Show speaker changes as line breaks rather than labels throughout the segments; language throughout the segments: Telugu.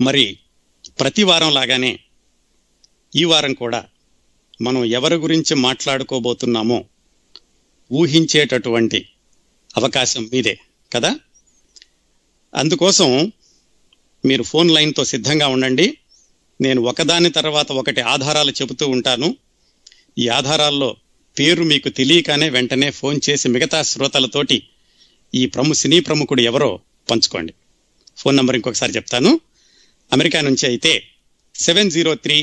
మరి ప్రతి వారం లాగానే ఈ వారం కూడా మనం ఎవరి గురించి మాట్లాడుకోబోతున్నామో ఊహించేటటువంటి అవకాశం మీదే కదా? అందుకోసం మీరు ఫోన్ లైన్తో సిద్ధంగా ఉండండి. నేను ఒకదాని తర్వాత ఒకటి ఆధారాలు చెబుతూ ఉంటాను. ఈ ఆధారాల్లో పేరు మీకు తెలియగానే వెంటనే ఫోన్ చేసి మిగతా శ్రోతలతోటి ఈ ప్రము సినీ ప్రముఖుడు ఎవరో పంచుకోండి. ఫోన్ నంబర్ ఇంకొకసారి చెప్తాను. అమెరికా నుంచి అయితే seven zero three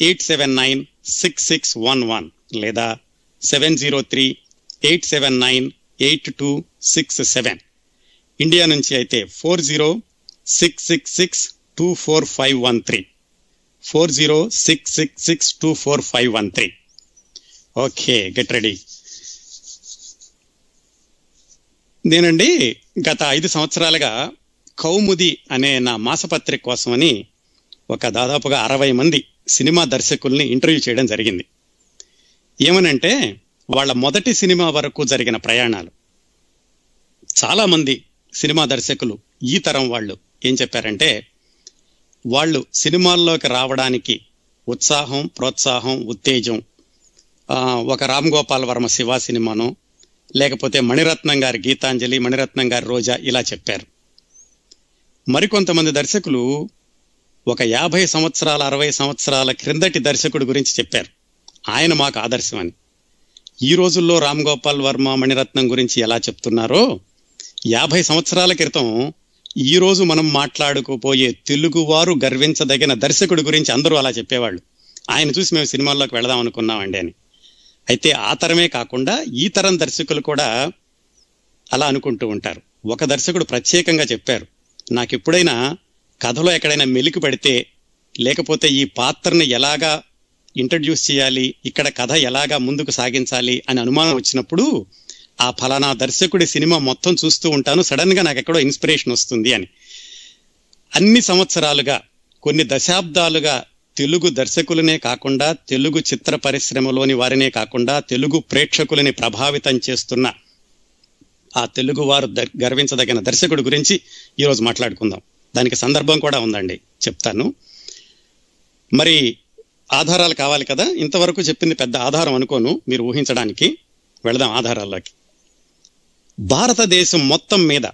eight seven nine six six one one లేదా seven zero three eight seven nine eight two six seven. India నుంచి అయితే four zero six six six two four five one three. Four zero six six six two four five one three. Okay get ready. నేనండి గత ఐదు సంవత్సరాలుగా కౌముది అనే నా మాసపత్రిక కోసమని ఒక దాదాపుగా అరవై మంది సినిమా దర్శకుల్ని ఇంటర్వ్యూ చేయడం జరిగింది. ఏమనంటే వాళ్ళ మొదటి సినిమా వరకు జరిగిన ప్రయాణాలు. చాలామంది సినిమా దర్శకులు ఈ తరం వాళ్ళు ఏం చెప్పారంటే వాళ్ళు సినిమాల్లోకి రావడానికి ఉత్సాహం ప్రోత్సాహం ఉత్తేజం ఒక రామ్ గోపాల్ వర్మ శివ సినిమాను లేకపోతే మణిరత్నం గారి గీతాంజలి మణిరత్నం గారి రోజా ఇలా చెప్పారు. మరికొంతమంది దర్శకులు ఒక యాభై సంవత్సరాల అరవై సంవత్సరాల క్రిందటి దర్శకుడి గురించి చెప్పారు. ఆయన మాకు ఆదర్శం అని ఈ రోజుల్లో రామ్ గోపాల్ వర్మ మణిరత్నం గురించి ఎలా చెప్తున్నారో యాభై సంవత్సరాల క్రితం ఈ రోజు మనం మాట్లాడుకోపోయే తెలుగువారు గర్వించదగిన దర్శకుడి గురించి అందరూ అలా చెప్పేవాళ్ళు. ఆయన చూసి మేము సినిమాల్లోకి వెళదాం అనుకున్నామండి అని. అయితే ఆ తరమే కాకుండా ఈ తరం దర్శకులు కూడా అలా అనుకుంటూ ఉంటారు. ఒక దర్శకుడు ప్రత్యేకంగా చెప్పారు. నాకు ఎప్పుడైనా కథలో ఎక్కడైనా మెలికి పడితే లేకపోతే ఈ పాత్రని ఎలాగా ఇంట్రడ్యూస్ చేయాలి ఇక్కడ కథ ఎలాగా ముందుకు సాగించాలి అని అనుమానం వచ్చినప్పుడు ఆ ఫలానా దర్శకుడి సినిమా మొత్తం చూస్తూ ఉంటాను. సడన్గా నాకు ఎక్కడో ఇన్స్పిరేషన్ వస్తుంది అని. అన్ని సంవత్సరాలుగా కొన్ని దశాబ్దాలుగా తెలుగు దర్శకులనే కాకుండా తెలుగు చిత్ర పరిశ్రమలోని వారినే కాకుండా తెలుగు ప్రేక్షకులని ప్రభావితం చేస్తున్న ఆ తెలుగువారు దర్- గర్వించదగిన దర్శకుడి గురించి ఈరోజు మాట్లాడుకుందాం. దానికి సందర్భం కూడా ఉందండి. చెప్తాను. మరి ఆధారాలు కావాలి కదా? ఇంతవరకు చెప్పింది పెద్ద ఆధారం అనుకోను మీరు ఊహించడానికి. వెళదాం ఆధారాల్లోకి. భారతదేశం మొత్తం మీద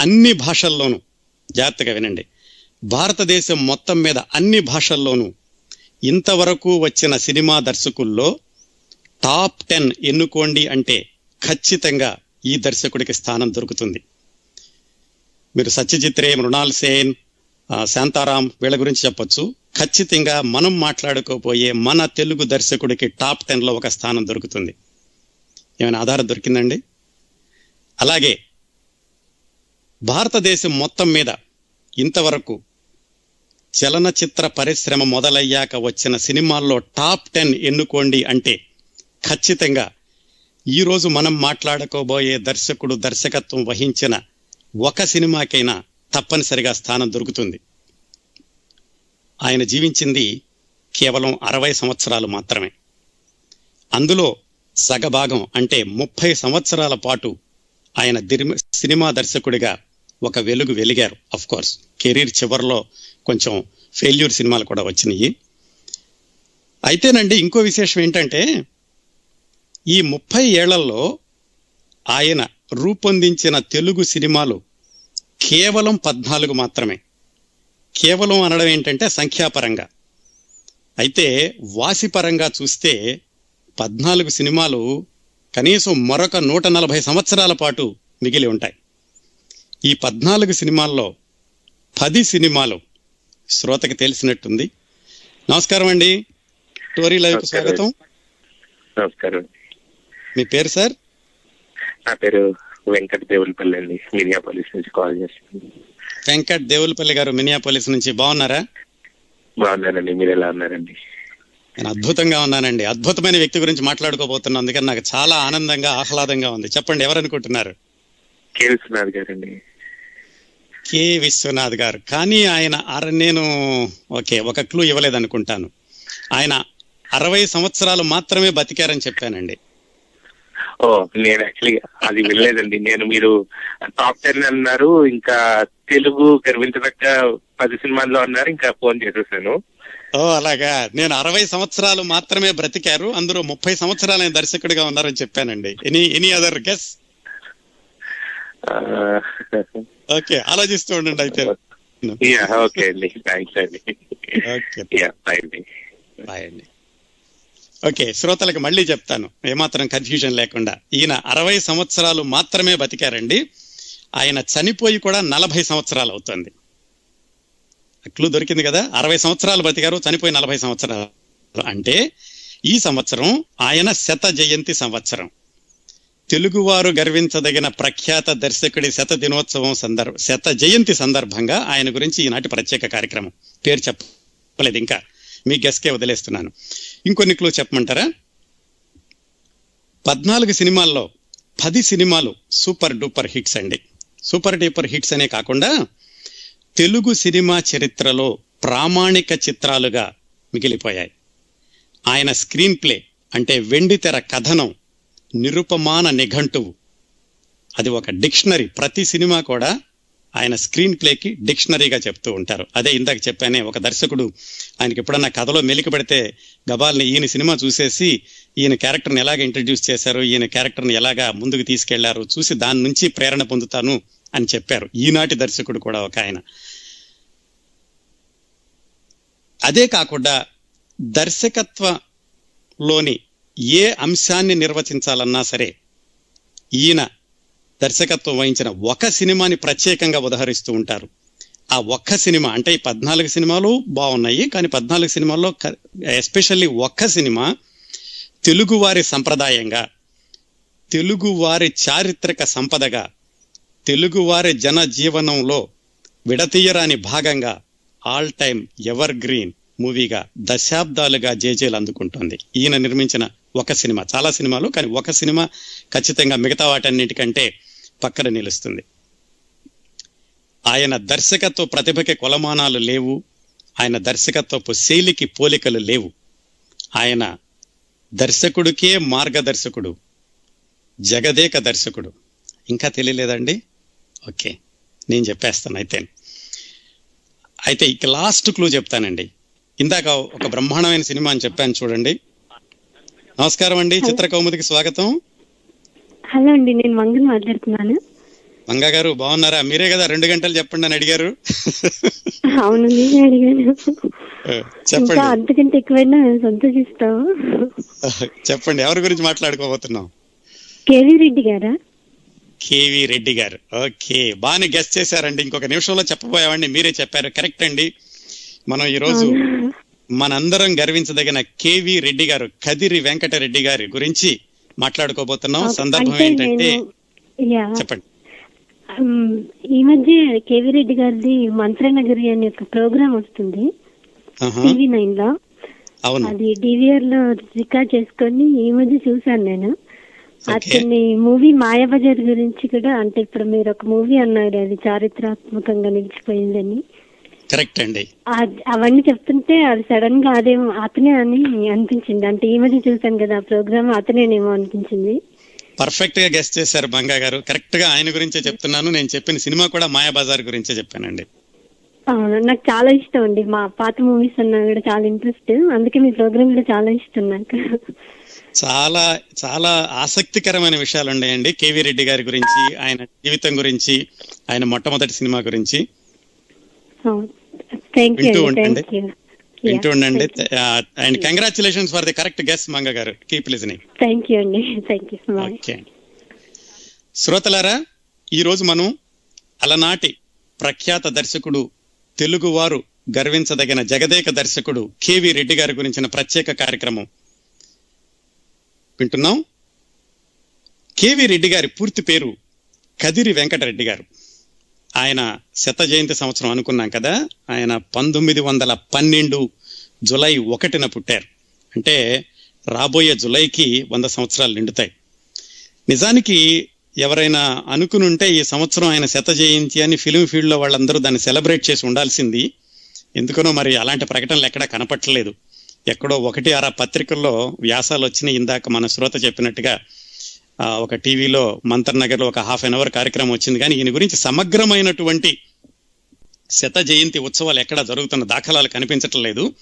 అన్ని భాషల్లోనూ జాగ్రత్తగా వినండి. భారతదేశం మొత్తం మీద అన్ని భాషల్లోనూ ఇంతవరకు వచ్చిన సినిమా దర్శకుల్లో టాప్ టెన్ ఎన్నుకోండి అంటే ఖచ్చితంగా ఈ దర్శకుడికి స్థానం దొరుకుతుంది. మీరు సత్యజిత్ రే మృణాల్ సేన్ శాంతారాం వీళ్ళ గురించి చెప్పొచ్చు. ఖచ్చితంగా మనం మాట్లాడుకోబోయే మన తెలుగు దర్శకుడికి టాప్ టెన్లో ఒక స్థానం దొరుకుతుంది. ఏమైనా ఆధారం దొరికిందండి? అలాగే భారతదేశం మొత్తం మీద ఇంతవరకు చలనచిత్ర పరిశ్రమ మొదలయ్యాక వచ్చిన సినిమాల్లో టాప్ టెన్ ఎన్నుకోండి అంటే ఖచ్చితంగా ఈరోజు మనం మాట్లాడుకోబోయే దర్శకుడు దర్శకత్వం వహించిన ఒక సినిమాకైనా తప్పనిసరిగా స్థానం దొరుకుతుంది. ఆయన జీవించింది కేవలం అరవై సంవత్సరాలు మాత్రమే. అందులో సగభాగం అంటే ముప్పై సంవత్సరాల పాటు ఆయన సినిమా దర్శకుడిగా ఒక వెలుగు వెలిగారు అఫ్ కోర్స్ కెరీర్ చివరిలో కొంచెం ఫెయిల్యూర్ సినిమాలు కూడా వచ్చినాయి. అయితేనండి ఇంకో విశేషం ఏంటంటే ఈ ముప్పై ఏళ్ళలో ఆయన రూపొందించిన తెలుగు సినిమాలు కేవలం పద్నాలుగు మాత్రమే. కేవలం అనడం ఏంటంటే సంఖ్యాపరంగా. అయితే వాసిపరంగా చూస్తే పద్నాలుగు సినిమాలు కనీసం మరొక నూట నలభై సంవత్సరాల పాటు మిగిలి ఉంటాయి. ఈ పద్నాలుగు సినిమాల్లో పది సినిమాలు శ్రోతకి తెలిసినట్టుంది. నమస్కారం అండి. Tori Live. స్వాగతం.
నమస్కారం.
మీ పేరు సార్?
నా పేరు వెంకట దేవులపల్లి అండి. మినియాపోలిస్ నుంచి కాల్ చేస్తున్నాను.
వెంకట్ దేవులపల్లి గారు మినియాపోలిస్ నుంచి బాగున్నారా?
బాగున్నానండి. మీరు ఎలా ఉన్నారండి?
నేను అద్భుతంగా ఉన్నానండి. అద్భుతమైన వ్యక్తి గురించి మాట్లాడుకోబోతున్నాను. అందుకని నాకు చాలా ఆనందంగా ఆహ్లాదంగా ఉంది. చెప్పండి ఎవరనుకుంటున్నారు?
కే. విశ్వనాథ్ గారండి.
కె. విశ్వనాథ్ గారు. కానీ ఆయన అర నేను ఓకే ఒక క్లూ ఇవ్వలేదనుకుంటాను. ఆయన అరవై సంవత్సరాలు మాత్రమే బతికారని చెప్పానండి.
ఓ నేను యాక్చువల్లీ అది వినలేదండి. నేను మీరు టాప్ టెన్ అన్నారు ఇంకా తెలుగు గర్వించదగ్గ పది సినిమాల్లో అన్నారు ఇంకా ఫోన్ చేసేసాను.
ఓ అలాగా. నేను అరవై సంవత్సరాలు మాత్రమే బ్రతికారు అందులో ముప్పై సంవత్సరాలు దర్శకుడిగా ఉన్నారని చెప్పానండి. Any any other guess? Okay ఆలోచిస్తూ ఉండండి అయితే.
ఓకే అండి. థ్యాంక్స్ అండి. బాయ్ అండి.
బాయ్ అండి. ఓకే శ్రోతలకు మళ్ళీ చెప్తాను. ఏమాత్రం కన్ఫ్యూజన్ లేకుండా. ఈయన అరవై సంవత్సరాలు మాత్రమే బతికారండి. ఆయన చనిపోయి కూడా నలభై సంవత్సరాలు అవుతుంది. క్లూ దొరికింది కదా? అరవై సంవత్సరాలు బతికారు చనిపోయి నలభై సంవత్సరాలు. అంటే ఈ సంవత్సరం ఆయన శత జయంతి సంవత్సరం. తెలుగువారు గర్వించదగిన ప్రఖ్యాత దర్శకుడి శత దినోత్సవం సందర్భ శత జయంతి సందర్భంగా ఆయన గురించి ఈనాటి ప్రత్యేక కార్యక్రమం. పేరు చెప్పలేదు ఇంకా. మీ గెస్కే వదిలేస్తున్నాను. ఇంకొన్ని క్లూ చెప్పమంటారా? పద్నాలుగు సినిమాల్లో పది సినిమాలు సూపర్ డూపర్ హిట్స్ అండి. సూపర్ డూపర్ హిట్స్ అనే కాకుండా తెలుగు సినిమా చరిత్రలో ప్రామాణిక చిత్రాలుగా మిగిలిపోయాయి. ఆయన స్క్రీన్ ప్లే అంటే వెండితెర కథనం నిరుపమాన నిఘంటువు. అది ఒక డిక్షనరీ. ప్రతి సినిమా కూడా ఆయన స్క్రీన్ ప్లేకి డిక్షనరీగా చెప్తూ ఉంటారు. అదే ఇందాక చెప్పానే ఒక దర్శకుడు ఆయనకి ఎప్పుడన్నా కథలో మెలికి పెడితే గబాల్ని ఈయన సినిమా చూసేసి ఈయన క్యారెక్టర్ని ఎలాగ ఇంట్రడ్యూస్ చేశారు ఈయన క్యారెక్టర్ని ఎలాగా ముందుకు తీసుకెళ్ళారు చూసి దాని నుంచి ప్రేరణ పొందుతాను అని చెప్పారు. ఈనాటి దర్శకుడు కూడా ఒక ఆయన. అదే కాకుండా దర్శకత్వంలోని ఏ అంశాన్ని నిర్వచించాలన్నా సరే ఈయన దర్శకత్వం వహించిన ఒక సినిమాని ప్రత్యేకంగా ఉదహరిస్తూ ఉంటారు. ఆ ఒక్క సినిమా అంటే ఈ పద్నాలుగు సినిమాలు బాగున్నాయి కానీ పద్నాలుగు సినిమాల్లో ఎస్పెషల్లీ ఒక్క సినిమా తెలుగువారి సంప్రదాయంగా తెలుగువారి చారిత్రక సంపదగా తెలుగువారి జన జీవనంలో విడతీయరాని భాగంగా ఆల్ టైమ్ ఎవర్ గ్రీన్ మూవీగా దశాబ్దాలుగా జేజేలు అందుకుంటుంది. ఈయన నిర్మించిన ఒక సినిమా చాలా సినిమాలు కానీ ఒక సినిమా ఖచ్చితంగా మిగతా వాటన్నిటికంటే పక్కన నిలుస్తుంది. ఆయన దర్శకత్వ ప్రతిభకి కొలమానాలు లేవు. ఆయన దర్శకత్వపు శైలికి పోలికలు లేవు. ఆయన దర్శకుడికే మార్గదర్శకుడు జగదేక దర్శకుడు. ఇంకా తెలియలేదండి? ఓకే నేను చెప్పేస్తాను అయితే. అయితే ఇక లాస్ట్ క్లూ చెప్తానండి. ఇందాక ఒక బ్రహ్మాండమైన సినిమా అని చెప్పాను చూడండి. నమస్కారం అండి చిత్ర కౌముదికి స్వాగతం.
హలో అండి నేను మంగన్ మాట్లాడుతున్నాను.
మంగా గారు బాగున్నారా? మీరే కదా రెండు గంటలు చెప్పండి అని అడిగారు.
అవును నేనే అడిగాను ఇంకా
చెప్పండి.
అంతకంటే ఎక్కువైనా మేము సంతోషిస్తాము.
చెప్పండి ఎవరి గురించి మాట్లాడుకోబోతున్నాం?
కేవీ రెడ్డి గారా?
కేవి రెడ్డి గారు. ఓకే బాగానే గెస్ట్ చేశారండి. ఇంకొక నిమిషంలో చెప్పబోయామండి మీరే చెప్పారు. కరెక్ట్ అండి. మనం ఈ రోజు మనందరం గర్వించదగిన కేవి రెడ్డి గారు కదిరి వెంకటరెడ్డి గారి గురించి మాట్లాడుకోబోతున్నాం. సందర్భం
అంటే
ఏంటంటే
నేను యా.
చెప్పండి.
ఈ మధ్య కేవీ రెడ్డి గారిది మంత్రనగరి అనే ఒక ప్రోగ్రామ్ వస్తుంది. టీవీ
నైన్లో
అది డివిఆర్లో రికార్డ్ చేసుకొని ఈ మధ్య చూసాను నేను. అతని మూవీ మాయాబజార్ గురించి కూడా అంటే ఇప్పుడు మీరు ఒక మూవీ అన్నారు అది చారిత్రాత్మకంగా నిలిచిపోయిందని.
కరెక్ట్ అండి.
అవన్నీ చెప్తుంటే అది సడన్గా అదేమో అతనే అని అనిపించింది. అంటే ఈ మధ్య చూసాను కదా ఆ ప్రోగ్రామ్ అతనేనేమో అనిపించింది.
పర్ఫెక్ట్గా గెస్ట్ చేశారు బంగా గారు. కరెక్ట్గా ఆయన గురించే చెప్తున్నాను. నేను చెప్పిన సినిమా కూడా మాయాబజార్ గురించే చెప్పానండి.
అవును నాకు చాలా ఇష్టం అండి. మా పాత మూవీస్ అన్నా కూడా చాలా ఇంట్రెస్ట్ అందుకే మీ ప్రోగ్రామ్ కూడా చాలా ఇష్టం నాకు.
చాలా చాలా ఆసక్తికరమైన విషయాలు ఉన్నాయండి కేవీ రెడ్డి గారి గురించి ఆయన జీవితం గురించి ఆయన మొట్టమొదటి సినిమా గురించి.
యూ
వింటూ
అండి
ఉండండి. వింటూ ఉండండి. And congratulations for the correct guess Manga garu. Keep listening
thank you అండి. థ్యాంక్ యూ
ఓకే శ్రోతలారా ఈరోజు మనం అలనాటి ప్రఖ్యాత దర్శకుడు తెలుగువారు గర్వించదగిన జగదేక దర్శకుడు కేవి రెడ్డి గారి గురించిన ప్రత్యేక కార్యక్రమం వింటున్నాం. కేవి రెడ్డి గారి పూర్తి పేరు కదిరి వెంకటరెడ్డి గారు. ఆయన శత జయంతి సంవత్సరం అనుకున్నాం కదా ఆయన పంతొమ్మిది వందల పన్నెండు జులై ఒకటిన పుట్టారు. అంటే రాబోయే జులైకి వంద సంవత్సరాలు నిండుతాయి. నిజానికి ఎవరైనా అనుకుని ఉంటే ఈ సంవత్సరం ఆయన శత జయంతి అని ఫిలిం ఫీల్డ్లో వాళ్ళందరూ దాన్ని సెలబ్రేట్ చేసి ఉండాల్సింది. ఎందుకనో మరి అలాంటి ప్రకటనలు ఎక్కడా కనపట్టలేదు. ఎక్కడో ఒకటి అర పత్రికల్లో వ్యాసాలు వచ్చినాయి ఇందాక మన శ్రోత చెప్పినట్టుగా. ఒక టీవీలో మంతర్ నగర్లో ఒక హాఫ్ అన్ అవర్ కార్యక్రమం వచ్చింది. కానీ ఈయన గురించి సమగ్రమైనటువంటి శత జయంతి ఉత్సవాలు ఎక్కడ జరుగుతున్న దాఖలాలు కనిపించటం లేదు.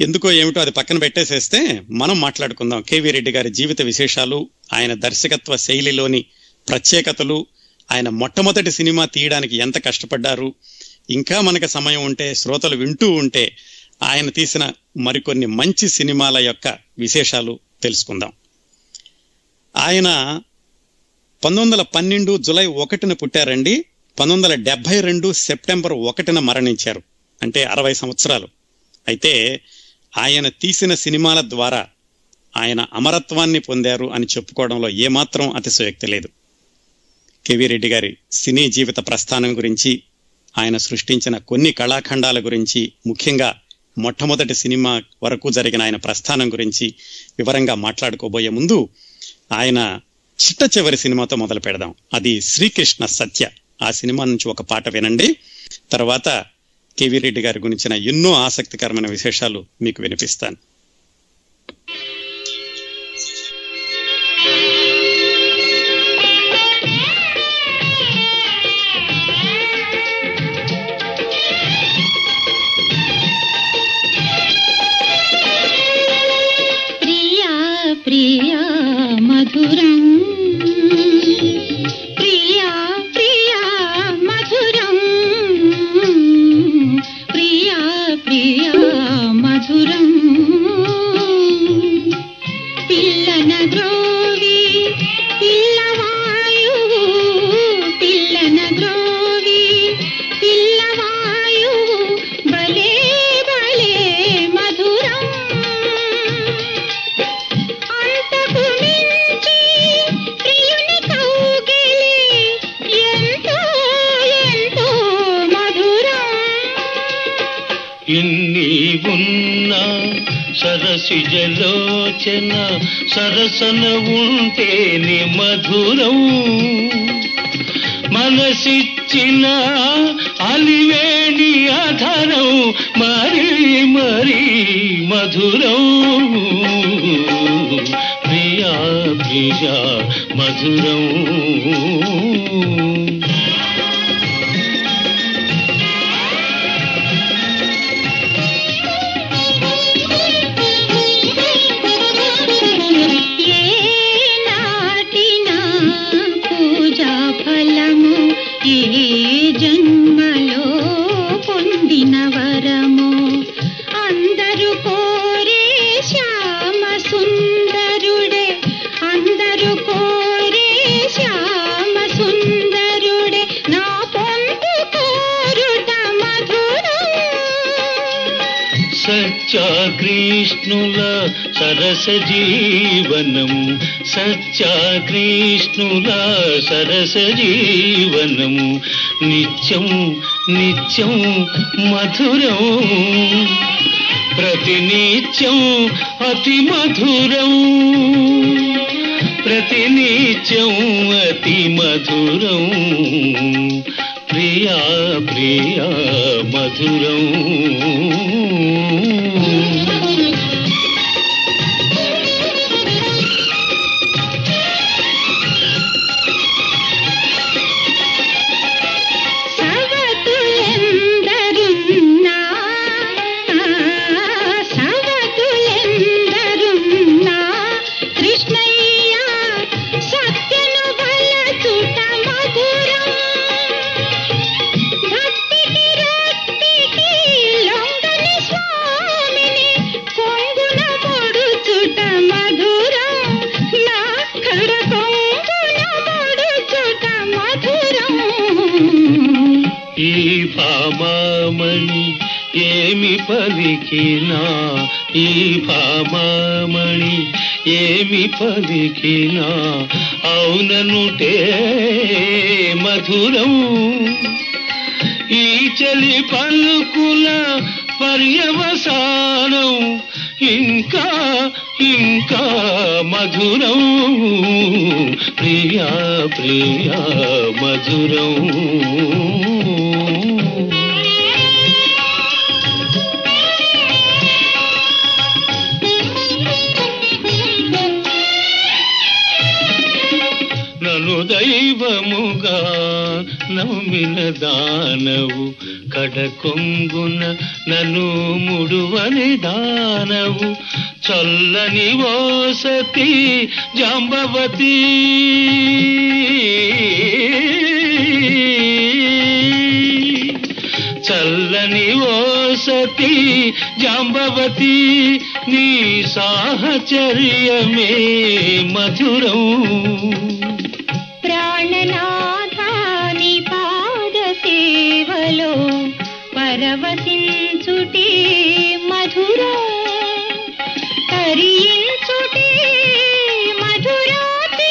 ఎందుకో ఏమిటో అది పక్కన పెట్టేసేస్తే మనం మాట్లాడుకుందాం. కేవీ రెడ్డి గారి జీవిత విశేషాలు ఆయన దర్శకత్వ శైలిలోని ప్రత్యేకతలు ఆయన మొట్టమొదటి సినిమా తీయడానికి ఎంత కష్టపడ్డారు ఇంకా మనకు సమయం ఉంటే శ్రోతలు వింటూ ఉంటే ఆయన తీసిన మరికొన్ని మంచి సినిమాల యొక్క విశేషాలు తెలుసుకుందాం. ఆయన పంతొమ్మిది వందల పన్నెండు జులై ఒకటిన పుట్టారండి. పంతొమ్మిది వందల డెబ్బై రెండు సెప్టెంబర్ ఒకటిన మరణించారు. అంటే అరవై సంవత్సరాలు. అయితే ఆయన తీసిన సినిమాల ద్వారా ఆయన అమరత్వాన్ని పొందారు అని చెప్పుకోవడంలో ఏమాత్రం అతిశయోక్తి లేదు. కెవి రెడ్డి గారి సినీ జీవిత ప్రస్థానం గురించి ఆయన సృష్టించిన కొన్ని కళాఖండాల గురించి ముఖ్యంగా మొట్టమొదటి సినిమా వరకు జరిగిన ఆయన ప్రస్థానం గురించి వివరంగా మాట్లాడుకోబోయే ముందు ఆయన చిట్ట చివరి సినిమాతో మొదలు పెడదాం. అది శ్రీకృష్ణ సత్య. ఆ సినిమా నుంచి ఒక పాట వినండి. తర్వాత కేవీ రెడ్డి గారి గురించిన ఎన్నో ఆసక్తికరమైన విశేషాలు మీకు వినిపిస్తాను.
సరసిజలోచన సరసన ఉంటేనే మధురం. మనసిచ్చిన అలివేణి అధరం మరీ మరీ మధురం. ప్రియా ప్రియా మధురం. సరస జీవనం సత్యాకృష్ణుల సరస జీవనం. నిత్యం నిత్యం మధురం ప్రతినిత్యం అతి మధురం. ప్రతినిత్యం అతి మధురం. ప్రియా ప్రియా మధురం. పలికినా అవుననుటే మధురం. ఈ చలి పలుకుల పర్యవసానం ఇంకా ఇంకా మధురం. ప్రియా ప్రియా మధురం. దైవముగా నమ్మిన దానవు కడకొంగున నను ముడువని దానవు చల్లని వసతి జాంబవతి. చల్లని వసతి జాంబవతి నీ సాహచర్యమే మధురం.
ప్రాణనాథాని పాద సేవలో పరవశించుటే మధుర. తరించుటే మధురాతి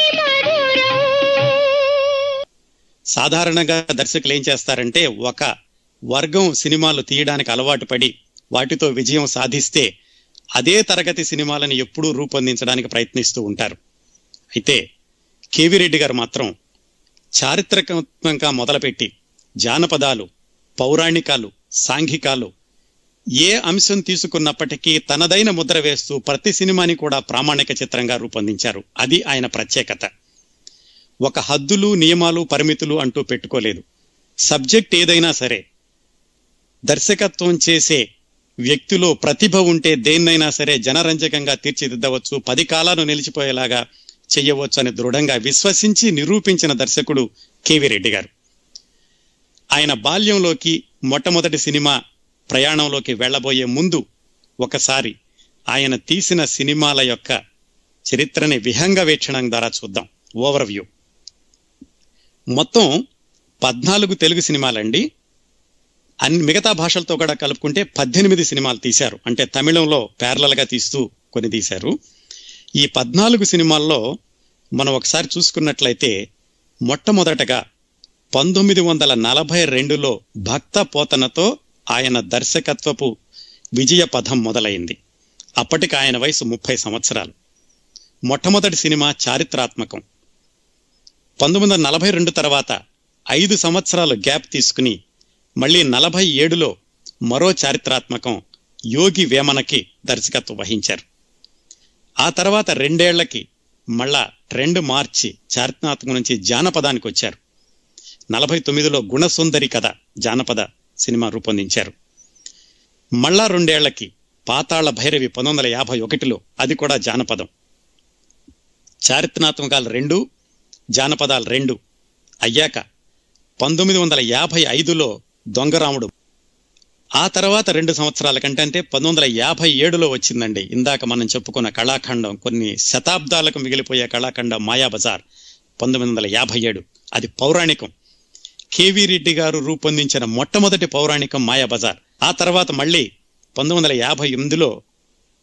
సాధారణంగా దర్శకులు ఏం చేస్తారంటే ఒక వర్గం సినిమాలు తీయడానికి అలవాటు పడి వాటితో విజయం సాధిస్తే అదే తరగతి సినిమాలను ఎప్పుడూ రూపొందించడానికి ప్రయత్నిస్తూ ఉంటారు. అయితే కేవీ రెడ్డి గారు మాత్రం చారిత్రకంగా మొదలుపెట్టి జానపదాలు పౌరాణికాలు సాంఘికాలు ఏ అంశం తీసుకున్నప్పటికీ తనదైన ముద్ర వేస్తూ ప్రతి సినిమాని కూడా ప్రామాణిక చిత్రంగా రూపొందించారు. అది ఆయన ప్రత్యేకత. ఒక హద్దులు నియమాలు పరిమితులు అంటూ పెట్టుకోలేదు. సబ్జెక్ట్ ఏదైనా సరే దర్శకత్వం చేసే వ్యక్తిలో ప్రతిభ ఉంటే దేన్నైనా సరే జనరంజకంగా తీర్చిదిద్దవచ్చు. పది కాలాలు నిలిచిపోయేలాగా చెయ్యవచ్చు అని దృఢంగా విశ్వసించి నిరూపించిన దర్శకుడు కేవీ రెడ్డి గారు. ఆయన బాల్యంలోకి మొట్టమొదటి సినిమా ప్రయాణంలోకి వెళ్ళబోయే ముందు ఒకసారి ఆయన తీసిన సినిమాల యొక్క చరిత్రని విహంగ వీక్షణం ద్వారా చూద్దాం. ఓవర్ వ్యూ మొత్తం పద్నాలుగు తెలుగు సినిమాలండి. అన్ని మిగతా భాషలతో కూడా కలుపుకుంటే పద్దెనిమిది సినిమాలు తీశారు. అంటే తమిళంలో ప్యారలల్గా తీస్తూ కొన్ని తీశారు. ఈ పద్నాలుగు సినిమాల్లో మనం ఒకసారి చూసుకున్నట్లయితే మొట్టమొదటగా పంతొమ్మిది వందల నలభై రెండులో భక్త పోతనతో ఆయన దర్శకత్వపు విజయ పథం మొదలైంది. అప్పటికి ఆయన వయసు ముప్పై సంవత్సరాలు. మొట్టమొదటి సినిమా చారిత్రాత్మకం. పంతొమ్మిది వందల నలభై రెండు తర్వాత ఐదు సంవత్సరాలు గ్యాప్ తీసుకుని మళ్ళీ నలభై ఏడులో మరో చారిత్రాత్మకం యోగి వేమనకి దర్శకత్వం వహించారు. ఆ తర్వాత రెండేళ్ళకి మళ్ళా ట్రెండ్ మార్చి చారిత్రాత్మక నుంచి జానపదానికి వచ్చారు. నలభై తొమ్మిదిలో గుణసుందరి కథ జానపద సినిమా రూపొందించారు. మళ్ళా రెండేళ్ళకి పాతాళ భైరవి పంతొమ్మిది వందల యాభై ఒకటిలో అది కూడా జానపదం. చారిత్రాత్మకాలు రెండు జానపదాలు రెండు. అయ్యాక పంతొమ్మిది వందల యాభై ఐదులో దొంగరాముడు ఆ తర్వాత రెండు సంవత్సరాల కంటే అంటే పంతొమ్మిది వందల యాభై ఏడులో వచ్చిందండి. ఇందాక మనం చెప్పుకున్న కళాఖండం కొన్ని శతాబ్దాలకు మిగిలిపోయే కళాఖండం మాయాబజార్ పంతొమ్మిది వందల యాభై ఏడు. అది పౌరాణికం. కేవీ రెడ్డి గారు రూపొందించిన మొట్టమొదటి పౌరాణికం మాయాబజార్ ఆ తర్వాత మళ్ళీ పంతొమ్మిది వందల యాభై ఎనిమిదిలో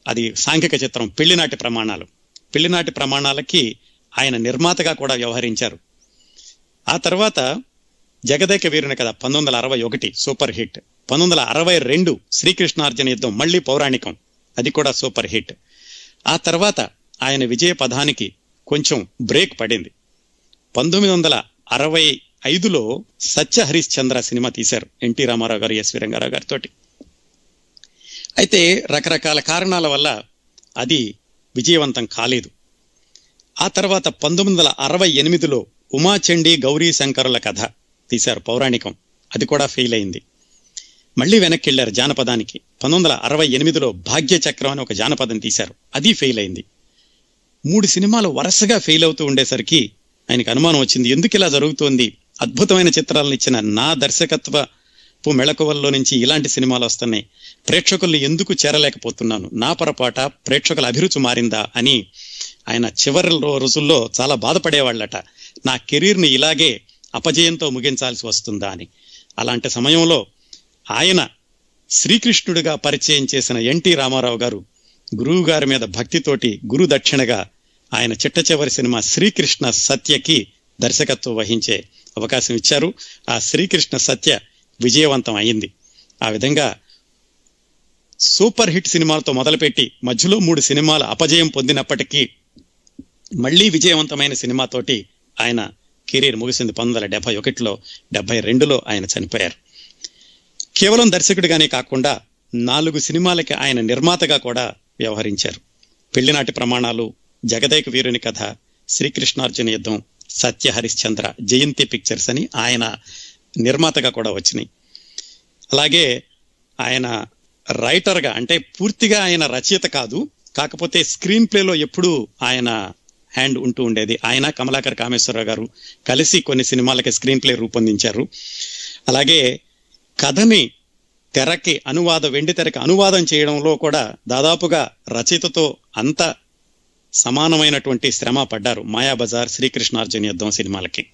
అది సాంఘిక చిత్రం పెళ్ళినాటి ప్రమాణాలు. పెళ్ళినాటి ప్రమాణాలకి ఆయన నిర్మాతగా కూడా వ్యవహరించారు. ఆ తర్వాత జగదేక వీరుని కథ పంతొమ్మిది వందల అరవై ఒకటి సూపర్ హిట్. పంతొమ్మిది వందల అరవై రెండు శ్రీకృష్ణార్జున యుద్ధం మళ్ళీ పౌరాణికం. అది కూడా సూపర్ హిట్. ఆ తర్వాత ఆయన విజయ పదానికి కొంచెం బ్రేక్ పడింది. పంతొమ్మిది వందల అరవై ఐదులో సత్య హరిశ్చంద్ర సినిమా తీశారు ఎన్టీ రామారావు గారు ఎస్వి రంగారావు గారితో అయితే రకరకాల కారణాల వల్ల అది విజయవంతం కాలేదు. ఆ తర్వాత పంతొమ్మిది వందల అరవై ఎనిమిదిలో ఉమాచండి గౌరీ శంకరుల కథ తీశారు పౌరాణికం. అది కూడా ఫెయిల్ అయింది. మళ్ళీ వెనక్కి వెళ్ళారు జానపదానికి. పంతొమ్మిది వందల అరవై ఎనిమిదిలో భాగ్యచక్రం అని ఒక జానపదం తీశారు. అది ఫెయిల్ అయింది. మూడు సినిమాలు వరుసగా ఫెయిల్ అవుతూ ఉండేసరికి ఆయనకు అనుమానం వచ్చింది. ఎందుకు ఇలా జరుగుతోంది? అద్భుతమైన చిత్రాలను ఇచ్చిన నా దర్శకత్వపు మెళకువల్లో నుంచి ఇలాంటి సినిమాలు వస్తున్నాయి. ప్రేక్షకుల్ని ఎందుకు చేరలేకపోతున్నాను? నా పొరపాట ప్రేక్షకుల అభిరుచి మారిందా అని ఆయన చివరి రోజుల్లో చాలా బాధపడేవాళ్ళట. నా కెరీర్ని ఇలాగే అపజయంతో ముగించాల్సి వస్తుందా అని. అలాంటి సమయంలో ఆయన శ్రీకృష్ణుడిగా పరిచయం చేసిన ఎన్టీ రామారావు గారు గురువు గారి మీద భక్తితోటి గురు దక్షిణగా ఆయన చిట్ట చివరి సినిమా శ్రీకృష్ణ సత్యకి దర్శకత్వం వహించే అవకాశం ఇచ్చారు. ఆ శ్రీకృష్ణ సత్య విజయవంతం అయింది. ఆ విధంగా సూపర్ హిట్ సినిమాలతో మొదలుపెట్టి మధ్యలో మూడు సినిమాలు అపజయం పొందినప్పటికీ మళ్ళీ విజయవంతమైన సినిమాతోటి ఆయన కెరీర్ ముగిసింది. పంతొమ్మిది వందల డెబ్బై ఒకటిలో డెబ్బై రెండులో ఆయన చనిపోయారు. కేవలం దర్శకుడిగానే కాకుండా నాలుగు సినిమాలకి ఆయన నిర్మాతగా కూడా వ్యవహరించారు. పెళ్ళినాటి ప్రమాణాలు జగదేక వీరుని కథ శ్రీకృష్ణార్జున యుద్ధం సత్య హరిశ్చంద్ర జయంతి పిక్చర్స్ అని ఆయన నిర్మాతగా కూడా వచ్చినాయి. అలాగే ఆయన రైటర్గా అంటే పూర్తిగా ఆయన రచయిత కాదు కాకపోతే స్క్రీన్ ప్లేలో ఎప్పుడూ ఆయన హ్యాండ్ ఉంటూ ఉండేది. ఆయన కమలాకర్ కామేశ్వరరావు గారు కలిసి కొన్ని సినిమాలకి స్క్రీన్ ప్లే రూపొందించారు. అలాగే కథని తెరకి అనువాద వెండి తెరకి అనువాదం చేయడంలో కూడా దాదాపుగా రచయితతో అంత సమానమైనటువంటి శ్రమ పడ్డారు మాయాబజార్ శ్రీకృష్ణార్జున యుద్ధం సినిమాలకి.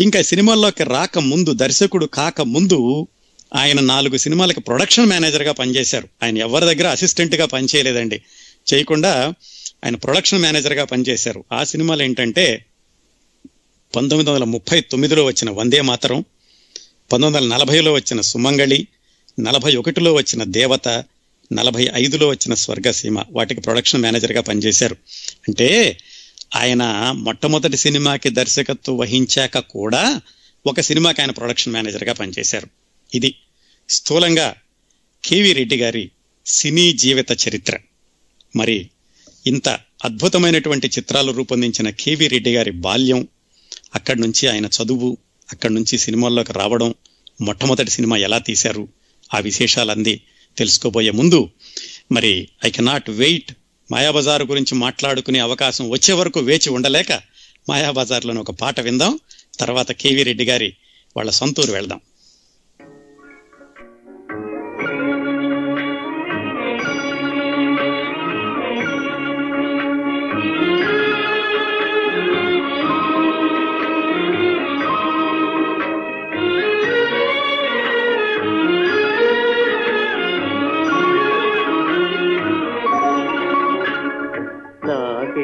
ఇంకా సినిమాల్లోకి రాక ముందు దర్శకుడు కాక ముందు ఆయన నాలుగు సినిమాలకి ప్రొడక్షన్ మేనేజర్గా పనిచేశారు. ఆయన ఎవరి దగ్గర అసిస్టెంట్గా పనిచేయలేదండి. చేయకుండా ఆయన ప్రొడక్షన్ మేనేజర్గా పనిచేశారు. ఆ సినిమాలు ఏంటంటే పంతొమ్మిది వందల ముప్పై తొమ్మిదిలో వచ్చిన వందే మాతరం పంతొమ్మిది వందల నలభైలో వచ్చిన సుమంగళి నలభై ఒకటిలో వచ్చిన దేవత నలభై ఐదులో వచ్చిన స్వర్గసీమ వాటికి ప్రొడక్షన్ మేనేజర్గా పనిచేశారు. అంటే ఆయన మొట్టమొదటి సినిమాకి దర్శకత్వం వహించాక కూడా ఒక సినిమాకి ఆయన ప్రొడక్షన్ మేనేజర్గా పనిచేశారు. ఇది స్థూలంగా కేవి రెడ్డి గారి సినీ జీవిత చరిత్ర. మరి ఇంత అద్భుతమైనటువంటి చిత్రాలు రూపొందించిన కేవి రెడ్డి గారి బాల్యం అక్కడి నుంచి ఆయన చదువు అక్కడి నుంచి సినిమాల్లోకి రావడం మొట్టమొదటి సినిమా ఎలా తీశారు ఆ విశేషాలన్నీ తెలుసుకోబోయే ముందు మరి ఐ కెనాట్ వెయిట్ మాయాబజార్ గురించి మాట్లాడుకునే అవకాశం వచ్చే వరకు వేచి ఉండలేక మాయాబజార్లోని ఒక పాట విందాం తర్వాత కేవీ రెడ్డి గారి వాళ్ళ సొంతూరు వెళ్దాం.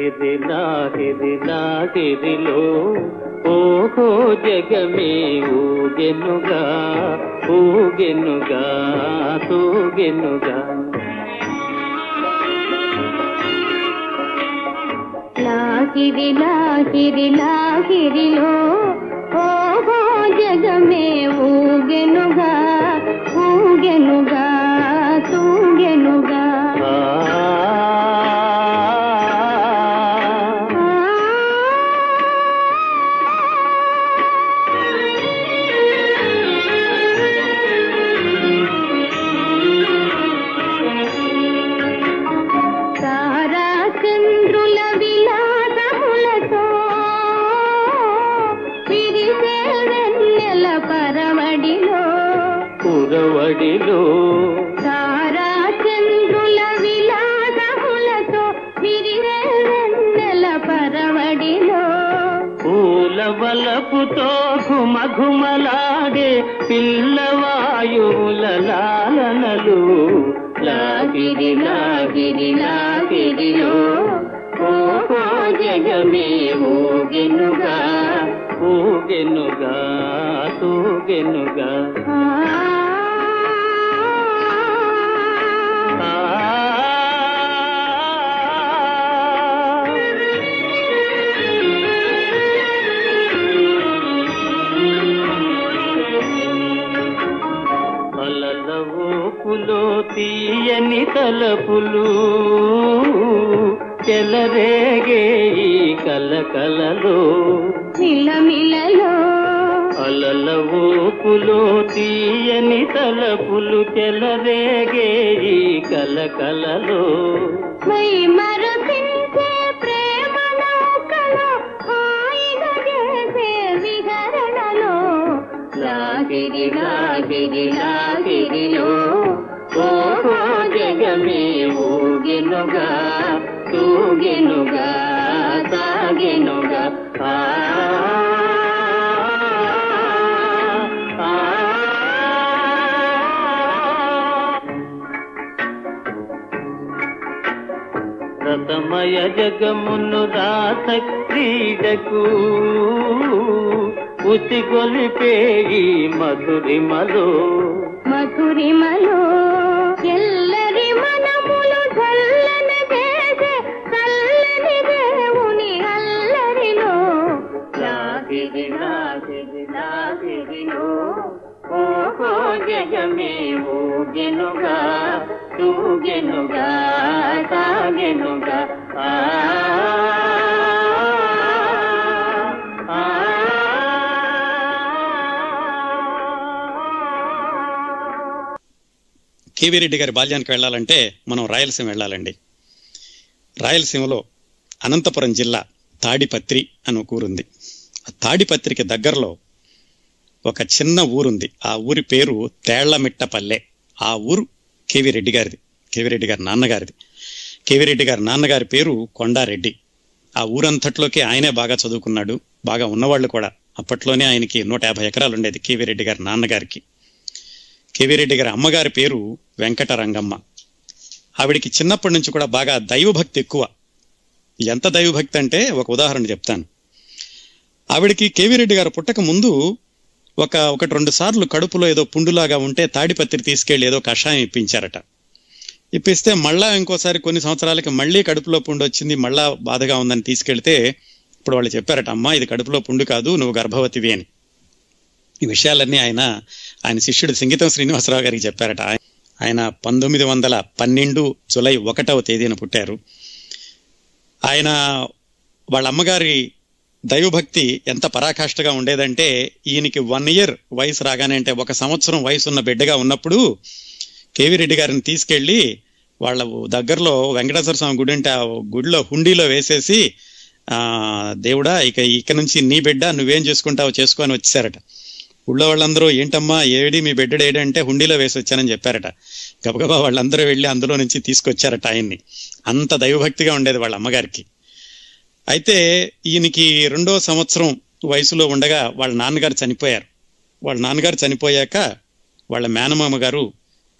లాహిరి లాహిరి లాహిరిలో ఓహో జగమే ఊగెనుగా ఊగెనుగా తూగెనుగా.
నాకిది నాకిది నాకిదిలో ఓహో జగమే ఊగెనుగా ఊగెనుగా.
వలపుతో ఘుమ ఘుమలాడే పిల్లవాయువుల లాలనలు లాగిరి లాగిరి లాగిరిలో ఓహో జగమే ఊగెనుగా ఊగెనుగా తూగెనుగా. తీయని తలపులు చెలరేగే ఈ కలకలలో.
మిలమిలలో
అలల ఊపులో తీయని తలపులు చెలరేగే ఈ కలకలలో.
మై మరపించే ప్రేమ నౌకలో హాయిగా చేసే విహరణలో. లాగిరి లాగిరి లాగిరిలో
ఓహో జగమే ఊగెనుగా తూగెనుగా సాగెనుగా ఆ రతమయ జగమును రాత క్రీడకు ఉసిగొలిపే ఈ మధురిమలో
మధురిమలో
కేవీ రెడ్డి గారి బాల్యానికి వెళ్ళాలంటే మనం రాయలసీమ వెళ్ళాలండి. రాయలసీమలో అనంతపురం జిల్లా తాడిపత్రి అని ఒక ఊరుంది. ఆ తాడిపత్రికి దగ్గరలో ఒక చిన్న ఊరుంది. ఆ ఊరి పేరు తేళ్ళమిట్టపల్లె. ఆ ఊరు కేవీ రెడ్డి గారిది కేవీ రెడ్డి గారి నాన్నగారిది. కేవీ రెడ్డి గారి నాన్నగారి పేరు కొండారెడ్డి. ఆ ఊరంతట్లోకి ఆయనే బాగా చదువుకున్నాడు. బాగా ఉన్నవాళ్ళు కూడా. అప్పట్లోనే ఆయనకి నూట యాభై ఎకరాలు ఉండేది కేవీ రెడ్డి గారి నాన్నగారికి. కేవీ రెడ్డి గారి అమ్మగారి పేరు వెంకటరంగమ్మ. ఆవిడికి చిన్నప్పటి నుంచి కూడా బాగా దైవభక్తి ఎక్కువ. ఎంత దైవభక్తి అంటే ఒక ఉదాహరణ చెప్తాను. ఆవిడికి కేవీరెడ్డి గారు పుట్టక ముందు ఒక ఒకటి రెండు సార్లు కడుపులో ఏదో పుండులాగా ఉంటే తాడిపత్రి తీసుకెళ్ళి ఏదో కషాయం ఇప్పించారట. ఇప్పిస్తే మళ్ళా ఇంకోసారి కొన్ని సంవత్సరాలకి మళ్ళీ కడుపులో పుండు వచ్చింది మళ్ళా బాధగా ఉందని తీసుకెళ్తే ఇప్పుడు వాళ్ళు చెప్పారట అమ్మా ఇది కడుపులో పుండు కాదు నువ్వు గర్భవతివి అని. ఈ విషయాలన్నీ ఆయన ఆయన శిష్యుడు సంగీతం శ్రీనివాసరావు గారికి చెప్పారట. ఆయన పంతొమ్మిది వందల పన్నెండు జులై ఒకటవ తేదీన పుట్టారు. ఆయన వాళ్ళ అమ్మగారి దైవభక్తి ఎంత పరాకాష్ఠగా ఉండేదంటే ఈయనకి వన్ ఇయర్ వయసు రాగానే అంటే ఒక సంవత్సరం వయసు ఉన్న బిడ్డగా ఉన్నప్పుడు కేవీ రెడ్డి గారిని తీసుకెళ్ళి వాళ్ళ దగ్గరలో వెంకటేశ్వర స్వామి గుడి అంటే ఆ గుడిలో హుండీలో వేసేసి దేవుడా ఇక ఇక నుంచి నీ బిడ్డ నువ్వేం చేసుకుంటావో చేసుకొని వచ్చారట ఊళ్ళో వాళ్ళందరూ ఏంటమ్మా ఏడి మీ బిడ్డ ఏడంటే హుండీలో వేసి వచ్చానని చెప్పారట. గబగబా వాళ్ళందరూ వెళ్ళి అందులో నుంచి తీసుకొచ్చారట ఆయన్ని. అంత దైవభక్తిగా ఉండేది వాళ్ళ అమ్మగారికి. అయితే ఈయనకి రెండో సంవత్సరం వయసులో ఉండగా వాళ్ళ నాన్నగారు చనిపోయారు. వాళ్ళ నాన్నగారు చనిపోయాక వాళ్ళ మేనమామ గారు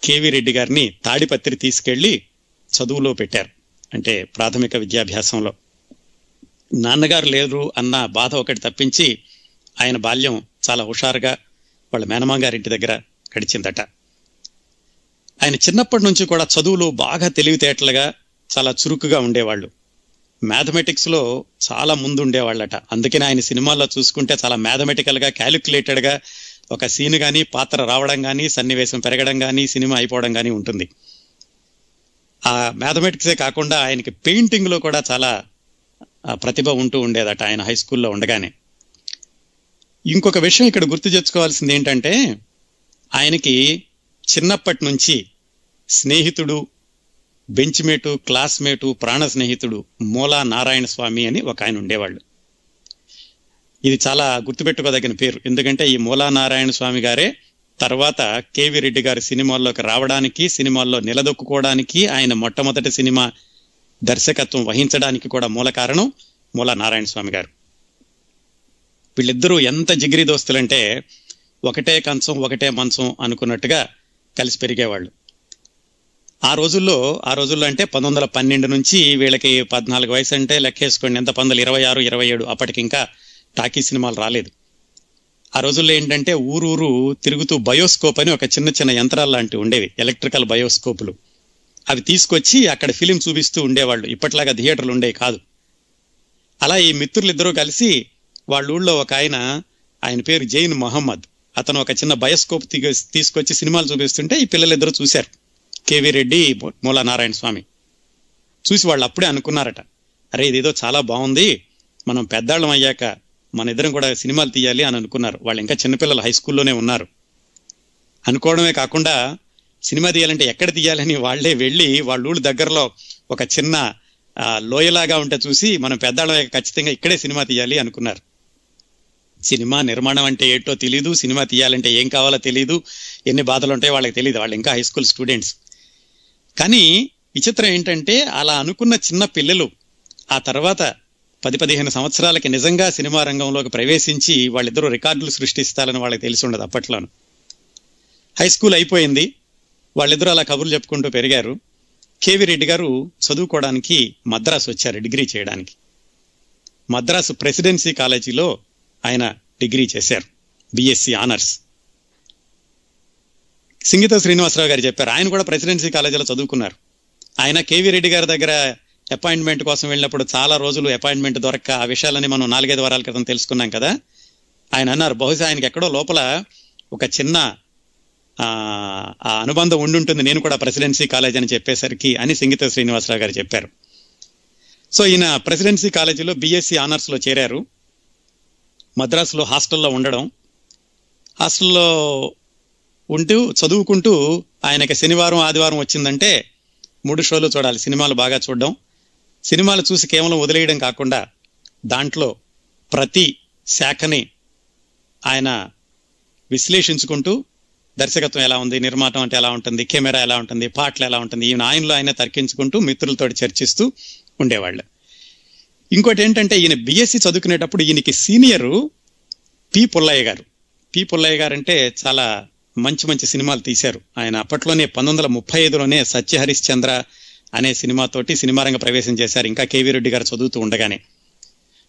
కేవీ రెడ్డి గారిని తాడిపత్రి తీసుకెళ్ళి చదువులో పెట్టారు. అంటే ప్రాథమిక విద్యాభ్యాసంలో. నాన్నగారు లేరు అన్న బాధ ఒకటి తప్పించి ఆయన బాల్యం చాలా హుషారుగా వాళ్ళ మేనమాంగారింటి ఇంటి దగ్గర గడిచిందట. ఆయన చిన్నప్పటి నుంచి కూడా చదువులో బాగా తెలివితేటలుగా చాలా చురుకుగా ఉండేవాళ్ళు. మ్యాథమెటిక్స్లో చాలా ముందు ఉండేవాళ్ళట అందుకని ఆయన సినిమాల్లో చూసుకుంటే చాలా మ్యాథమెటికల్గా క్యాలిక్యులేటెడ్గా ఒక సీన్ కానీ పాత్ర రావడం కానీ సన్నివేశం పెరగడం కానీ సినిమా అయిపోవడం కానీ ఉంటుంది. ఆ మ్యాథమెటిక్సే కాకుండా ఆయనకి పెయింటింగ్లో కూడా చాలా ప్రతిభ ఉంటూ ఉండేదట ఆయన హై స్కూల్లో ఉండగానే. ఇంకొక విషయం ఇక్కడ గుర్తు తెచ్చుకోవాల్సింది ఏంటంటే ఆయనకి చిన్నప్పటి నుంచి స్నేహితుడు బెంచ్మేటు క్లాస్మేటు ప్రాణ స్నేహితుడు మూలా నారాయణ స్వామి అని ఒక ఆయన ఉండేవాళ్ళు. ఇది చాలా గుర్తుపెట్టుకోదగిన పేరు. ఎందుకంటే ఈ మూలా నారాయణ స్వామి గారే తర్వాత కేవి రెడ్డి గారి సినిమాల్లోకి రావడానికి సినిమాల్లో నిలదొక్కుకోవడానికి ఆయన మొట్టమొదటి సినిమా దర్శకత్వం వహించడానికి కూడా మూల కారణం మూలా నారాయణ స్వామి గారు. వీళ్ళిద్దరూ ఎంత జిగిరి దోస్తులంటే ఒకటే కంచం ఒకటే మంచం అనుకున్నట్టుగా కలిసి పెరిగేవాళ్ళు. ఆ రోజుల్లో ఆ రోజుల్లో అంటే పంతొమ్మిది వందల పన్నెండు నుంచి వీళ్ళకి పద్నాలుగు వయసు అంటే లెక్కేసుకోండి ఎంత పంతొమ్మిది ఇరవై ఆరు ఇరవై ఏడు అప్పటికి ఇంకా టాకీ సినిమాలు రాలేదు. ఆ రోజుల్లో ఏంటంటే ఊరూరు తిరుగుతూ బయోస్కోప్ అని ఒక చిన్న చిన్న యంత్రాలు లాంటివి ఉండేవి ఎలక్ట్రికల్ బయోస్కోపులు. అవి తీసుకొచ్చి అక్కడ ఫిలిం చూపిస్తూ ఉండేవాళ్ళు ఇప్పట్లాగా థియేటర్లు ఉండేవి కాదు. అలా ఈ మిత్రులు ఇద్దరూ కలిసి వాళ్ళ ఊళ్ళో ఒక ఆయన ఆయన పేరు జైన్ మహమ్మద్. అతను ఒక చిన్న బయోస్కోప్ తీసుకొచ్చి సినిమాలు చూపిస్తుంటే ఈ పిల్లలిద్దరూ చూశారు. కేవీ రెడ్డి మూలా నారాయణ స్వామి. చూసి వాళ్ళు అప్పుడే అనుకున్నారట అరే ఇదేదో చాలా బాగుంది మనం పెద్దాళ్ళం అయ్యాక మన ఇద్దరం కూడా సినిమాలు తీయాలి అని అనుకున్నారు. వాళ్ళు ఇంకా చిన్నపిల్లలు హై స్కూల్లోనే ఉన్నారు. అనుకోవడమే కాకుండా సినిమా తీయాలంటే ఎక్కడ తీయాలని వాళ్ళే వెళ్ళి వాళ్ళ ఊళ్ళ దగ్గరలో ఒక చిన్న లోయలాగా ఉంటే చూసి మనం పెద్దాళ్ళం ఖచ్చితంగా ఇక్కడే సినిమా తీయాలి అనుకున్నారు. సినిమా నిర్మాణం అంటే ఏంటో తెలియదు సినిమా తీయాలంటే ఏం కావాలో తెలియదు ఎన్ని బాధలు ఉంటాయో వాళ్ళకి తెలియదు వాళ్ళు ఇంకా హై స్కూల్ స్టూడెంట్స్ కానీ విచిత్రం ఏంటంటే అలా అనుకున్న చిన్న పిల్లలు ఆ తర్వాత పది పదిహేను సంవత్సరాలకి నిజంగా సినిమా రంగంలోకి ప్రవేశించి వాళ్ళిద్దరూ రికార్డులు సృష్టిస్తారని వాళ్ళకి తెలిసి ఉండదు అప్పట్లోను. హై స్కూల్ అయిపోయింది వాళ్ళిద్దరూ అలా కబుర్లు చెప్పుకుంటూ పెరిగారు. కేవి రెడ్డి గారు చదువుకోవడానికి మద్రాసు వచ్చారు డిగ్రీ చేయడానికి. మద్రాసు ప్రెసిడెన్సీ కాలేజీలో ఆయన డిగ్రీ చేశారు బిఎస్సి ఆనర్స్ సింగీత శ్రీనివాసరావు గారు చెప్పారు ఆయన కూడా ప్రెసిడెన్సీ కాలేజీలో చదువుకున్నారు. ఆయన కేవీ రెడ్డి గారి దగ్గర అపాయింట్మెంట్ కోసం వెళ్ళినప్పుడు చాలా రోజులు అపాయింట్మెంట్ దొరక్క ఆ విషయాలని మనం నాలుగైదు వారాల క్రితం తెలుసుకున్నాం కదా. ఆయన అన్నారు బహుశా ఆయనకి ఎక్కడో లోపల ఒక చిన్న ఆ అనుబంధం ఉండుంటుంది నేను కూడా ప్రెసిడెన్సీ కాలేజ్ అని చెప్పేసరికి అని సింగీత శ్రీనివాసరావు గారు చెప్పారు. సో ఈయన ప్రెసిడెన్సీ కాలేజీలో బీఎస్సీ ఆనర్స్లో చేరారు. మద్రాసులో హాస్టల్లో ఉండడం. హాస్టల్లో ఉంటూ చదువుకుంటూ ఆయనకి శనివారం ఆదివారం వచ్చిందంటే మూడు షోలు చూడాలి. సినిమాలు బాగా చూడడం. సినిమాలు చూసి కేవలం వదిలేయడం కాకుండా దాంట్లో ప్రతి శాఖని ఆయన విశ్లేషించుకుంటూ దర్శకత్వం ఎలా ఉంది నిర్మాణం అంటే ఎలా ఉంటుంది కెమెరా ఎలా ఉంటుంది పాటలు ఎలా ఉంటుంది ఈయన ఆయనలో ఆయన తర్కించుకుంటూ మిత్రులతో చర్చిస్తూ ఉండేవాళ్ళు. ఇంకోటి ఏంటంటే ఈయన బిఎస్సి చదువుకునేటప్పుడు ఈయనకి సీనియరు పి పుల్లయ్య గారు. పి పుల్లయ్య గారు అంటే చాలా మంచి మంచి సినిమాలు తీశారు. ఆయన అప్పట్లోనే పంతొమ్మిది వందల ముప్పై ఐదులోనే సత్య హరిశ్చంద్ర అనే సినిమాతోటి సినిమా రంగ ప్రవేశం చేశారు. ఇంకా కేవీ రెడ్డి గారు చదువుతూ ఉండగానే.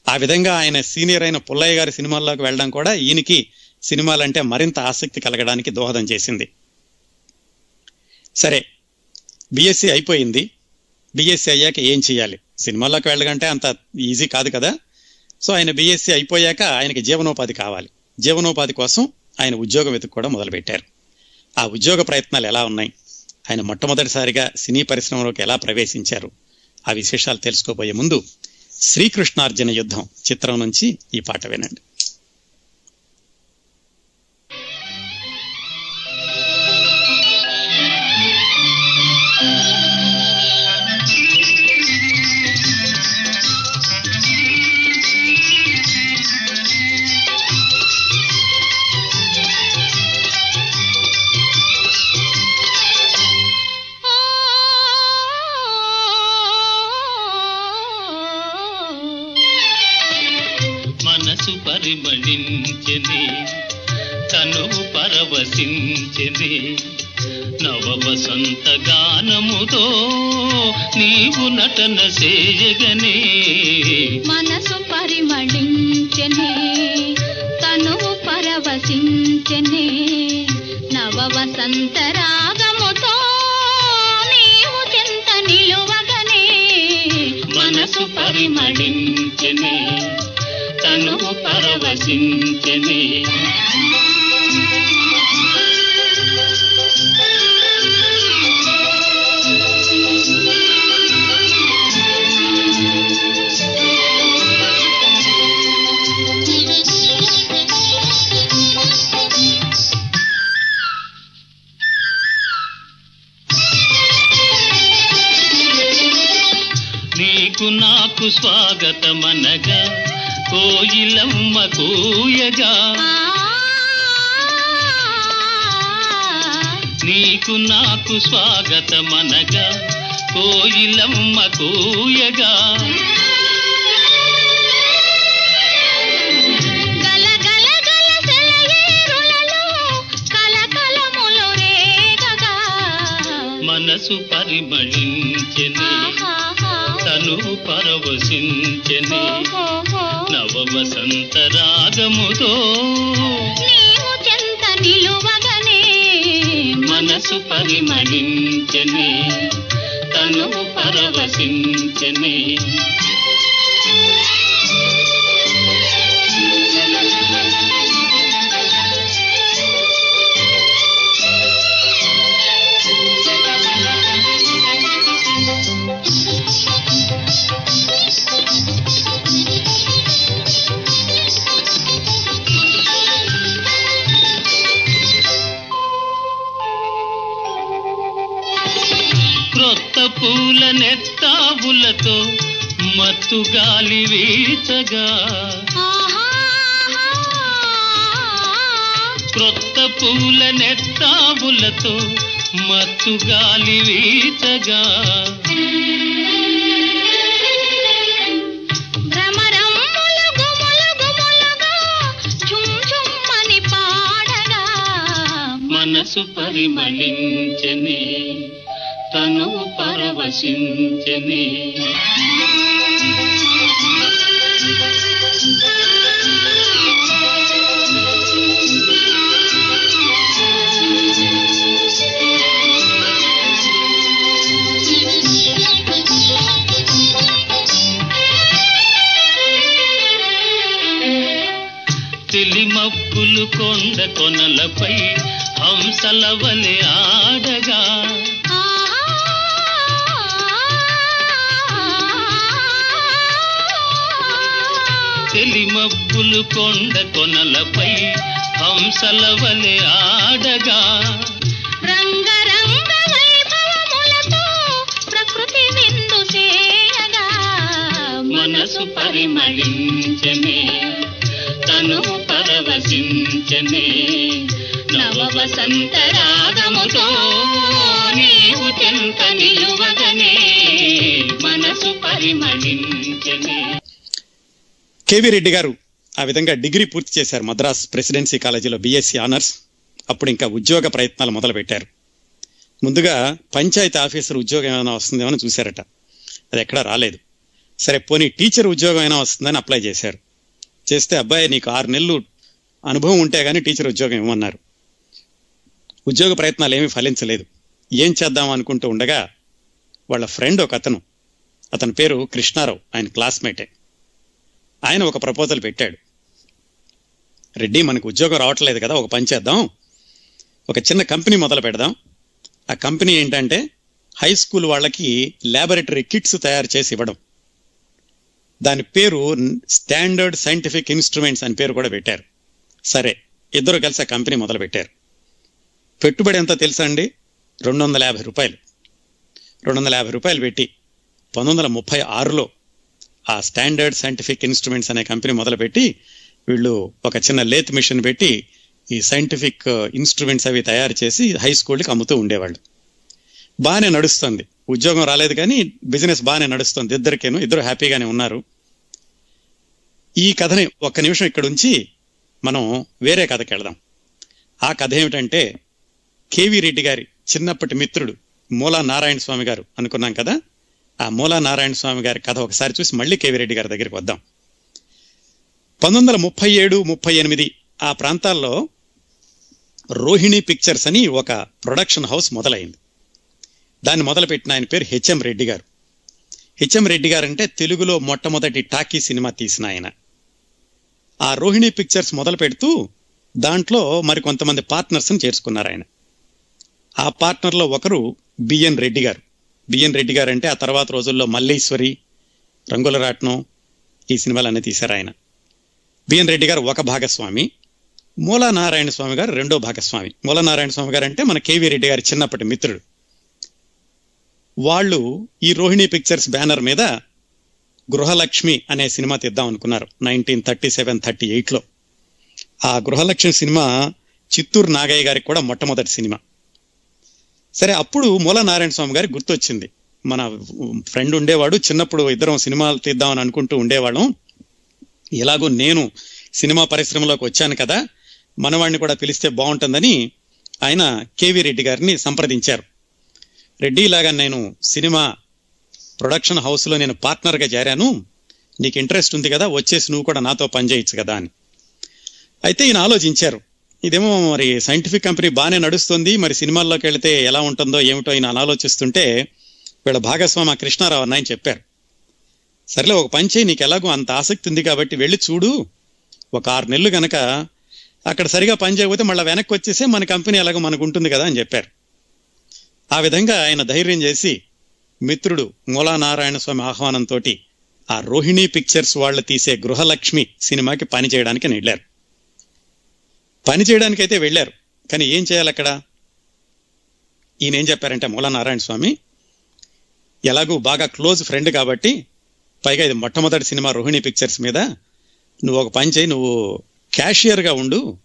ఆ విధంగా ఆయన సీనియర్ అయిన పుల్లయ్య గారి సినిమాల్లోకి వెళ్ళడం కూడా ఈయనకి సినిమాలంటే మరింత ఆసక్తి కలగడానికి దోహదం చేసింది. సరే బిఎస్సి అయిపోయింది. బిఎస్సి అయ్యాక ఏం చేయాలి? సినిమాల్లోకి వెళ్ళగంటే అంత ఈజీ కాదు కదా? సో ఆయన బీఎస్సీ అయిపోయాక ఆయనకి జీవనోపాధి కావాలి. జీవనోపాధి కోసం ఆయన ఉద్యోగం వెతుక్కోవడం మొదలుపెట్టారు. ఆ ఉద్యోగ ప్రయత్నాలు ఎలా ఉన్నాయి? ఆయన మొట్టమొదటిసారిగా సినీ పరిశ్రమలోకి ఎలా ప్రవేశించారు? ఆ విశేషాలు తెలుసుకోబోయే ముందు శ్రీకృష్ణార్జున యుద్ధం చిత్రం నుంచి ఈ పాట వినండి.
పరిమళించెని తనువు పరవశించెని నవ వసంత గానముతో నీవు నటన చేయగనే.
మనసు పరిమళించెనే తనువు పరవశించెనే నవ వసంత రాగముతో నీవు చెంత నిలువగనే.
మనసు పరిమళించెని తనువు పరవశించెని. నీకు నాకు స్వాగతమనగా కోయిలమ్మ కూయగా నీకు నాకు స్వాగతమనగా కోయిలమ్మ కూయగా మనసు పరిమళించెని. తను పరవశించెని వసంత రాగముతో
నీవు చెంత నిలువగనే
మనసు పరిమళించనే తను పరవశించనే. నెత్తావులతో మత్తు గాలి వీచగా క్రొత్త పూల నెత్తావులతో మత్తు గాలి వీచగా మనసు పరిమళించని తను పరవశించని. తెలిమప్పులు కొండ కొనలపై హంసల వలె ఆడగా తెలిమప్పులు కొండ కొనలపై హంసల వలె ఆడగా.
ప్రకృతి విందు
మనసు పరిమళించనే తను పరవశించనే నవ వసంత రాగముతో నీవు చెంత నిలువగనే మనసు పరిమళించనే
కేవీ రెడ్డి గారు ఆ విధంగా డిగ్రీ పూర్తి చేశారు మద్రాస్ ప్రెసిడెన్సీ కాలేజీలో బీఎస్సీ ఆనర్స్ అప్పుడు ఇంకా ఉద్యోగ ప్రయత్నాలు మొదలుపెట్టారు. ముందుగా పంచాయతీ ఆఫీసర్ ఉద్యోగం ఏమైనా వస్తుందేమో చూశారట. అది ఎక్కడా రాలేదు. సరే పోనీ టీచర్ ఉద్యోగం అయినా వస్తుందని అప్లై చేశారు. చేస్తే అబ్బాయి నీకు ఆరు నెలలు అనుభవం ఉంటే కానీ టీచర్ ఉద్యోగం ఇవ్వమన్నారు. ఉద్యోగ ప్రయత్నాలు ఏమీ ఫలించలేదు. ఏం చేద్దాం అనుకుంటూ ఉండగా వాళ్ళ ఫ్రెండ్ ఒక అతను అతని పేరు కృష్ణారావు ఆయన క్లాస్మేటే. ఆయన ఒక ప్రపోజల్ పెట్టాడు. రెడ్డి మనకు ఉద్యోగం రావట్లేదు కదా ఒక పని చేద్దాం. ఒక చిన్న కంపెనీ మొదలు పెడదాం. ఆ కంపెనీ ఏంటంటే హై స్కూల్ వాళ్ళకి ల్యాబొరేటరీ కిట్స్ తయారు చేసి ఇవ్వడం. దాని పేరు స్టాండర్డ్ సైంటిఫిక్ ఇన్స్ట్రుమెంట్స్ అని పేరు కూడా పెట్టారు. సరే ఇద్దరు కలిసి ఆ కంపెనీ మొదలు పెట్టారు. పెట్టుబడి ఎంత తెలుసా అండి? రెండు వందల యాభై రూపాయలు. రెండు వందల యాభై రూపాయలు పెట్టి పంతొమ్మిది వందల ముప్పై ఆరులో ఆ స్టాండర్డ్ సైంటిఫిక్ ఇన్స్ట్రుమెంట్స్ అనే కంపెనీ మొదలుపెట్టి వీళ్ళు ఒక చిన్న లేత్ మిషన్ పెట్టి ఈ సైంటిఫిక్ ఇన్స్ట్రుమెంట్స్ అవి తయారు చేసి హై స్కూల్కి అమ్ముతూ ఉండేవాళ్ళు. బాగానే నడుస్తుంది. ఉద్యోగం రాలేదు కానీ బిజినెస్ బాగానే నడుస్తుంది. ఇద్దరికేను ఇద్దరు హ్యాపీగానే ఉన్నారు. ఈ కథని ఒక్క నిమిషం ఇక్కడ ఉంచి మనం వేరే కథకి వెళదాం. ఆ కథ ఏమిటంటే కేవీ రెడ్డి గారి చిన్నప్పటి మిత్రుడు మూలా నారాయణ స్వామి గారు అనుకున్నాం కదా? ఆ మూలా నారాయణ స్వామి గారి కథ ఒకసారి చూసి మళ్ళీ కేవీ రెడ్డి గారి దగ్గరికి వద్దాం. పంతొమ్మిది వందల ముప్పై ఏడు ముప్పై ఎనిమిది ఆ ప్రాంతాల్లో రోహిణి పిక్చర్స్ అని ఒక ప్రొడక్షన్ హౌస్ మొదలైంది. దాన్ని మొదలుపెట్టిన ఆయన పేరు హెచ్ఎం రెడ్డి గారు. హెచ్ఎం రెడ్డి గారు అంటే తెలుగులో మొట్టమొదటి టాకీ సినిమా తీసిన ఆయన. ఆ రోహిణి పిక్చర్స్ మొదలు పెడుతూ దాంట్లో మరికొంతమంది పార్ట్నర్స్ని చేర్చుకున్నారు ఆయన. ఆ పార్ట్నర్లో ఒకరు బిఎన్ రెడ్డి గారు. బిఎన్ రెడ్డి గారు అంటే ఆ తర్వాత రోజుల్లో మల్లేశ్వరి రంగుల రాట్నం ఈ సినిమాలన్నీ తీశారు ఆయన. బిఎన్ రెడ్డి గారు ఒక భాగస్వామి మూలా నారాయణ స్వామి గారు రెండో భాగస్వామి. మూలా నారాయణ స్వామి గారు అంటే మన కేవీ రెడ్డి గారి చిన్నప్పటి మిత్రుడు. వాళ్ళు ఈ రోహిణి పిక్చర్స్ బ్యానర్ మీద గృహలక్ష్మి అనే సినిమా తీద్దాం అనుకున్నారు నైన్టీన్ థర్టీ సెవెన్ థర్టీ ఎయిట్లో. ఆ గృహలక్ష్మి సినిమా చిత్తూరు నాగయ్య గారికి కూడా మొట్టమొదటి సినిమా. సరే అప్పుడు మూల నారాయణ స్వామి గారికి గుర్తొచ్చింది. మన ఫ్రెండ్ ఉండేవాడు చిన్నప్పుడు ఇద్దరం సినిమాలు తీద్దామని అనుకుంటూ ఉండేవాళ్ళం. ఎలాగో నేను సినిమా పరిశ్రమలోకి వచ్చాను కదా మనవాడిని కూడా పిలిస్తే బాగుంటుందని ఆయన కేవీ రెడ్డి గారిని సంప్రదించారు. రెడ్డి ఇలాగా నేను సినిమా ప్రొడక్షన్ హౌస్లో నేను పార్ట్నర్గా చేరాను. నీకు ఇంట్రెస్ట్ ఉంది కదా వచ్చేసి నువ్వు కూడా నాతో పనిచేయచ్చు కదా అని. అయితే ఈయన ఆలోచించారు ఇదేమో మరి సైంటిఫిక్ కంపెనీ బాగానే నడుస్తుంది. మరి సినిమాల్లోకి వెళితే ఎలా ఉంటుందో ఏమిటో ఆయన ఆలోచిస్తుంటే వీళ్ళ భాగస్వామి కృష్ణారావు అన్న ఆయన చెప్పారు. సర్లే ఒక పని చేయి నీకు ఎలాగో అంత ఆసక్తి ఉంది కాబట్టి వెళ్ళి చూడు. ఒక ఆరు నెలలు గనక అక్కడ సరిగా పని చేయకపోతే మళ్ళీ వెనక్కి వచ్చేసే మన కంపెనీ ఎలాగో మనకు ఉంటుంది కదా అని చెప్పారు. ఆ విధంగా ఆయన ధైర్యం చేసి మిత్రుడు మూలా నారాయణ స్వామి ఆహ్వానంతో ఆ రోహిణి పిక్చర్స్ వాళ్ళు తీసే గృహలక్ష్మి సినిమాకి పని చేయడానికి వెళ్ళారు. పని చేయడానికైతే వెళ్ళారు. కానీ ఏం చేయాలి అక్కడ? ఈయన ఏం చెప్పారంటే మూలా నారాయణ స్వామి ఎలాగూ బాగా క్లోజ్ ఫ్రెండ్ కాబట్టి పైగా ఇది మొట్టమొదటి సినిమా రోహిణి పిక్చర్స్ మీద. నువ్వు ఒక పని చేయి నువ్వు క్యాషియర్గా ఉండు.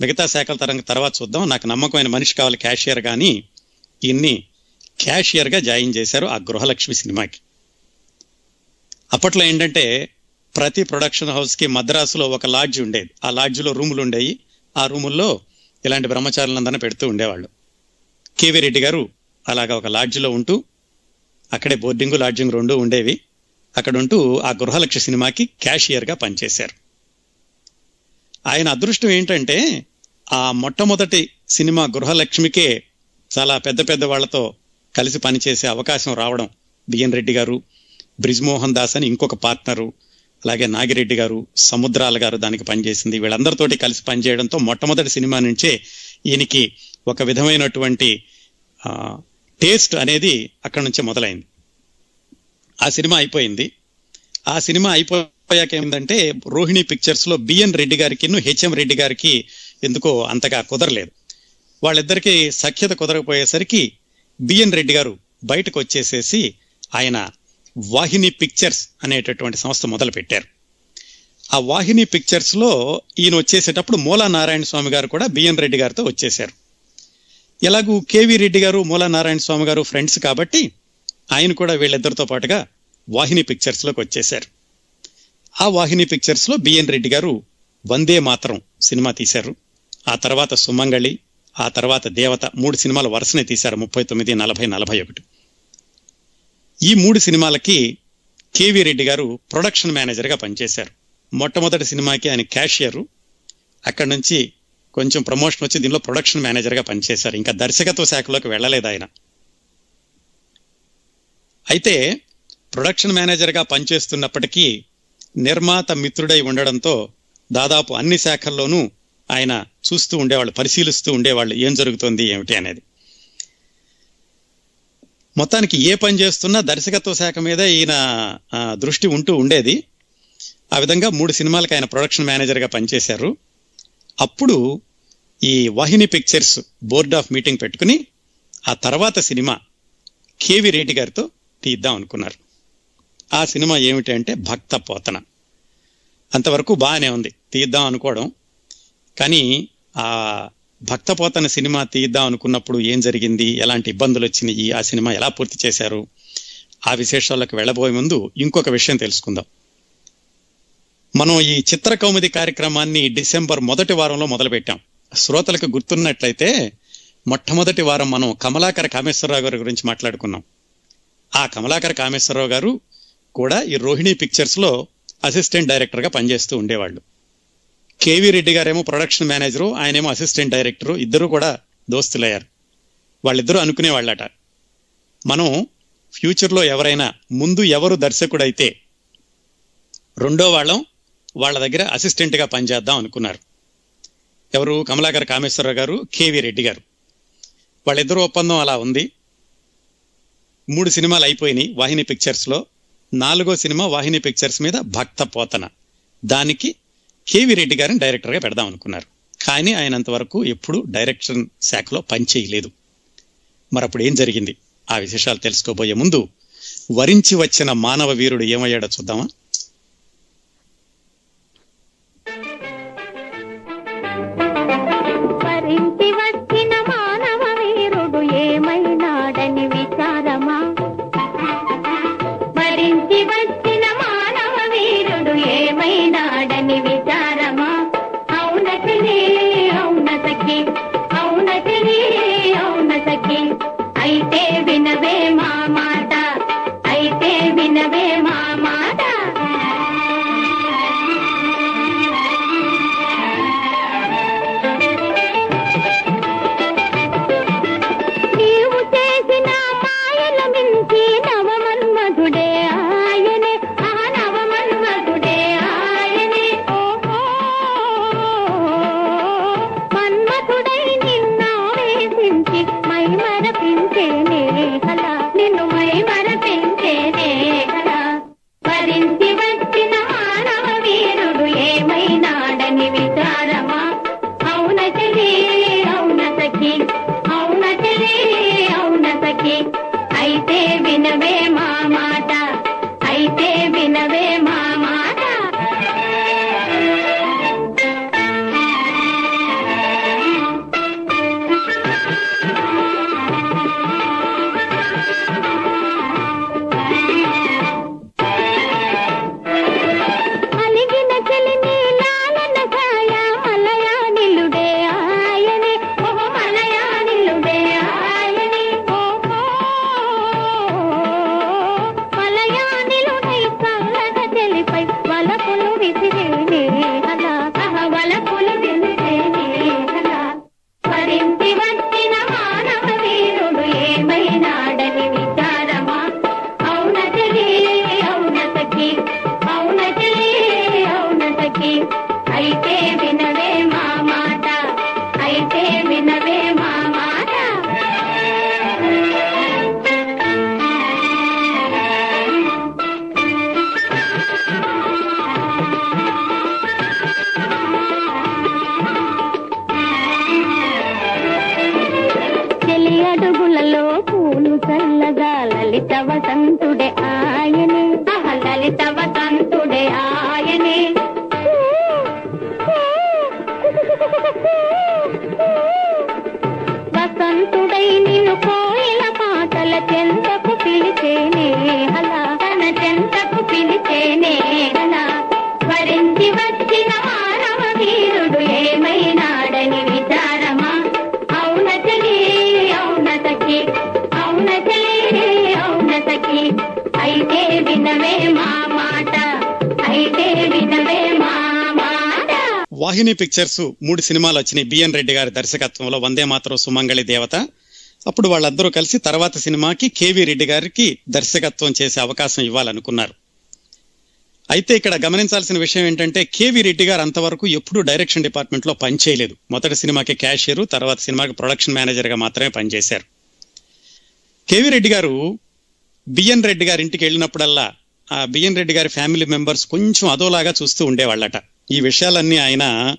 మిగతా శాఖల తరం తర్వాత చూద్దాం. నాకు నమ్మకమైన మనిషి కావాలి క్యాషియర్ కానీ ఈయన్ని క్యాషియర్గా జాయిన్ చేశారు ఆ గృహలక్ష్మి సినిమాకి. అప్పట్లో ఏంటంటే ప్రతి ప్రొడక్షన్ హౌస్కి మద్రాసులో ఒక లాడ్జ్ ఉండేది. ఆ లాడ్జ్లో రూములు ఉండేవి ఆ రూముల్లో ఇలాంటి బ్రహ్మచారులందరినీ పెడుతూ ఉండేవాళ్ళు. కేవీ రెడ్డి గారు అలాగా ఒక లాడ్జ్లో ఉంటూ అక్కడే బోర్డింగ్ లాడ్జింగ్ రెండు ఉండేవి. అక్కడ ఉంటూ ఆ గృహలక్ష్మి సినిమాకి క్యాషియర్గా పనిచేశారు. ఆయన అదృష్టం ఏంటంటే ఆ మొట్టమొదటి సినిమా గృహలక్ష్మికే చాలా పెద్ద పెద్ద వాళ్ళతో కలిసి పనిచేసే అవకాశం రావడం. బిఎన్ రెడ్డి గారు బ్రిజ్మోహన్ దాస్ అని ఇంకొక పార్ట్నరు అలాగే నాగిరెడ్డి గారు సముద్రాల గారు దానికి పనిచేసింది. వీళ్ళందరితోటి కలిసి పనిచేయడంతో మొట్టమొదటి సినిమా నుంచే ఈయనకి ఒక విధమైనటువంటి టేస్ట్ అనేది అక్కడి నుంచే మొదలైంది. ఆ సినిమా అయిపోయింది. ఆ సినిమా అయిపోయాక ఏమిందంటే రోహిణి పిక్చర్స్లో బిఎన్ రెడ్డి గారికి హెచ్ఎం రెడ్డి గారికి ఎందుకో అంతగా కుదరలేదు. వాళ్ళిద్దరికీ సఖ్యత కుదరకపోయేసరికి బిఎన్ రెడ్డి గారు బయటకు వచ్చేసేసి ఆయన వాహిని పిక్చర్స్ అనేటటువంటి సంస్థ మొదలుపెట్టారు. ఆ వాహిని పిక్చర్స్లో ఈయన వచ్చేసేటప్పుడు మూలా నారాయణ స్వామి గారు కూడా బిఎన్ రెడ్డి గారితో వచ్చేశారు. ఎలాగూ కేవీ రెడ్డి గారు మూలా నారాయణ స్వామి గారు ఫ్రెండ్స్ కాబట్టి ఆయన కూడా వీళ్ళిద్దరితో పాటుగా వాహిని పిక్చర్స్లోకి వచ్చేశారు. ఆ వాహిని పిక్చర్స్లో బిఎన్ రెడ్డి గారు వందే మాత్రం సినిమా తీశారు. ఆ తర్వాత సుమంగళి ఆ తర్వాత దేవత మూడు సినిమాలు వరుసనే తీశారు ముప్పై తొమ్మిది నలభై నలభై ఒకటి. ఈ మూడు సినిమాలకి కేవీ రెడ్డి గారు ప్రొడక్షన్ మేనేజర్గా పనిచేశారు. మొట్టమొదటి సినిమాకి ఆయన క్యాషియర్. అక్కడి నుంచి కొంచెం ప్రమోషన్ వచ్చి దీనిలో ప్రొడక్షన్ మేనేజర్గా పనిచేశారు. ఇంకా దర్శకత్వ శాఖలోకి వెళ్ళలేదు ఆయన. అయితే ప్రొడక్షన్ మేనేజర్గా పనిచేస్తున్నప్పటికీ నిర్మాత మిత్రుడై ఉండడంతో దాదాపు అన్ని శాఖల్లోనూ ఆయన చూస్తూ ఉండేవాళ్ళు పరిశీలిస్తూ ఉండేవాళ్ళు. ఏం జరుగుతోంది ఏమిటి అనేది. మొత్తానికి ఏ పని చేస్తున్నా దర్శకత్వ శాఖ మీద ఈయన దృష్టి ఉంటూ ఉండేది. ఆ విధంగా మూడు సినిమాలకు ఆయన ప్రొడక్షన్ మేనేజర్గా పనిచేశారు. అప్పుడు ఈ Vahini pictures board of meeting పెట్టుకుని ఆ తర్వాత సినిమా కేవి రెడ్డి గారితో తీద్దాం అనుకున్నారు. ఆ సినిమా ఏమిటి అంటే భక్త పోతన. అంతవరకు బాగానే ఉంది. తీద్దాం అనుకోవడం. కానీ ఆ భక్తపోతన సినిమా తీద్దాం అనుకున్నప్పుడు ఏం జరిగింది? ఎలాంటి ఇబ్బందులు వచ్చినాయి? ఆ సినిమా ఎలా పూర్తి చేశారు? ఆ విశేషాలకు వెళ్ళబోయే ముందు ఇంకొక విషయం తెలుసుకుందాం. మనం ఈ చిత్ర కౌముది కార్యక్రమాన్ని డిసెంబర్ మొదటి వారంలో మొదలుపెట్టాం. శ్రోతలకు గుర్తున్నట్లయితే మొట్టమొదటి వారం మనం కమలాకర కామేశ్వరరావు గారి గురించి మాట్లాడుకున్నాం. ఆ కమలాకర కామేశ్వరరావు గారు కూడా ఈ రోహిణి పిక్చర్స్లో అసిస్టెంట్ డైరెక్టర్గా పనిచేస్తూ ఉండేవాళ్ళు. కేవీ రెడ్డి గారేమో ప్రొడక్షన్ మేనేజరు ఆయనేమో అసిస్టెంట్ డైరెక్టరు ఇద్దరు కూడా దోస్తులయ్యారు. వాళ్ళిద్దరూ అనుకునేవాళ్ళట. మనం ఫ్యూచర్లో ఎవరైనా ముందు ఎవరు దర్శకుడైతే రెండో వాళ్ళం వాళ్ళ దగ్గర అసిస్టెంట్గా పనిచేద్దాం అనుకున్నారు. ఎవరు? కమలాకర్ కామేశ్వరరావు గారు కేవీ రెడ్డి గారు. వాళ్ళిద్దరు ఒప్పందం అలా ఉంది. మూడు సినిమాలు అయిపోయినాయి వాహిని పిక్చర్స్లో. నాలుగో సినిమా వాహిని పిక్చర్స్ మీద భక్త పోతన. దానికి కేవీ రెడ్డి గారిని డైరెక్టర్గా పెడదాం అనుకున్నారు. కానీ ఆయన అంతవరకు ఎప్పుడు డైరెక్షన్ శాఖలో పనిచేయలేదు మరప్పుడు ఏం జరిగింది? ఆ విశేషాలు తెలుసుకోబోయే ముందు వరించి వచ్చిన మానవ వీరుడు ఏమయ్యాడో చూద్దామా? పిక్చర్స్ మూడు సినిమాలు వచ్చినాయి. బిఎన్ రెడ్డి గారి దర్శకత్వంలో వందే మాత్రం సుమంగళి దేవత. అప్పుడు వాళ్ళందరూ కలిసి తర్వాత సినిమాకి కేవి రెడ్డి గారికి దర్శకత్వం చేసే అవకాశం ఇవ్వాలనుకున్నారు. అయితే ఇక్కడ గమనించాల్సిన విషయం ఏంటంటే కేవి రెడ్డి గారు అంతవరకు ఎప్పుడూ డైరెక్షన్ డిపార్ట్మెంట్లో పనిచేయలేదు మొదటి సినిమాకి క్యాషియర్ తర్వాత సినిమాకి ప్రొడక్షన్ మేనేజర్గా మాత్రమే పనిచేశారు. కేవి రెడ్డి గారు బిఎన్ రెడ్డి గారి ఇంటికి వెళ్ళినప్పుడల్లా ఆ బిఎన్ రెడ్డి గారి ఫ్యామిలీ మెంబర్స్ కొంచెం అదోలాగా చూస్తూ ఉండేవాళ్ళట. ఈ విషయాలన్నీ ఆయన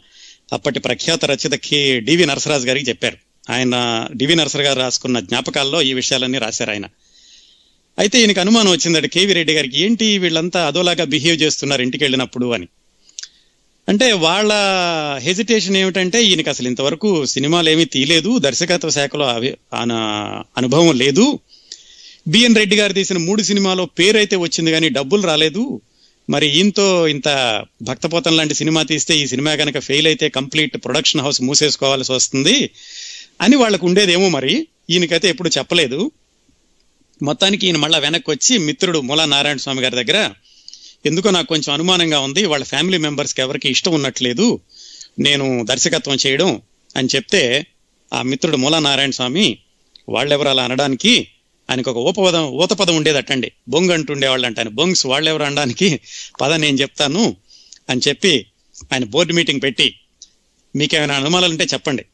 అప్పటి ప్రఖ్యాత రచయిత కె. డివి నరసరాజు గారికి చెప్పారు. ఆయన డివి నరసర్ గారు రాసుకున్న జ్ఞాపకాల్లో ఈ విషయాలన్నీ రాశారు ఆయన. అయితే ఈయనకి అనుమానం వచ్చిందట కేవి రెడ్డి గారికి ఏంటి వీళ్ళంతా అదోలాగా బిహేవ్ చేస్తున్నారు ఇంటికి వెళ్ళినప్పుడు అని. అంటే వాళ్ళ హెజిటేషన్ ఏమిటంటే ఈయనకి అసలు ఇంతవరకు సినిమాలు ఏమీ తీయలేదు దర్శకత్వ శాఖలో అవి ఆన- అనుభవం లేదు. బిఎన్ రెడ్డి గారు తీసిన మూడు సినిమాలో పేరైతే వచ్చింది కానీ డబ్బులు రాలేదు. మరి ఈయంతో ఇంత భక్తపోతం లాంటి సినిమా తీస్తే ఈ సినిమా కనుక ఫెయిల్ అయితే కంప్లీట్ ప్రొడక్షన్ హౌస్ మూసేసుకోవాల్సి వస్తుంది అని వాళ్ళకు ఉండేదేమో మరి. ఈయనకైతే ఎప్పుడు చెప్పలేదు. మొత్తానికి ఈయన మళ్ళా వెనక్కి వచ్చి మిత్రుడు మూలా నారాయణ స్వామి గారి దగ్గర ఎందుకో నాకు కొంచెం అనుమానంగా ఉంది వాళ్ళ ఫ్యామిలీ మెంబర్స్కి ఎవరికి ఇష్టం ఉన్నట్లేదు నేను దర్శకత్వం చేయడం అని చెప్తే ఆ మిత్రుడు మూలా నారాయణ స్వామి వాళ్ళెవరు అలా అనడానికి ఆయనకు ఒక ఊపపదం ఊతపదం ఉండేదటండి. బొంగ్ అంటుండేవాళ్ళు అంటాను ఆయన బొంగ్స్ వాళ్ళెవరు అనడానికి పద నేను చెప్తాను అని చెప్పి ఆయన బోర్డు మీటింగ్ పెట్టి మీకేమైనా అనుమానాలు ఉంటే చెప్పండి.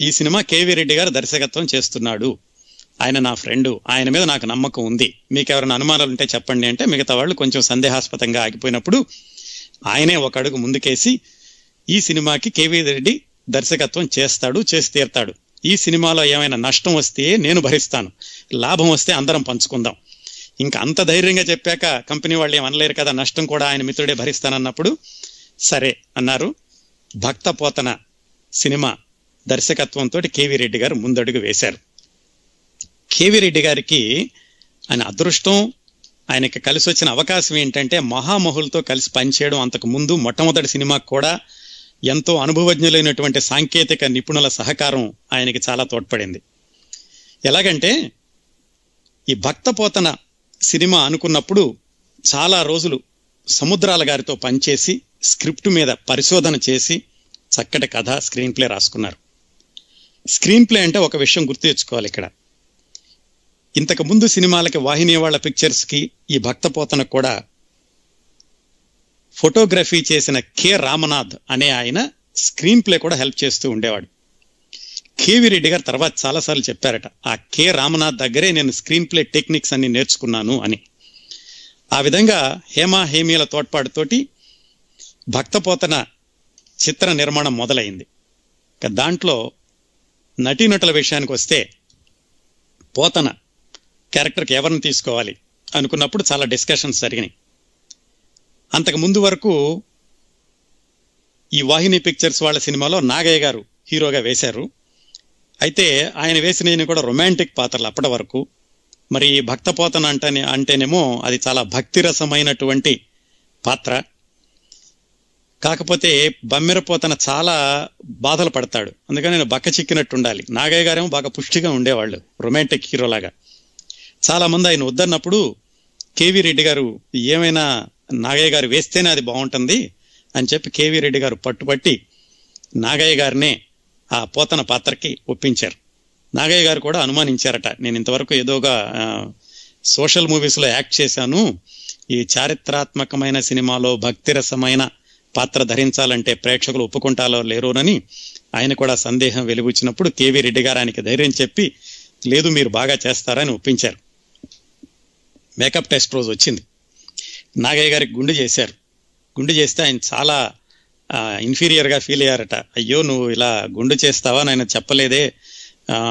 ఈ సినిమా కేవీ రెడ్డి గారు దర్శకత్వం చేస్తున్నాడు. ఆయన నా ఫ్రెండు. ఆయన మీద నాకు నమ్మకం ఉంది. మీకు ఎవరైనా అనుమానాలు ఉంటే చెప్పండి అంటే మిగతా వాళ్ళు కొంచెం సందేహాస్పదంగా ఆగిపోయినప్పుడు ఆయనే ఒక అడుగు ముందుకేసి ఈ సినిమాకి కేవీ రెడ్డి దర్శకత్వం చేస్తాడు చేసి తీరుతాడు. ఈ సినిమాలో ఏమైనా నష్టం వస్తే నేను భరిస్తాను. లాభం వస్తే అందరం పంచుకుందాం. ఇంకా అంత ధైర్యంగా చెప్పాక కంపెనీ వాళ్ళు ఏమనలేరు కదా నష్టం కూడా ఆయన మిత్రుడే భరిస్తానన్నప్పుడు సరే అన్నారు. భక్త పోతన సినిమా దర్శకత్వంతో కేవీ రెడ్డి గారు ముందడుగు వేశారు. కేవీ రెడ్డి గారికి ఆయన అదృష్టం ఆయనకి కలిసి వచ్చిన అవకాశం ఏంటంటే మహామహులతో కలిసి పనిచేయడం అంతకు ముందు మొట్టమొదటి సినిమాకు కూడా ఎంతో అనుభవజ్ఞులైనటువంటి సాంకేతిక నిపుణుల సహకారం ఆయనకి చాలా తోడ్పడింది. ఎలాగంటే ఈ భక్తపోతన సినిమా అనుకున్నప్పుడు చాలా రోజులు సముద్రాల గారితో పనిచేసి స్క్రిప్ట్ మీద పరిశోధన చేసి చక్కటి కథ స్క్రీన్ ప్లే రాసుకున్నారు. స్క్రీన్ ప్లే అంటే ఒక విషయం గుర్తు తెచ్చుకోవాలి ఇక్కడ. ఇంతకు ముందు సినిమాలకి వాహిని వాళ్ళ పిక్చర్స్కి ఈ భక్తపోతన కూడా ఫోటోగ్రఫీ చేసిన కె రామనాథ్ అనే ఆయన స్క్రీన్ ప్లే కూడా హెల్ప్ చేస్తూ ఉండేవాడు. కేవి రెడ్డి గారు తర్వాత చాలాసార్లు చెప్పారట ఆ కె రామనాథ్ దగ్గరే నేను స్క్రీన్ ప్లే టెక్నిక్స్ అన్ని నేర్చుకున్నాను అని. ఆ విధంగా హేమా హేమీల తోడ్పాటుతోటి భక్తపోతన చిత్ర నిర్మాణం మొదలైంది. ఇక దాంట్లో నటీనటుల విషయానికి వస్తే పోతన క్యారెక్టర్కి ఎవరిని తీసుకోవాలి అనుకున్నప్పుడు చాలా డిస్కషన్స్ జరిగినాయి. అంతకు ముందు వరకు ఈ వాహిని పిక్చర్స్ వాళ్ళ సినిమాలో నాగయ్య గారు హీరోగా వేశారు. అయితే ఆయన వేసిన కూడా రొమాంటిక్ పాత్రలు అప్పటి వరకు. మరి భక్తపోతన అంటేనే అంటేనేమో అది చాలా భక్తిరసమైనటువంటి పాత్ర. కాకపోతే బమ్మెరపోతన చాలా బాధలు పడతాడు. అందుకని నేను బక్క చిక్కినట్టు ఉండాలి. నాగయ్య గారేమో బాగా పుష్టిగా ఉండేవాళ్ళు రొమాంటిక్ హీరోలాగా. చాలా మంది ఆయన వద్దన్నప్పుడు కేవీ రెడ్డి గారు ఏమైనా నాగయ్య గారు వేస్తేనే అది బాగుంటుంది అని చెప్పి కేవీ రెడ్డి గారు పట్టుబట్టి నాగయ్య గారినే ఆ పోతన పాత్రకి ఒప్పించారు. నాగయ్య గారు కూడా అనుమానించారట నేను ఇంతవరకు ఏదోగా సోషల్ మూవీస్లో యాక్ట్ చేశాను ఈ చారిత్రాత్మకమైన సినిమాలో భక్తిరసమైన పాత్ర ధరించాలంటే ప్రేక్షకులు ఒప్పుకుంటారో లేరోనని ఆయన కూడా సందేహం వెలుగుచ్చినప్పుడు కేవీ రెడ్డి గారు ఆయనకి ధైర్యం చెప్పి లేదు మీరు బాగా చేస్తారని ఒప్పించారు. మేకప్ టెస్ట్ రోజు వచ్చింది. నాగయ్య గారికి గుండు చేశారు. గుండు చేస్తే ఆయన చాలా ఇన్ఫీరియర్గా ఫీల్ అయ్యారట. అయ్యో నువ్వు ఇలా గుండు చేస్తావా? నేను చెప్పలేదే.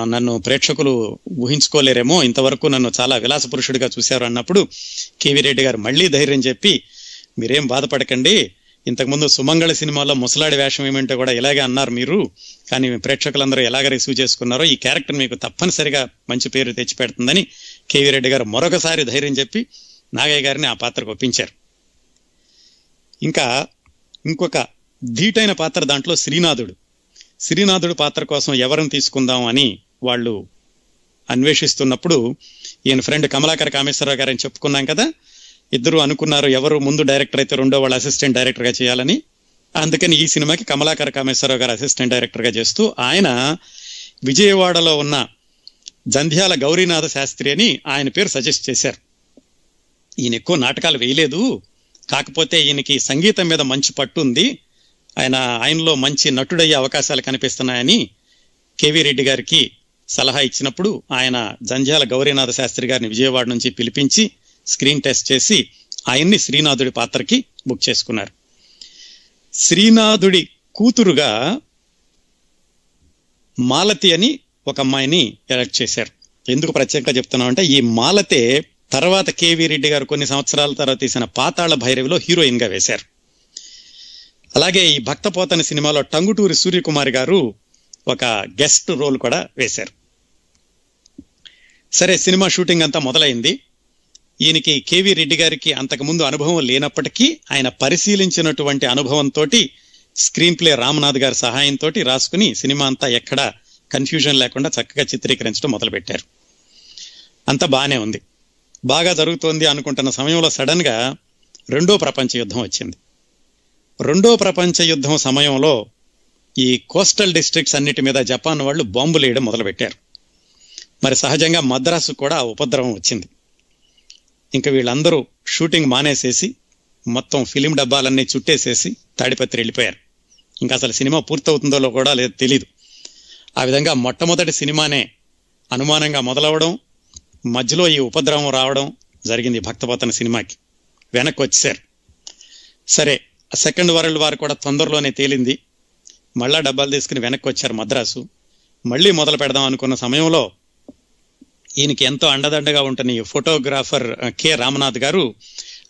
నన్ను ప్రేక్షకులు ఊహించుకోలేరేమో. ఇంతవరకు నన్ను చాలా విలాస పురుషుడిగా చూశారు అన్నప్పుడు కేవీ రెడ్డి గారు మళ్ళీ ధైర్యం చెప్పి మీరేం బాధపడకండి. ఇంతకుముందు సుమంగళ సినిమాలో ముసలాడి వేషం ఏమంటే కూడా ఇలాగే అన్నారు మీరు. కానీ ప్రేక్షకులందరూ ఎలాగ రిసీవ్ చేసుకున్నారో ఈ క్యారెక్టర్ మీకు తప్పనిసరిగా మంచి పేరు తెచ్చిపెడుతుందని కేవీ రెడ్డి గారు మరొకసారి ధైర్యం చెప్పి నాగయ్య గారిని ఆ పాత్రకు ఒప్పించారు. ఇంకా ఇంకొక ధీటైన పాత్ర దాంట్లో శ్రీనాథుడు. శ్రీనాథుడు పాత్ర కోసం ఎవరిని తీసుకుందాం అని వాళ్ళు అన్వేషిస్తున్నప్పుడు ఈయన ఫ్రెండ్ కమలాకర్ కామేశ్వరరావు గారని చెప్పుకున్నాం కదా ఇద్దరు అనుకున్నారు ఎవరు ముందు డైరెక్టర్ అయితే రెండో వాళ్ళ అసిస్టెంట్ డైరెక్టర్గా చేయాలని. అందుకని ఈ సినిమాకి కమలాకర్ కామేశ్వరరావు గారు అసిస్టెంట్ డైరెక్టర్గా చేస్తూ ఆయన విజయవాడలో ఉన్న జంధ్యాల గౌరీనాథ శాస్త్రి అని ఆయన పేరు సజెస్ట్ చేశారు. ఈయన ఎక్కువ నాటకాలు వేయలేదు. కాకపోతే ఈయనకి సంగీతం మీద మంచి పట్టు ఉంది. ఆయన ఆయనలో మంచి నటుడయ్యే అవకాశాలు కనిపిస్తున్నాయని కేవీ రెడ్డి గారికి సలహా ఇచ్చినప్పుడు ఆయన జంధ్యాల గౌరీనాథ శాస్త్రి గారిని విజయవాడ నుంచి పిలిపించి స్క్రీన్ టెస్ట్ చేసి ఆయన్ని శ్రీనాథుడి పాత్రకి బుక్ చేసుకున్నారు. శ్రీనాథుడి కూతురుగా మాలతి అని ఒక అమ్మాయిని ఎలక్ట్ చేశారు. ఎందుకు ప్రత్యేకంగా చెప్తున్నామంటే ఈ మాలతే తర్వాత కేవీ రెడ్డి గారు కొన్ని సంవత్సరాల తర్వాత తీసిన పాతాళ భైరవిలో హీరోయిన్గా వేశారు. అలాగే ఈ భక్తపోతన సినిమాలో టంగుటూరి సూర్యకుమార్ గారు ఒక గెస్ట్ రోల్ కూడా వేశారు. సరే సినిమా షూటింగ్ అంతా మొదలైంది. ఈయనకి కేవీ రెడ్డి గారికి అంతకుముందు అనుభవం లేనప్పటికీ ఆయన పరిశీలించినటువంటి అనుభవంతో స్క్రీన్ ప్లే రామనాథ్ గారి సహాయంతో రాసుకుని సినిమా అంతా ఎక్కడ కన్ఫ్యూజన్ లేకుండా చక్కగా చిత్రీకరించడం మొదలుపెట్టారు. అంతా బాగానే ఉంది. బాగా జరుగుతోంది అనుకుంటున్న సమయంలో సడన్గా రెండో ప్రపంచ యుద్ధం వచ్చింది. రెండో ప్రపంచ యుద్ధం సమయంలో ఈ కోస్టల్ డిస్ట్రిక్ట్స్ అన్నిటి మీద జపాన్ వాళ్ళు బాంబులు వేయడం మొదలుపెట్టారు. మరి సహజంగా మద్రాసు కూడా ఉపద్రవం వచ్చింది. ఇంకా వీళ్ళందరూ షూటింగ్ మానేసేసి మొత్తం ఫిలిం డబ్బాలన్నీ చుట్టేసేసి తాడిపత్రి వెళ్ళిపోయారు. ఇంకా అసలు సినిమా పూర్తవుతుందో కూడా లేదు తెలీదు. ఆ విధంగా మొట్టమొదటి సినిమానే అనుమానంగా మొదలవడం మధ్యలో ఈ ఉపద్రవం రావడం జరిగింది భక్తపతన సినిమాకి. వెనక్కి వచ్చేసారు సరే. సెకండ్ వరల్డ్ వార్ కూడా తొందరలోనే తేలింది. మళ్ళా డబ్బాలు తీసుకుని వెనక్కి వచ్చారు మద్రాసు. మళ్ళీ మొదలు పెడదాం అనుకున్న సమయంలో ఈయనకి ఎంతో అండదండగా ఉంటున్న ఈ ఫోటోగ్రాఫర్ కె. రామనాథ్ గారు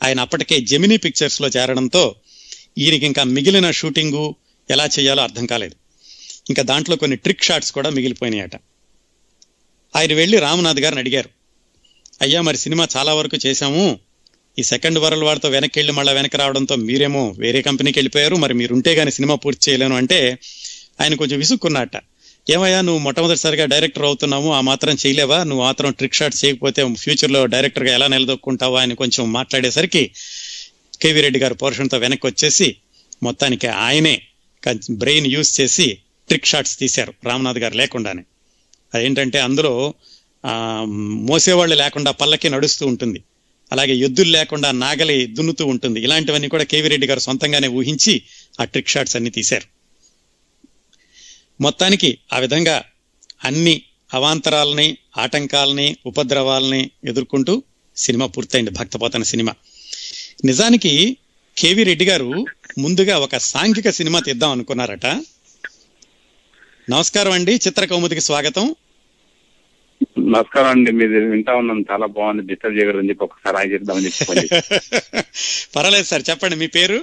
ఆయన అప్పటికే జెమినీ పిక్చర్స్లో చేరడంతో ఈయనకి ఇంకా మిగిలిన షూటింగు ఎలా చేయాలో అర్థం కాలేదు. ఇంకా దాంట్లో కొన్ని ట్రిక్ షాట్స్ కూడా మిగిలిపోయినాయట. ఆయన వెళ్ళి రామనాథ్ గారిని అడిగారు. అయ్యా మరి సినిమా చాలా వరకు చేశాము. ఈ సెకండ్ వరల్డ్ వార్తో వెనక్కి వెళ్ళి మళ్ళీ వెనక్కి రావడంతో మీరేమో వేరే కంపెనీకి వెళ్ళిపోయారు. మరి మీరుంటే కానీ సినిమా పూర్తి చేయలేను అంటే ఆయన కొంచెం విసుక్కున్నట్ట ఏమయ్యా నువ్వు మొట్టమొదటిసారిగా డైరెక్టర్ అవుతున్నాము ఆ మాత్రం చేయలేవా? నువ్వు మాత్రం ట్రిక్ షాట్ చేయకపోతే ఫ్యూచర్లో డైరెక్టర్గా ఎలా నిలదొక్కుంటావా అని కొంచెం మాట్లాడేసరికి కేవీ రెడ్డి గారు పోర్షన్తో వెనక్కి వచ్చేసి మొత్తానికి ఆయనే బ్రెయిన్ యూజ్ చేసి ట్రిక్ షాట్స్ తీశారు. రామ్నాథ్ గారు లేకుండానే. అదేంటంటే అందులో మోసేవాళ్ళు లేకుండా పల్లకి నడుస్తూ ఉంటుంది. అలాగే ఎద్దులు లేకుండా నాగలి దున్నుతూ ఉంటుంది. ఇలాంటివన్నీ కూడా కేవీ రెడ్డి గారు సొంతంగానే ఊహించి ఆ ట్రిక్ షాట్స్ అన్ని తీశారు. మొత్తానికి ఆ విధంగా అన్ని అవాంతరాలని ఆటంకాలని ఉపద్రవాలని ఎదుర్కొంటూ సినిమా పూర్తయింది. భక్తపోతన సినిమా. నిజానికి కేవీ రెడ్డి గారు ముందుగా ఒక సాంఘిక సినిమా తీద్దాం అనుకున్నారట. నమస్కారం అండి. చిత్రకౌముదికి స్వాగతం.
నమస్కారం అండి మీరు వింటా ఉన్నాను చాలా బాగుంది డిస్టర్బ్ చేయకూడదని చెప్పి ఒకసారి ఆయన చేద్దామని చెప్పి.
పర్వాలేదు సార్ చెప్పండి మీ పేరు?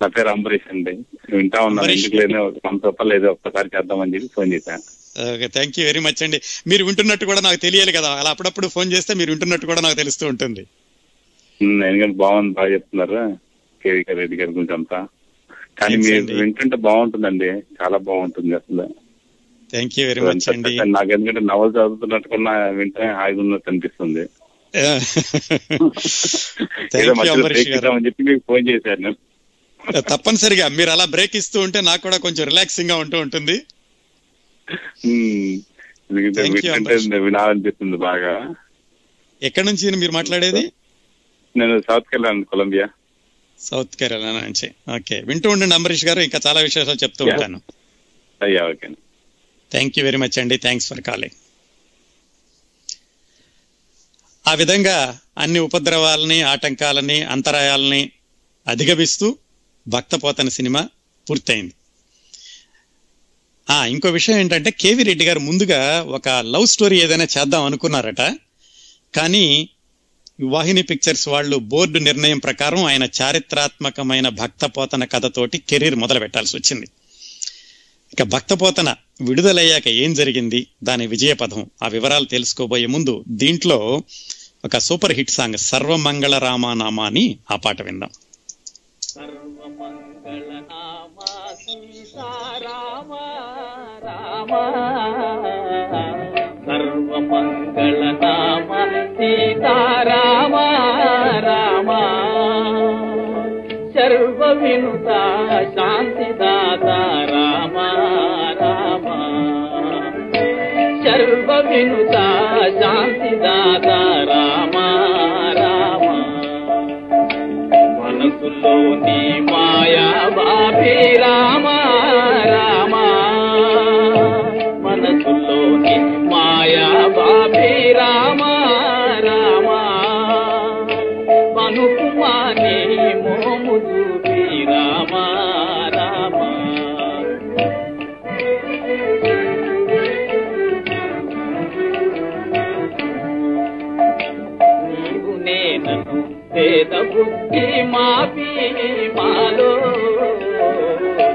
నా పేరు అంబరీష్ అండి. వింటా ఉన్నాను. ఎందుకు లేదు వంద రూపాయలు లేదు ఒక్కసారి చేద్దామని చెప్పి ఫోన్ చేశాను.
Okay thank you very much అండి. మీరు వింటున్నట్టు కూడా నాకు తెలియాలి కదా అలా అప్పుడప్పుడు ఫోన్ చేస్తే మీరు వింటున్నట్టు కూడా నాకు తెలుస్తూ ఉంటుంది.
ఎందుకంటే బాగుంది బాగా చెప్తున్నారు కేవీ రెడ్డి గారి గురించి అంతా. కానీ మీరు. వింటుంటే బాగుంటుందండి చాలా బాగుంటుంది అసలు.
థ్యాంక్ యూ వెరీ మచ్ అండి
నాకు ఎందుకంటే నవలు చదువుతున్నట్టు కూడా వింటే హాయిగా ఉన్నట్టు అనిపిస్తుంది. చెప్పి మీకు ఫోన్ చేశాను.
తప్పనిసరిగా. మీరు అలా బ్రేక్ ఇస్తూ ఉంటే నాకు కూడా కొంచెం రిలాక్సింగ్గా ఉంటూ ఉంటుంది. అంబరీష్.
వినాలనిపిస్తుంది బాగా.
ఎక్కడి నుంచి మీరు మాట్లాడేది?
నేను సౌత్ కెళ్ళాను కొలంబియా
సౌత్ కేరళ నుంచి. ఓకే వింటూ ఉండండి అంబరీష్ గారు. ఇంకా చాలా విశేషాలు చెప్తూ. ఉంటాను.
అయ్యా okay
thank you very much అండి థ్యాంక్స్ ఫర్ కాలింగ్ ఆ విధంగా అన్ని ఉపద్రవాలని ఆటంకాలని అంతరాయాలని అధిగమిస్తూ భక్తపోతన సినిమా పూర్తయింది. ఆ ఇంకో విషయం ఏంటంటే కేవి రెడ్డి గారు ముందుగా ఒక లవ్ స్టోరీ ఏదైనా చేద్దాం అనుకున్నారట. కానీ వాహిని పిక్చర్స్ వాళ్ళు బోర్డు నిర్ణయం ప్రకారం ఆయన చారిత్రాత్మకమైన భక్తపోతన కథతోటి కెరీర్ మొదలు పెట్టాల్సి వచ్చింది. ఇక భక్తపోతన విడుదలయ్యాక ఏం జరిగింది? దాని విజయపథం. ఆ వివరాలు తెలుసుకోబోయే ముందు దీంట్లో ఒక సూపర్ హిట్ సాంగ్ సర్వమంగళ రామానామా అని ఆ పాట విందాం.
రామ. సర్వమంగళనామ సీతారామ రామ. సర్వ వినుత శాంతిదాతా వినుత శాంతిదాత రామ రామ. మనసులోని మాయా బాపి రామ రామ. మనసులోని మాయా బాపి రామ రామ. వేద బుద్ధి మాపి మాలో.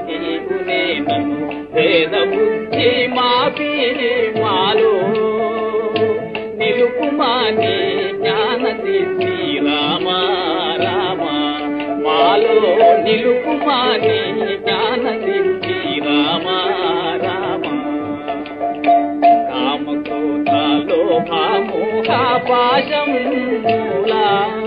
నీవు వేద బుద్ధి మాపి మాలో. నిలుపుమాని జ్ఞాన సిద్ధి రామ రామ. మాలో నిలుపుమాని జ్ఞాన సిద్ధి రామ రామ. కామక్రోధాలో భామోహ పాశం మూలా.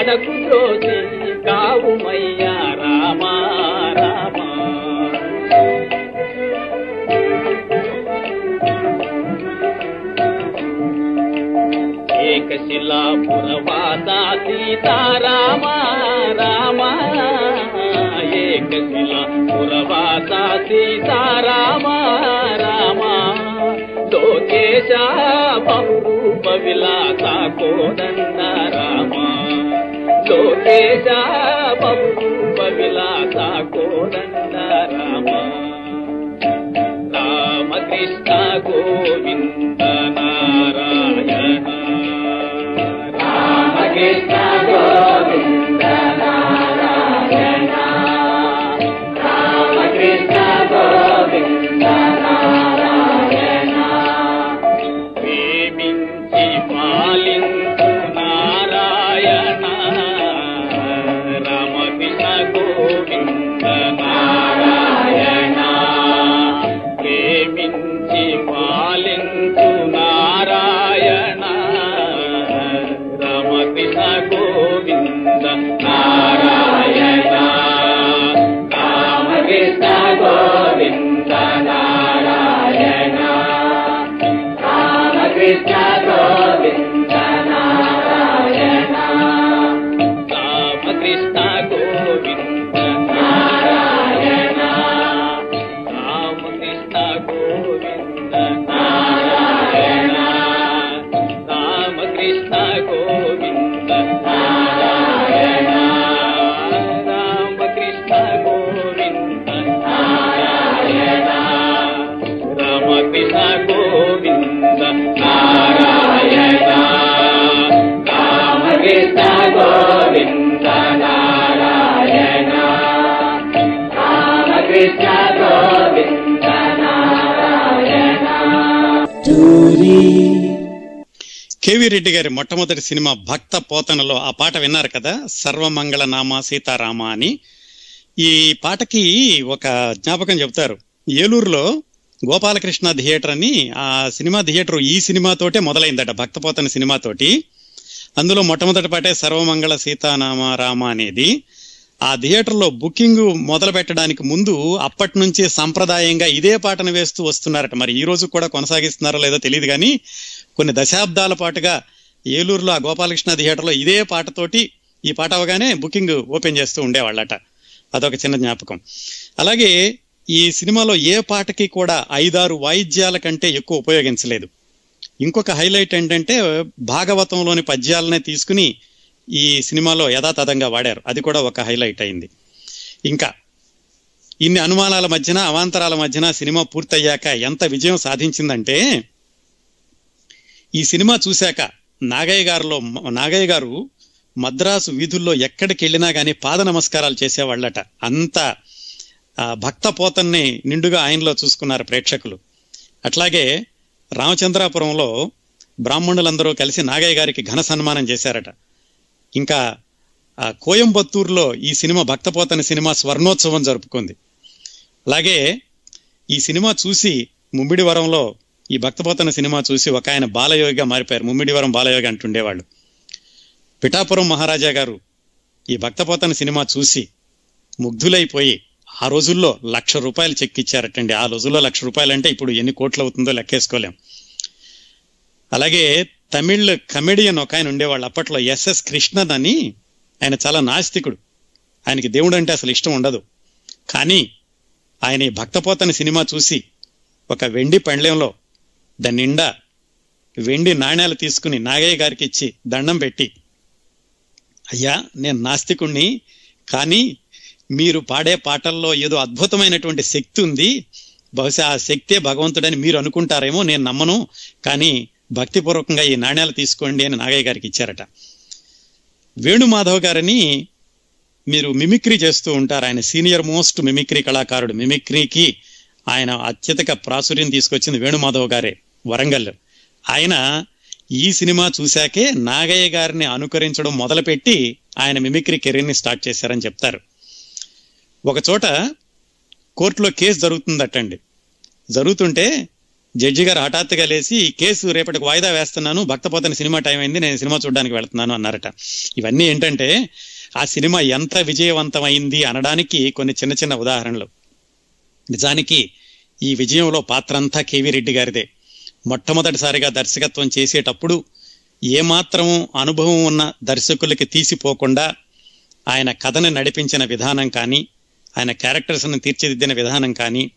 కడకు ద్రోసి కావుమయ్యా రామా రామా. ఏకశిలాపురవాస సీతారామ రామా. ఏకశిలాపురవాస సీతారామ రామా. లోకేశ బహు విలాస కోదండ రామ లోకేశ బహురూప విలాస కోదండ రామ. రామకృష్ణ గోవింద నారాయణ. రామకృష్ణ
రెడ్డి గారి మొట్టమొదటి సినిమా భక్త పోతనలో ఆ పాట విన్నారు కదా? సర్వమంగళ నామ సీతారామ అని. ఈ పాటకి ఒక జ్ఞాపకం చెప్తారు ఏలూరులో గోపాలకృష్ణ థియేటర్ అని ఆ సినిమా థియేటర్ ఈ సినిమాతోటే మొదలైందట భక్తపోతన సినిమాతోటి. అందులో మొట్టమొదటి పాటే సర్వమంగళ సీతానామ రామ అనేది. ఆ థియేటర్లో బుకింగ్ మొదలు పెట్టడానికి ముందు అప్పటి నుంచి సంప్రదాయంగా ఇదే పాటను వేస్తూ వస్తున్నారట. మరి ఈ రోజు కూడా కొనసాగిస్తున్నారో లేదో తెలియదు కానీ కొన్ని దశాబ్దాల పాటుగా ఏలూరులో ఆ గోపాలకృష్ణ థియేటర్లో ఇదే పాటతోటి ఈ పాట అవగానే బుకింగ్ ఓపెన్ చేస్తూ ఉండేవాళ్ళట. అదొక చిన్న జ్ఞాపకం. అలాగే ఈ సినిమాలో ఏ పాటకి కూడా ఐదారు వాయిద్యాల కంటే ఎక్కువ ఉపయోగించలేదు. ఇంకొక హైలైట్ ఏంటంటే భాగవతంలోని పద్యాలనే తీసుకుని ఈ సినిమాలో యథాతథంగా వాడారు. అది కూడా ఒక హైలైట్ అయింది. ఇంకా ఇన్ని అనుమానాల మధ్యన అవాంతరాల మధ్యన సినిమా పూర్తయ్యాక ఎంత విజయం సాధించిందంటే ఈ సినిమా చూశాక నాగయ్య గారిలో నాగయ్య గారు మద్రాసు వీధుల్లో ఎక్కడికి వెళ్ళినా కానీ పాద నమస్కారాలు చేసేవాళ్ళట. అంత భక్త పోతన్ని నిండుగా ఆయనలో చూసుకున్నారు ప్రేక్షకులు. అట్లాగే రామచంద్రాపురంలో బ్రాహ్మణులందరూ కలిసి నాగయ్య గారికి ఘన సన్మానం చేశారట. ఇంకా కోయంబత్తూరులో ఈ సినిమా భక్తపోతని సినిమా స్వర్ణోత్సవం జరుపుకుంది. అలాగే ఈ సినిమా చూసి ముమ్మిడివరంలో ఈ భక్తపోతన సినిమా చూసి ఒక ఆయన బాలయోగిగా మారిపోయారు. ముమ్మిడివరం బాలయోగి అంటుండేవాళ్ళు. పిఠాపురం మహారాజా గారు ఈ భక్తపోతన సినిమా చూసి ముగ్ధులైపోయి ఆ రోజుల్లో లక్ష రూపాయలు చెక్ ఇచ్చారటండి ఆ రోజుల్లో లక్ష రూపాయలు అంటే ఇప్పుడు ఎన్ని కోట్లు అవుతుందో లెక్కేసుకోలేం. అలాగే తమిళ్ కమెడియన్ ఒక ఆయన ఉండేవాళ్ళు. అప్పట్లో ఎస్ఎస్ కృష్ణన్ అని ఆయన చాలా నాస్తికుడు. ఆయనకి దేవుడు అంటే అసలు ఇష్టం ఉండదు. కానీ ఆయన ఈ భక్తపోతని సినిమా చూసి ఒక వెండి పండ్లెంలో దాని నిండా వెండి నాణ్యాలు తీసుకుని నాగయ్య గారికి ఇచ్చి దండం పెట్టి అయ్యా నేను నాస్తికుణ్ణి కానీ మీరు పాడే పాటల్లో ఏదో అద్భుతమైనటువంటి శక్తి ఉంది. బహుశా ఆ శక్తే భగవంతుడని మీరు అనుకుంటారేమో నేను నమ్మను కానీ భక్తిపూర్వకంగా ఈ నాణ్యాలు తీసుకోండి అని నాగయ్య గారికి ఇచ్చారట. వేణుమాధవ్ గారిని మీరు మిమిక్రీ చేస్తూ ఉంటారు. ఆయన సీనియర్ మోస్ట్ మిమిక్రీ కళాకారుడు. మిమిక్రీకి ఆయన అత్యధిక ప్రాచుర్యం తీసుకొచ్చింది వేణుమాధవ్ గారే. వరంగల్. ఆయన ఈ సినిమా చూశాకే నాగయ్య గారిని అనుకరించడం మొదలుపెట్టి ఆయన మిమిక్రీ కెరీర్ని స్టార్ట్ చేశారని చెప్తారు. ఒకచోట కోర్టులో కేసు జరుగుతుందటండి. జరుగుతుంటే జడ్జి గారు హఠాత్తుగా లేచి ఈ కేసు రేపటికి వాయిదా వేస్తున్నాను భక్తపోతని సినిమా టైం అయింది నేను సినిమా చూడడానికి వెళ్తున్నాను అన్నారట. ఇవన్నీ ఏంటంటే ఆ సినిమా ఎంత విజయవంతమైంది అనడానికి కొన్ని చిన్న చిన్న ఉదాహరణలు. నిజానికి ఈ విజయంలో పాత్ర అంతా కేవీ రెడ్డి గారిదే. మొట్టమొదటిసారిగా దర్శకత్వం చేసేటప్పుడు ఏమాత్రం అనుభవం ఉన్న దర్శకులకి తీసిపోకుండా ఆయన కథను నడిపించిన విధానం కానీ ఆయన క్యారెక్టర్స్ని తీర్చిదిద్దిన విధానం కానీ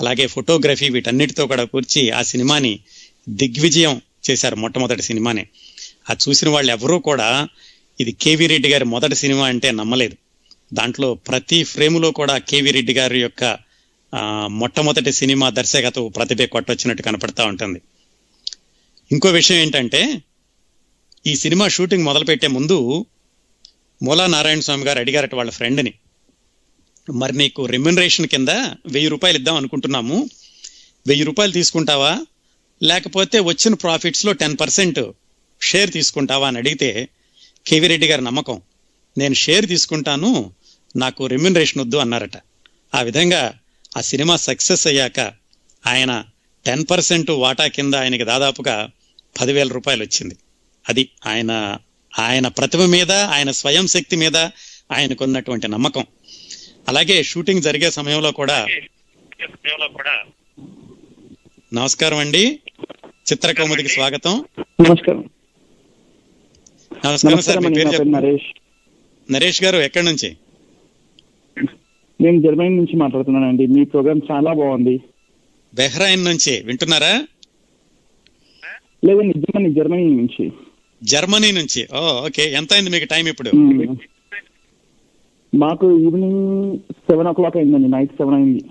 అలాగే ఫోటోగ్రఫీ వీటన్నిటితో కూడా కూర్చి ఆ సినిమాని దిగ్విజయం చేశారు మొట్టమొదటి సినిమాని. ఆ చూసిన వాళ్ళు ఎవరూ కూడా ఇది కేవీ రెడ్డి గారి మొదటి సినిమా అంటే నమ్మలేదు. దాంట్లో ప్రతి ఫ్రేములో కూడా కేవీ రెడ్డి గారి యొక్క మొట్టమొదటి సినిమా దర్శకత్వ ప్రతిభ కొట్టొచ్చినట్టు కనపడతా ఉంటుంది. ఇంకో విషయం ఏంటంటే ఈ సినిమా షూటింగ్ మొదలుపెట్టే ముందు మూలా నారాయణ స్వామి గారు అడిగారట వాళ్ళ ఫ్రెండ్ని మరి నీకు రెమ్యునరేషన్ కింద వెయ్యి రూపాయలు ఇద్దాం అనుకుంటున్నాము. వెయ్యి రూపాయలు తీసుకుంటావా? లేకపోతే వచ్చిన ప్రాఫిట్స్లో టెన్ పర్సెంట్ షేర్ తీసుకుంటావా? అని అడిగితే కేవీ రెడ్డి గారి నమ్మకం నేను షేర్ తీసుకుంటాను నాకు రెమ్యునరేషన్ వద్దు అన్నారట. ఆ విధంగా ఆ సినిమా సక్సెస్ అయ్యాక ఆయన టెన్ పర్సెంట్ వాటా కింద ఆయనకి దాదాపుగా పదివేల రూపాయలు వచ్చింది. అది ఆయన ఆయన ప్రతిభ మీద ఆయన స్వయం శక్తి మీద ఆయనకున్నటువంటి నమ్మకం. అలాగే షూటింగ్ జరిగే సమయంలో కూడా నమస్కారం అండి. చిత్రకౌముదికి స్వాగతం.
నమస్కారం.
నమస్కారం సార్
నరేష్
గారు ఎక్కడి నుంచి?
నేను జర్మనీ నుంచి మాట్లాడుతున్నానండి. మీ ప్రోగ్రామ్ చాలా బాగుంది.
బెహ్రాయిన్ నుంచి. వింటున్నారా?
లేదండి జర్మనీ జర్మనీ నుంచి.
జర్మనీ నుంచి. Oh okay. ఎంత అయింది మీకు టైం ఇప్పుడు.
మాకు ఈవినింగ్ సెవెన్ ఓ క్లాక్ అయిందండి. నైట్ సెవెన్ అయింది.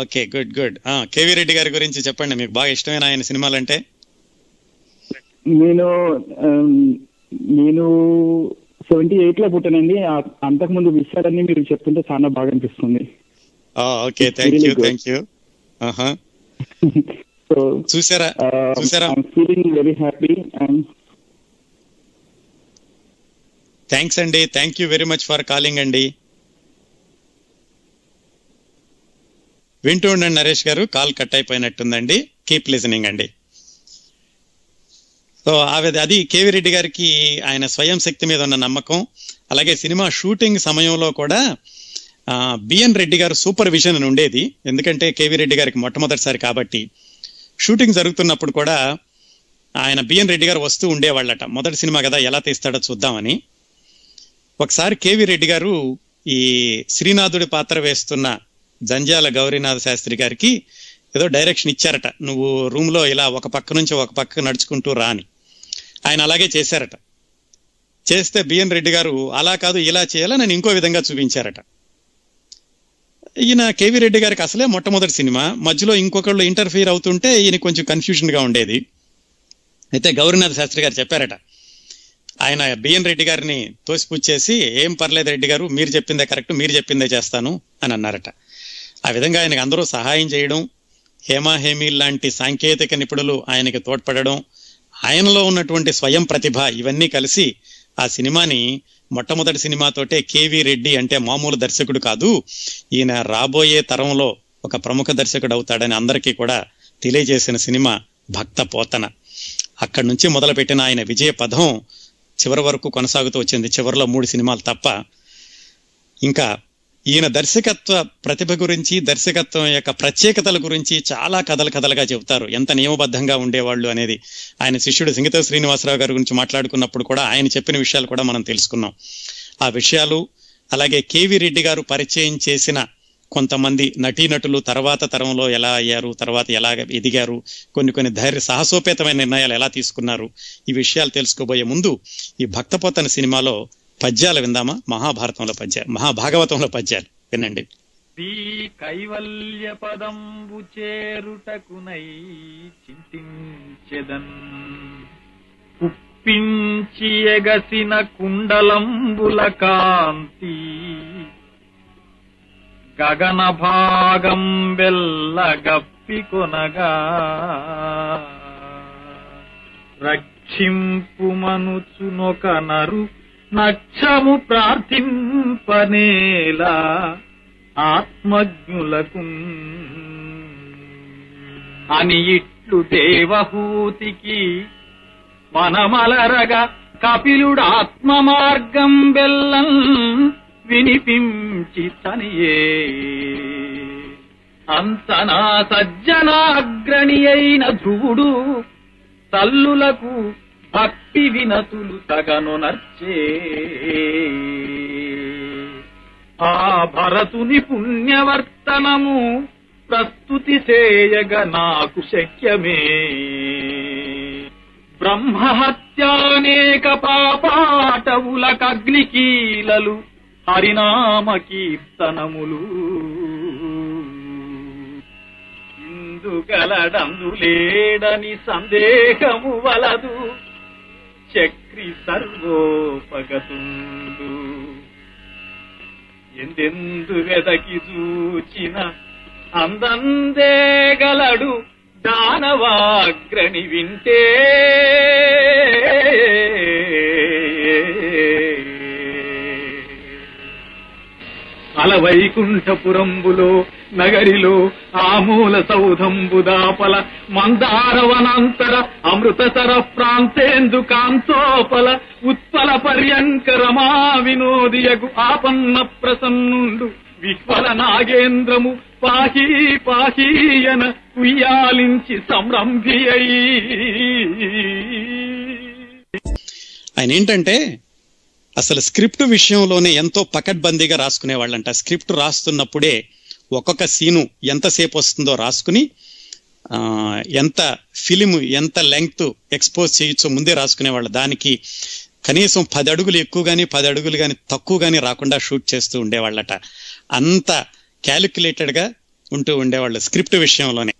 Okay good good. KV Reddy garu గురించి చెప్పండి. మీకు బాగా ఇష్టమైన ఆయన సినిమాలంటే?
నేను ఆమ్, నేను సెవెంటీ ఎయిట్లో పుట్టానండి. అంతకుముందు విషయాలన్నీ మీరు చెప్తుంటే చాలా బాగా అనిపిస్తుంది.
Okay.
It's
thank
really
you
good.
Thank you
so
చూసారా? చూసారా?
Feeling very happy and
thanks అండి thank you very much for calling అండి వింటూ ఉండండి నరేష్ గారు. కాల్ కట్ అయిపోయినట్టుందండి. కీప్ లిజనింగ్ అండి సో ఆవిడ అది కేవి రెడ్డి గారికి ఆయన స్వయం శక్తి మీద ఉన్న నమ్మకం. అలాగే సినిమా షూటింగ్ సమయంలో కూడా బిఎన్ రెడ్డి గారు సూపర్విజన్ అని ఉండేది. ఎందుకంటే కేవీ రెడ్డి గారికి మొట్టమొదటిసారి కాబట్టి. షూటింగ్ జరుగుతున్నప్పుడు కూడా ఆయన బిఎన్ రెడ్డి గారు వస్తూ ఉండేవాళ్ళట. మొదటి సినిమా కదా ఎలా తీస్తాడో చూద్దామని. ఒకసారి కేవీ రెడ్డి గారు ఈ శ్రీనాథుడి పాత్ర వేస్తున్న జంజాల గౌరీనాథ శాస్త్రి గారికి ఏదో డైరెక్షన్ ఇచ్చారట. నువ్వు రూమ్లో ఇలా ఒక పక్క నుంచి ఒక పక్క నడుచుకుంటూ రాని. ఆయన అలాగే చేశారట. చేస్తే బిఎన్ రెడ్డి గారు అలా కాదు ఇలా చేయాలని నేను ఇంకో విధంగా చూపించారట. ఈయన కేవీ రెడ్డి గారికి అసలే మొట్టమొదటి సినిమా. మధ్యలో ఇంకొకళ్ళు ఇంటర్ఫియర్ అవుతుంటే ఈయన కొంచెం కన్ఫ్యూషన్గా ఉండేది. అయితే గౌరీనాథ్ శాస్త్రి గారు చెప్పారట ఆయన బిఎన్ రెడ్డి గారిని తోసిపుచ్చేసి ఏం పర్లేదు రెడ్డి గారు మీరు చెప్పిందే కరెక్ట్ మీరు చెప్పిందే చేస్తాను అని అన్నారట. ఆ విధంగా ఆయనకు అందరూ సహాయం చేయడం హేమా హేమీ లాంటి సాంకేతిక నిపుణులు ఆయనకి తోడ్పడడం ఆయనలో ఉన్నటువంటి స్వయం ప్రతిభ ఇవన్నీ కలిసి ఆ సినిమాని మొట్టమొదటి సినిమాతోటే కేవి రెడ్డి అంటే మామూలు దర్శకుడు కాదు ఈయన రాబోయే తరంలో ఒక ప్రముఖ దర్శకుడు అవుతాడని అందరికీ కూడా తెలియజేసిన సినిమా భక్త పోతన. అక్కడి నుంచి మొదలుపెట్టిన ఆయన విజయ పదం చివరి వరకు కొనసాగుతూ వచ్చింది. చివరిలో మూడు సినిమాలు తప్ప ఇంకా ఈయన దర్శకత్వ ప్రతిభ గురించి దర్శకత్వం యొక్క ప్రత్యేకతల గురించి చాలా కథలు కథలుగా చెబుతారు. ఎంత నియమబద్ధంగా ఉండేవాళ్ళు అనేది ఆయన శిష్యుడు సింగిత శ్రీనివాసరావు గారి గురించి మాట్లాడుకున్నప్పుడు కూడా ఆయన చెప్పిన విషయాలు కూడా మనం తెలుసుకున్నాం. ఆ విషయాలు అలాగే కేవి రెడ్డి గారు పరిచయం చేసిన కొంతమంది నటీనటులు తర్వాత తరంలో ఎలా అయ్యారు తర్వాత ఎలా ఎదిగారు కొన్ని కొన్ని ధైర్య సాహసోపేతమైన నిర్ణయాలు ఎలా తీసుకున్నారు ఈ విషయాలు తెలుసుకోబోయే ముందు ఈ భక్తపోతన సినిమాలో పద్యాలు విందామా? మహాభారతంలో పద్యాలు మహాభాగవతంలో పద్యాలు వినండి.
కైవల్య పదంబు చేరుటకునై చింతించెదన్. కుప్పించి ఎగసిన కుండలంబుల కాంతి. గగన భాగం వెల్ల గప్పికొనగా రక్షింపుమనుచునొక నరు నక్షము ప్రార్థింపనేలా ఆత్మజ్ఞులకు. అని ఇట్లు దేవహూతికి మనమలరగా కపిలుడు ఆత్మ మార్గం బెల్లం వినిపించి తనియే అంతనా సజ్జనాగ్రణి అయిన ధ్రువుడు తల్లులకు భక్తి వినతులు తగను నర్చే. ఆ భరతుని పుణ్యవర్తనము ప్రస్తుతి చేయగ నాకు శక్యమే. బ్రహ్మహత్యానేక పాపాటవులకగ్నికీలలు హరినామ కీర్తనములు. ఇందుగలడందు లేడని సందేహము వలదు. చక్రి సర్వోపగతుండు. ఎందెందు వెదకి చూచిన అందందే గలడు దానవాగ్రణి వింటే. అలవైకుంఠపురంబులో నగరిలో ఆమూల సౌధంబుదాపల మందారవనంతర అమృతసర ప్రాంతేందు కాంతోపల ఉత్పల పర్యంకరమా వినోదియగు ఆపన్న ప్రసన్నుండు. విఫల నాగేంద్రము పాహీ పాహీయన ఉయ్యాలించి సంరంభి అయి
ఆయన ఏంటంటే అసలు స్క్రిప్ట్ విషయంలోనే ఎంతో పకడ్బందీగా రాసుకునేవాళ్ళంట. స్క్రిప్ట్ రాస్తున్నప్పుడే ఒక్కొక్క సీను ఎంతసేపు వస్తుందో రాసుకుని ఎంత ఫిలిం ఎంత లెంగ్త్ ఎక్స్పోజ్ చేయొచ్చో ముందే రాసుకునేవాళ్ళు. దానికి కనీసం పది అడుగులు ఎక్కువ కానీ పది అడుగులు కానీ తక్కువ కానీ రాకుండా షూట్ చేస్తూ ఉండేవాళ్ళట. అంత క్యాలిక్యులేటెడ్గా ఉంటూ ఉండేవాళ్ళు స్క్రిప్ట్ విషయంలోనే.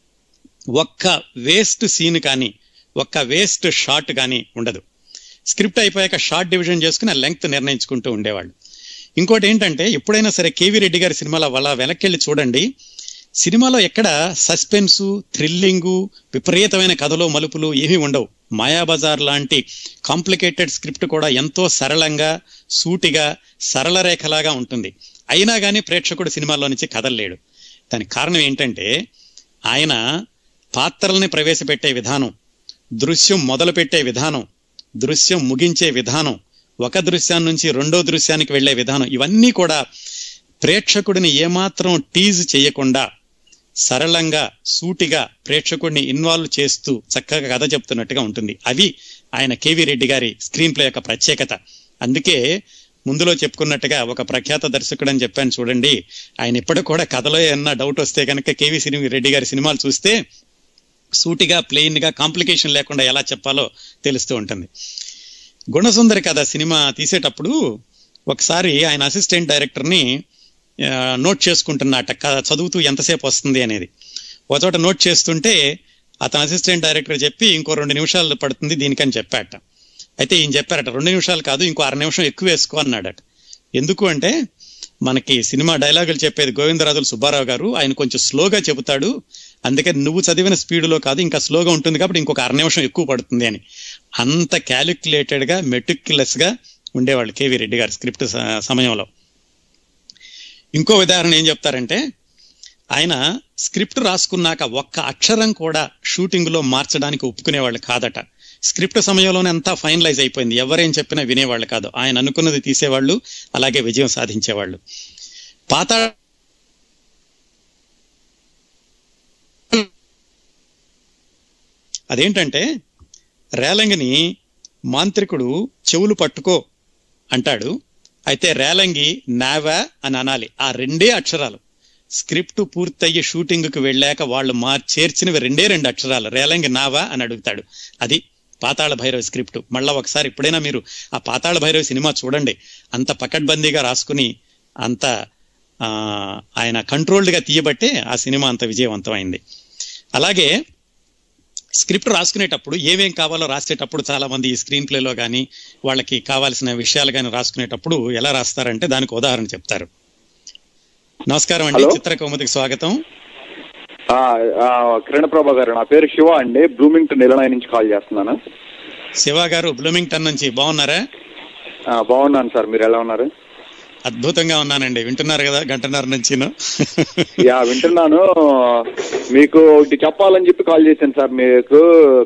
ఒక్క వేస్ట్ సీన్ కానీ ఒక్క వేస్ట్ షాట్ కానీ ఉండదు. స్క్రిప్ట్ అయిపోయాక షార్ట్ డివిజన్ చేసుకుని ఆ లెంగ్త్ నిర్ణయించుకుంటూ ఉండేవాళ్ళు. ఇంకోటి ఏంటంటే ఎప్పుడైనా సరే కేవీ రెడ్డి గారి సినిమాలో వల్ల వెనక్కి చూడండి. సినిమాలో ఎక్కడ సస్పెన్సు థ్రిల్లింగు విపరీతమైన కథలో మలుపులు ఏమీ ఉండవు. మాయాబజార్ లాంటి కాంప్లికేటెడ్ స్క్రిప్ట్ కూడా ఎంతో సరళంగా సూటిగా సరళ రేఖలాగా ఉంటుంది. అయినా కానీ ప్రేక్షకుడు సినిమాలో నుంచి కదలలేడు. దానికి కారణం ఏంటంటే ఆయన పాత్రల్ని ప్రవేశపెట్టే విధానం దృశ్యం మొదలుపెట్టే విధానం దృశ్యం ముగించే విధానం ఒక దృశ్యాన్ని నుంచి రెండో దృశ్యానికి వెళ్ళే విధానం ఇవన్నీ కూడా ప్రేక్షకుడిని ఏమాత్రం టీజ్ చేయకుండా సరళంగా సూటిగా ప్రేక్షకుడిని ఇన్వాల్వ్ చేస్తూ చక్కగా కథ చెప్తున్నట్టుగా ఉంటుంది. అవి ఆయన కేవీ రెడ్డి గారి స్క్రీన్ ప్లే యొక్క ప్రత్యేకత. అందుకే ముందులో చెప్పుకున్నట్టుగా ఒక ప్రఖ్యాత దర్శకుడు అని చెప్పాను చూడండి. ఆయన ఇప్పటికి కూడా కథలో ఏమన్నా డౌట్ వస్తే కనుక కేవీ సినిమా రెడ్డి గారి సినిమాలు చూస్తే సూటిగా ప్లెయిన్గా కాంప్లికేషన్ లేకుండా ఎలా చెప్పాలో తెలుస్తూ ఉంటుంది. గుణసుందరి కథ సినిమా తీసేటప్పుడు ఒకసారి ఆయన అసిస్టెంట్ డైరెక్టర్ని నోట్ చేసుకుంటున్నట్ట కథ చదువుతూ ఎంతసేపు వస్తుంది? అనేది. ఒక చోట నోట్ చేస్తుంటే అతను అసిస్టెంట్ డైరెక్టర్ చెప్పి ఇంకో రెండు నిమిషాలు పడుతుంది దీనికని చెప్పాట. అయితే ఈయన చెప్పారట రెండు నిమిషాలు కాదు ఇంకో అర నిమిషం ఎక్కువ వేసుకో అన్నాడట. ఎందుకు అంటే మనకి సినిమా డైలాగులు చెప్పేది గోవిందరాజులు సుబ్బారావు గారు ఆయన కొంచెం స్లోగా చెబుతాడు అందుకని నువ్వు చదివిన స్పీడ్లో కాదు ఇంకా స్లోగా ఉంటుంది కాబట్టి ఇంకొక అర నిమిషం ఎక్కువ పడుతుంది అని. అంత క్యాలిక్యులేటెడ్గా మెటిక్యులస్గా ఉండేవాళ్ళు కేవీ రెడ్డి గారు స్క్రిప్ట్ సమయంలో. ఇంకో ఉదాహరణ ఏం చెప్తారంటే ఆయన స్క్రిప్ట్ రాసుకున్నాక ఒక్క అక్షరం కూడా షూటింగ్లో మార్చడానికి ఒప్పుకునేవాళ్ళు కాదట. స్క్రిప్ట్ సమయంలోనే అంతా ఫైనలైజ్ అయిపోయింది. ఎవరేం చెప్పినా వినేవాళ్ళు కాదు. ఆయన అనుకున్నది తీసేవాళ్ళు అలాగే విజయం సాధించేవాళ్ళు. పాత అదేంటంటే రేలంగిని మాంత్రికుడు చెవులు పట్టుకో అంటాడు. అయితే రేలంగి నావా అని అనాలి. ఆ రెండే అక్షరాలు. స్క్రిప్ట్ పూర్తయ్యి షూటింగ్కి వెళ్ళాక వాళ్ళు మా చేర్చినవి రెండే రెండు అక్షరాలు. రేలంగి నావా అని అడుగుతాడు. అది పాతాళ భైరవ్ స్క్రిప్ట్. మళ్ళా ఒకసారి ఎప్పుడైనా మీరు ఆ పాతాళ భైరవ్ సినిమా చూడండి. అంత పకడ్బందీగా రాసుకుని అంత ఆయన కంట్రోల్డ్గా తీయబట్టే ఆ సినిమా అంత విజయవంతమైంది. అలాగే స్క్రిప్ట్ రాసుకునేటప్పుడు ఏమేం కావాలో రాసేటప్పుడు చాలా మంది ఈ స్క్రీన్ ప్లేలో కానీ వాళ్ళకి కావాల్సిన విషయాలు కానీ రాసుకునేటప్పుడు ఎలా రాస్తారంటే దానికి ఉదాహరణ చెప్తారు. నమస్కారం అండి.
హలో.
చిత్ర కౌముదికి స్వాగతం
కిరణ్ ప్రభా గారు నా పేరు శివ అండి. బ్లూమింగ్టన్ ఇలనాయ్ నుంచి కాల్ చేస్తున్నాను.
శివ గారు బ్లూమింగ్టన్ నుంచి బాగున్నారా?
బాగున్నాను సార్. మీరు ఎలా ఉన్నారు?
అద్భుతంగా ఉన్నానండి. వింటున్నారు కదా గంటన్నర నుంచి
యా వింటున్నాను. మీకు ఒకటి చెప్పాలని చెప్పి కాల్ చేశాను సార్. మీకు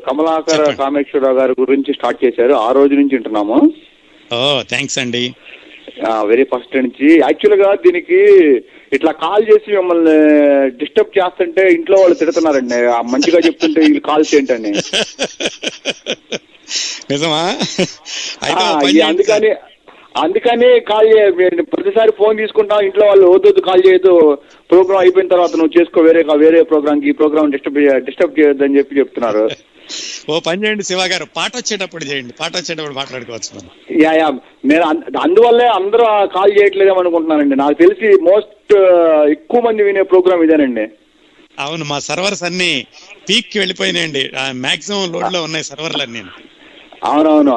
కమలాకర కామేశ్వరరావు గారి గురించి స్టార్ట్ చేశారు. ఆ రోజు నుంచి వింటున్నాము.
ఓ థ్యాంక్స్ అండి.
వెరీ ఫస్ట్ నుంచి. యాక్చువల్గా దీనికి ఇట్లా కాల్ చేసి మిమ్మల్ని డిస్టర్బ్ చేస్తుంటే ఇంట్లో వాళ్ళు తిడుతున్నారండి. మంచిగా చెప్తుంటే వీళ్ళు కాల్స్ ఏంటని
నిజమా?
ఇది
చేయండి సార్.
అందుకని అందుకని కాల్ ప్రతిసారి ఫోన్ తీసుకుంటాం ఇంట్లో వాళ్ళు వద్దొద్దు కాల్ చేయొద్దు. ప్రోగ్రామ్ అయిపోయిన తర్వాత నువ్వు చేసుకో వేరే వేరే ప్రోగ్రామ్కి ఈ ప్రోగ్రామ్ డిస్టర్బ్ డిస్టర్బ్ చేయొద్దని చెప్పి చెప్తున్నారు.
ఓ పని చేయండి శివ గారు పాట వచ్చేటప్పుడు చేయండి పాట వచ్చేటప్పుడు మాట్లాడుకోవచ్చు మనం.
యా యా నేను అందువల్లే అందరూ కాల్ చేయట్లేదేమో అనుకుంటున్నానండి. నాకు తెలిసి మోస్ట్ ఎక్కువ మంది వినే ప్రోగ్రామ్ ఇదేనండి.
అవును మా సర్వర్స్ అన్ని పీక్కి వెళ్ళిపోయినాయండి మాక్సిమం లోడ్లో ఉన్నాయి సర్వర్లు అన్ని
అవునవును.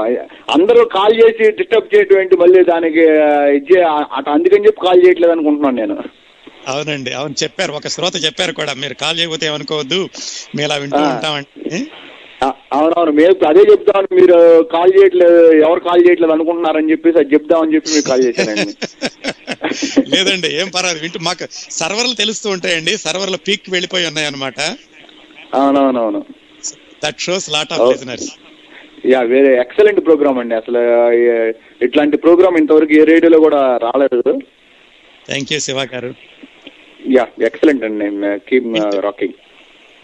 అందరూ కాల్ చేసి డిస్టర్బ్ చేయడం ఏంటి మళ్ళీ దానికి ఇచ్చే అటు అందుకని చెప్పి కాల్ చేయట్లేదు అనుకుంటున్నాను నేను.
అవునండి అవును చెప్పారు. ఒక శ్రోత చెప్పారు కూడా మీరు కాల్ చేయకపోతే ఏమనుకోవద్దు మేము ఇలా వింటూ
ఆ, అవునవును మేము అదే చెప్తాను మీరు కాల్ చేయట్లేదు ఎవరు కాల్ చేయట్లేదు అనుకుంటున్నారని చెప్పేసి అది చెప్దామని చెప్పి మీకు కాల్ చేశానండి.
లేదండి ఏం పర్వాలేదు వింటూ మాకు సర్వర్లు తెలుస్తూ ఉంటాయండి సర్వర్లు పీక్ వెళ్ళిపోయి ఉన్నాయి అనమాట
అవునవునవును.
That shows lot of. Listeners
yeah వేరే ఎక్సలెంట్ ప్రోగ్రామ్ అండి. అసలు ఇట్లాంటి ప్రోగ్రామ్ ఇంతవరకు ఏ రేడియోలో కూడా రాలేదు.
Thank you Shiva garu
yeah excellent అండి. కీప్ రాకింగ్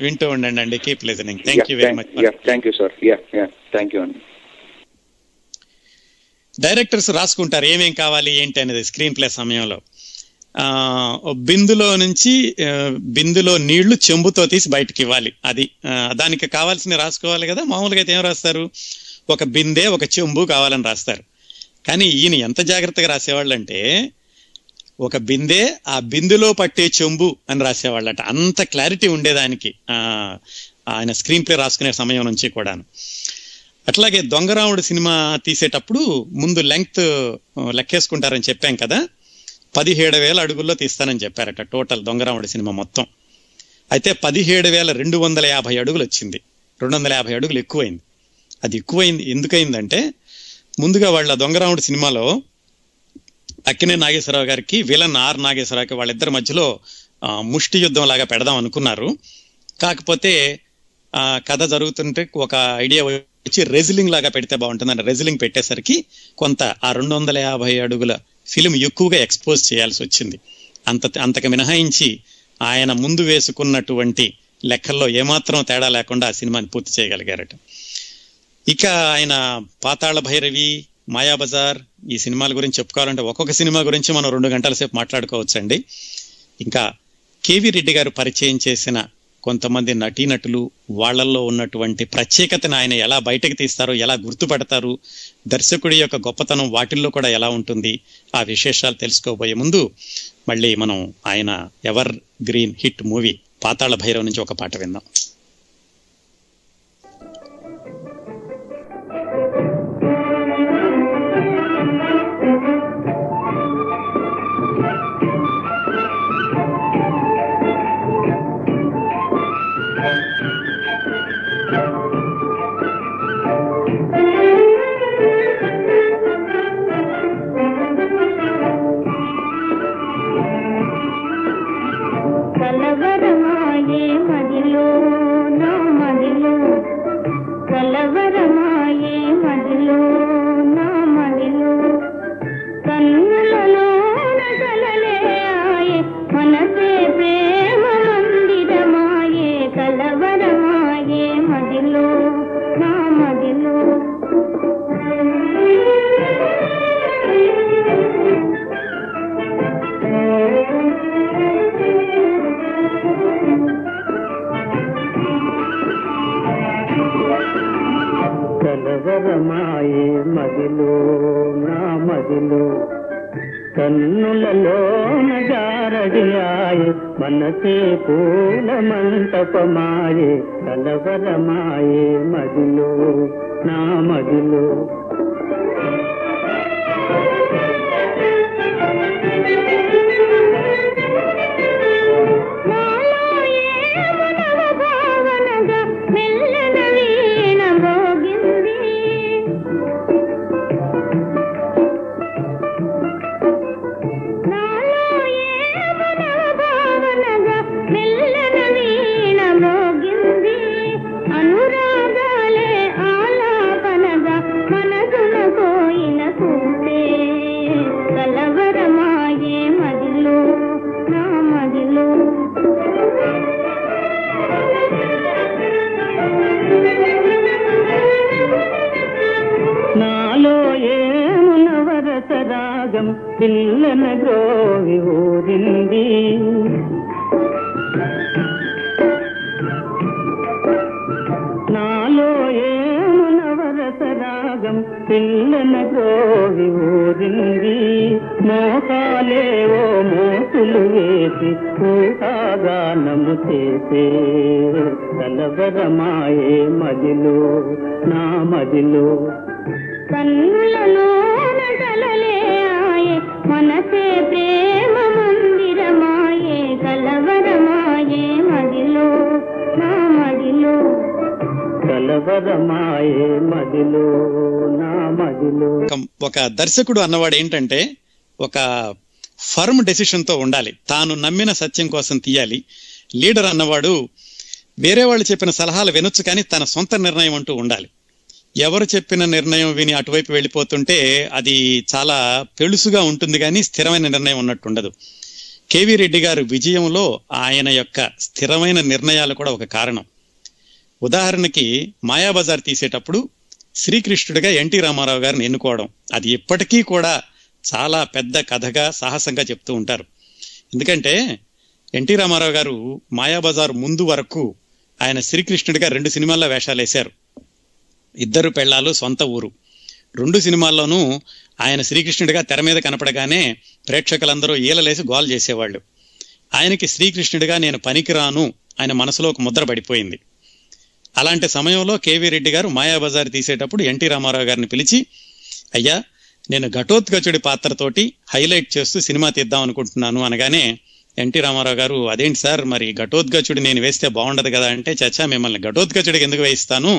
వింటూ ఉండండి అండి. Keep listening thank you very much
yeah thank you sir yeah yeah thank you అండి.
డైరెక్టర్స్ రాసుకుంటారు. ఏమేం కావాలి ఏంటి అనేది స్క్రీన్ ప్లే సమయంలో. బిందులో నుంచి బిందులో నీళ్ళు చెంబుతో తీసి బయటకి ఇవ్వాలి అది దానికి కావాల్సిన రాసుకోవాలి కదా? మామూలుగా అయితే ఏం రాస్తారు? ఒక బిందె ఒక చెంబు కావాలని రాస్తారు. కానీ ఈయన ఎంత జాగ్రత్తగా రాసేవాళ్ళు అంటే ఒక బిందె ఆ బిందులో పట్టే చెంబు అని రాసేవాళ్ళట. అంత క్లారిటీ ఉండేదానికి ఆయన స్క్రీన్ ప్లే రాసుకునే సమయం నుంచి కూడాను. అట్లాగే దొంగరాముడు సినిమా తీసేటప్పుడు ముందు లెంగ్త్ లెక్కేసుకుంటారని చెప్పాం కదా? పదిహేడు వేల అడుగుల్లో తీస్తానని చెప్పారట టోటల్ దొంగరాముడి సినిమా మొత్తం. అయితే పదిహేడు వేల రెండు వందల యాభై అడుగులు వచ్చింది. రెండు వందల యాభై అడుగులు ఎక్కువైంది. అది ఎక్కువైంది ఎందుకైందంటే ముందుగా వాళ్ళ దొంగరాముడి సినిమాలో అక్కినే నాగేశ్వరరావు గారికి విలన్ ఆర్ నాగేశ్వరరావుకి వాళ్ళిద్దరి మధ్యలో ముష్టి యుద్ధం లాగా పెడదాం అనుకున్నారు. కాకపోతే కథ జరుగుతుంటే ఒక ఐడియా వచ్చి రెజిలింగ్ లాగా పెడితే బాగుంటుందని రెజిలింగ్ పెట్టేసరికి కొంత ఆ రెండు వందల యాభై అడుగుల ఫిలిం ఎక్కువగా ఎక్స్పోజ్ చేయాల్సి వచ్చింది. అంత అంతకు మినహాయించి ఆయన ముందు వేసుకున్నటువంటి లెక్కల్లో ఏమాత్రం తేడా లేకుండా ఆ సినిమాని పూర్తి చేయగలిగారట. ఇక ఆయన పాతాళ భైరవి మాయాబజార్ ఈ సినిమాల గురించి చెప్పుకోవాలంటే ఒక్కొక్క సినిమా గురించి మనం రెండు గంటల సేపు మాట్లాడుకోవచ్చండి. ఇంకా కేవి రెడ్డి గారు పరిచయం చేసిన కొంతమంది నటీనటులు వాళ్ళల్లో ఉన్నటువంటి ప్రత్యేకతను ఆయన ఎలా బయటకు తీస్తారో ఎలా గుర్తుపడతారు దర్శకుడి యొక్క గొప్పతనం వాటిల్లో కూడా ఎలా ఉంటుంది ఆ విశేషాలు తెలుసుకోబోయే ముందు మళ్ళీ మనం ఆయన evergreen hit movie Patala Bhairav నుంచి ఒక పాట విందాం.
కలవరమాయే కన్నులలో
నగారడియాయే మనసే పూల మంటపమాయే కలవరమాయే మదిలో నా మదిలో
ఒక- దర్శకుడు అన్నవాడు ఏంటంటే ఒక ఫర్మ్ డెసిషన్తో ఉండాలి. తాను నమ్మిన సత్యం కోసం తీయాలి. లీడర్ అన్నవాడు వేరే వాళ్ళు చెప్పిన సలహాలు వినొచ్చు కానీ తన సొంత నిర్ణయం అంటూ ఉండాలి. ఎవరు చెప్పిన నిర్ణయం విని అటువైపు వెళ్ళిపోతుంటే అది చాలా పెళుసుగా ఉంటుంది కానీ స్థిరమైన నిర్ణయం ఉన్నట్టు ఉండదు. కేవీ రెడ్డి గారు విజయంలో ఆయన యొక్క స్థిరమైన నిర్ణయాలు కూడా ఒక కారణం. ఉదాహరణకి మాయాబజార్ తీసేటప్పుడు శ్రీకృష్ణుడిగా ఎన్టీ రామారావు గారిని ఎన్నుకోవడం అది ఇప్పటికీ కూడా చాలా పెద్ద కథగా సాహసంగా చెప్తూ ఉంటారు. ఎందుకంటే ఎన్టీ రామారావు గారు మాయాబజార్ ముందు వరకు ఆయన శ్రీకృష్ణుడిగా రెండు సినిమాల్లో వేషాలు వేశారు. ఇద్దరు పెళ్ళాలు సొంత ఊరు. రెండు సినిమాల్లోనూ ఆయన శ్రీకృష్ణుడిగా తెర మీద కనపడగానే ప్రేక్షకులందరూ ఈలలేసి గోల్ చేసేవాళ్ళు. ఆయనకి శ్రీకృష్ణుడిగా నేను పనికిరాను ఆయన మనసులో ఒక ముద్ర పడిపోయింది. అలాంటి సమయంలో కేవీ రెడ్డి గారు మాయాబజార్ తీసేటప్పుడు ఎన్టీ రామారావు గారిని పిలిచి అయ్యా నేను ఘటోత్కచుడి పాత్రతోటి హైలైట్ చేస్తూ సినిమా తీద్దాం అనుకుంటున్నాను అనగానే ఎన్టీ రామారావు గారు అదేంటి సార్ మరి ఘటోత్కచుడి నేను వేస్తే బాగుండదు కదా అంటే చచ్చా మిమ్మల్ని ఘటోద్గచుడికి ఎందుకు వేయిస్తాను?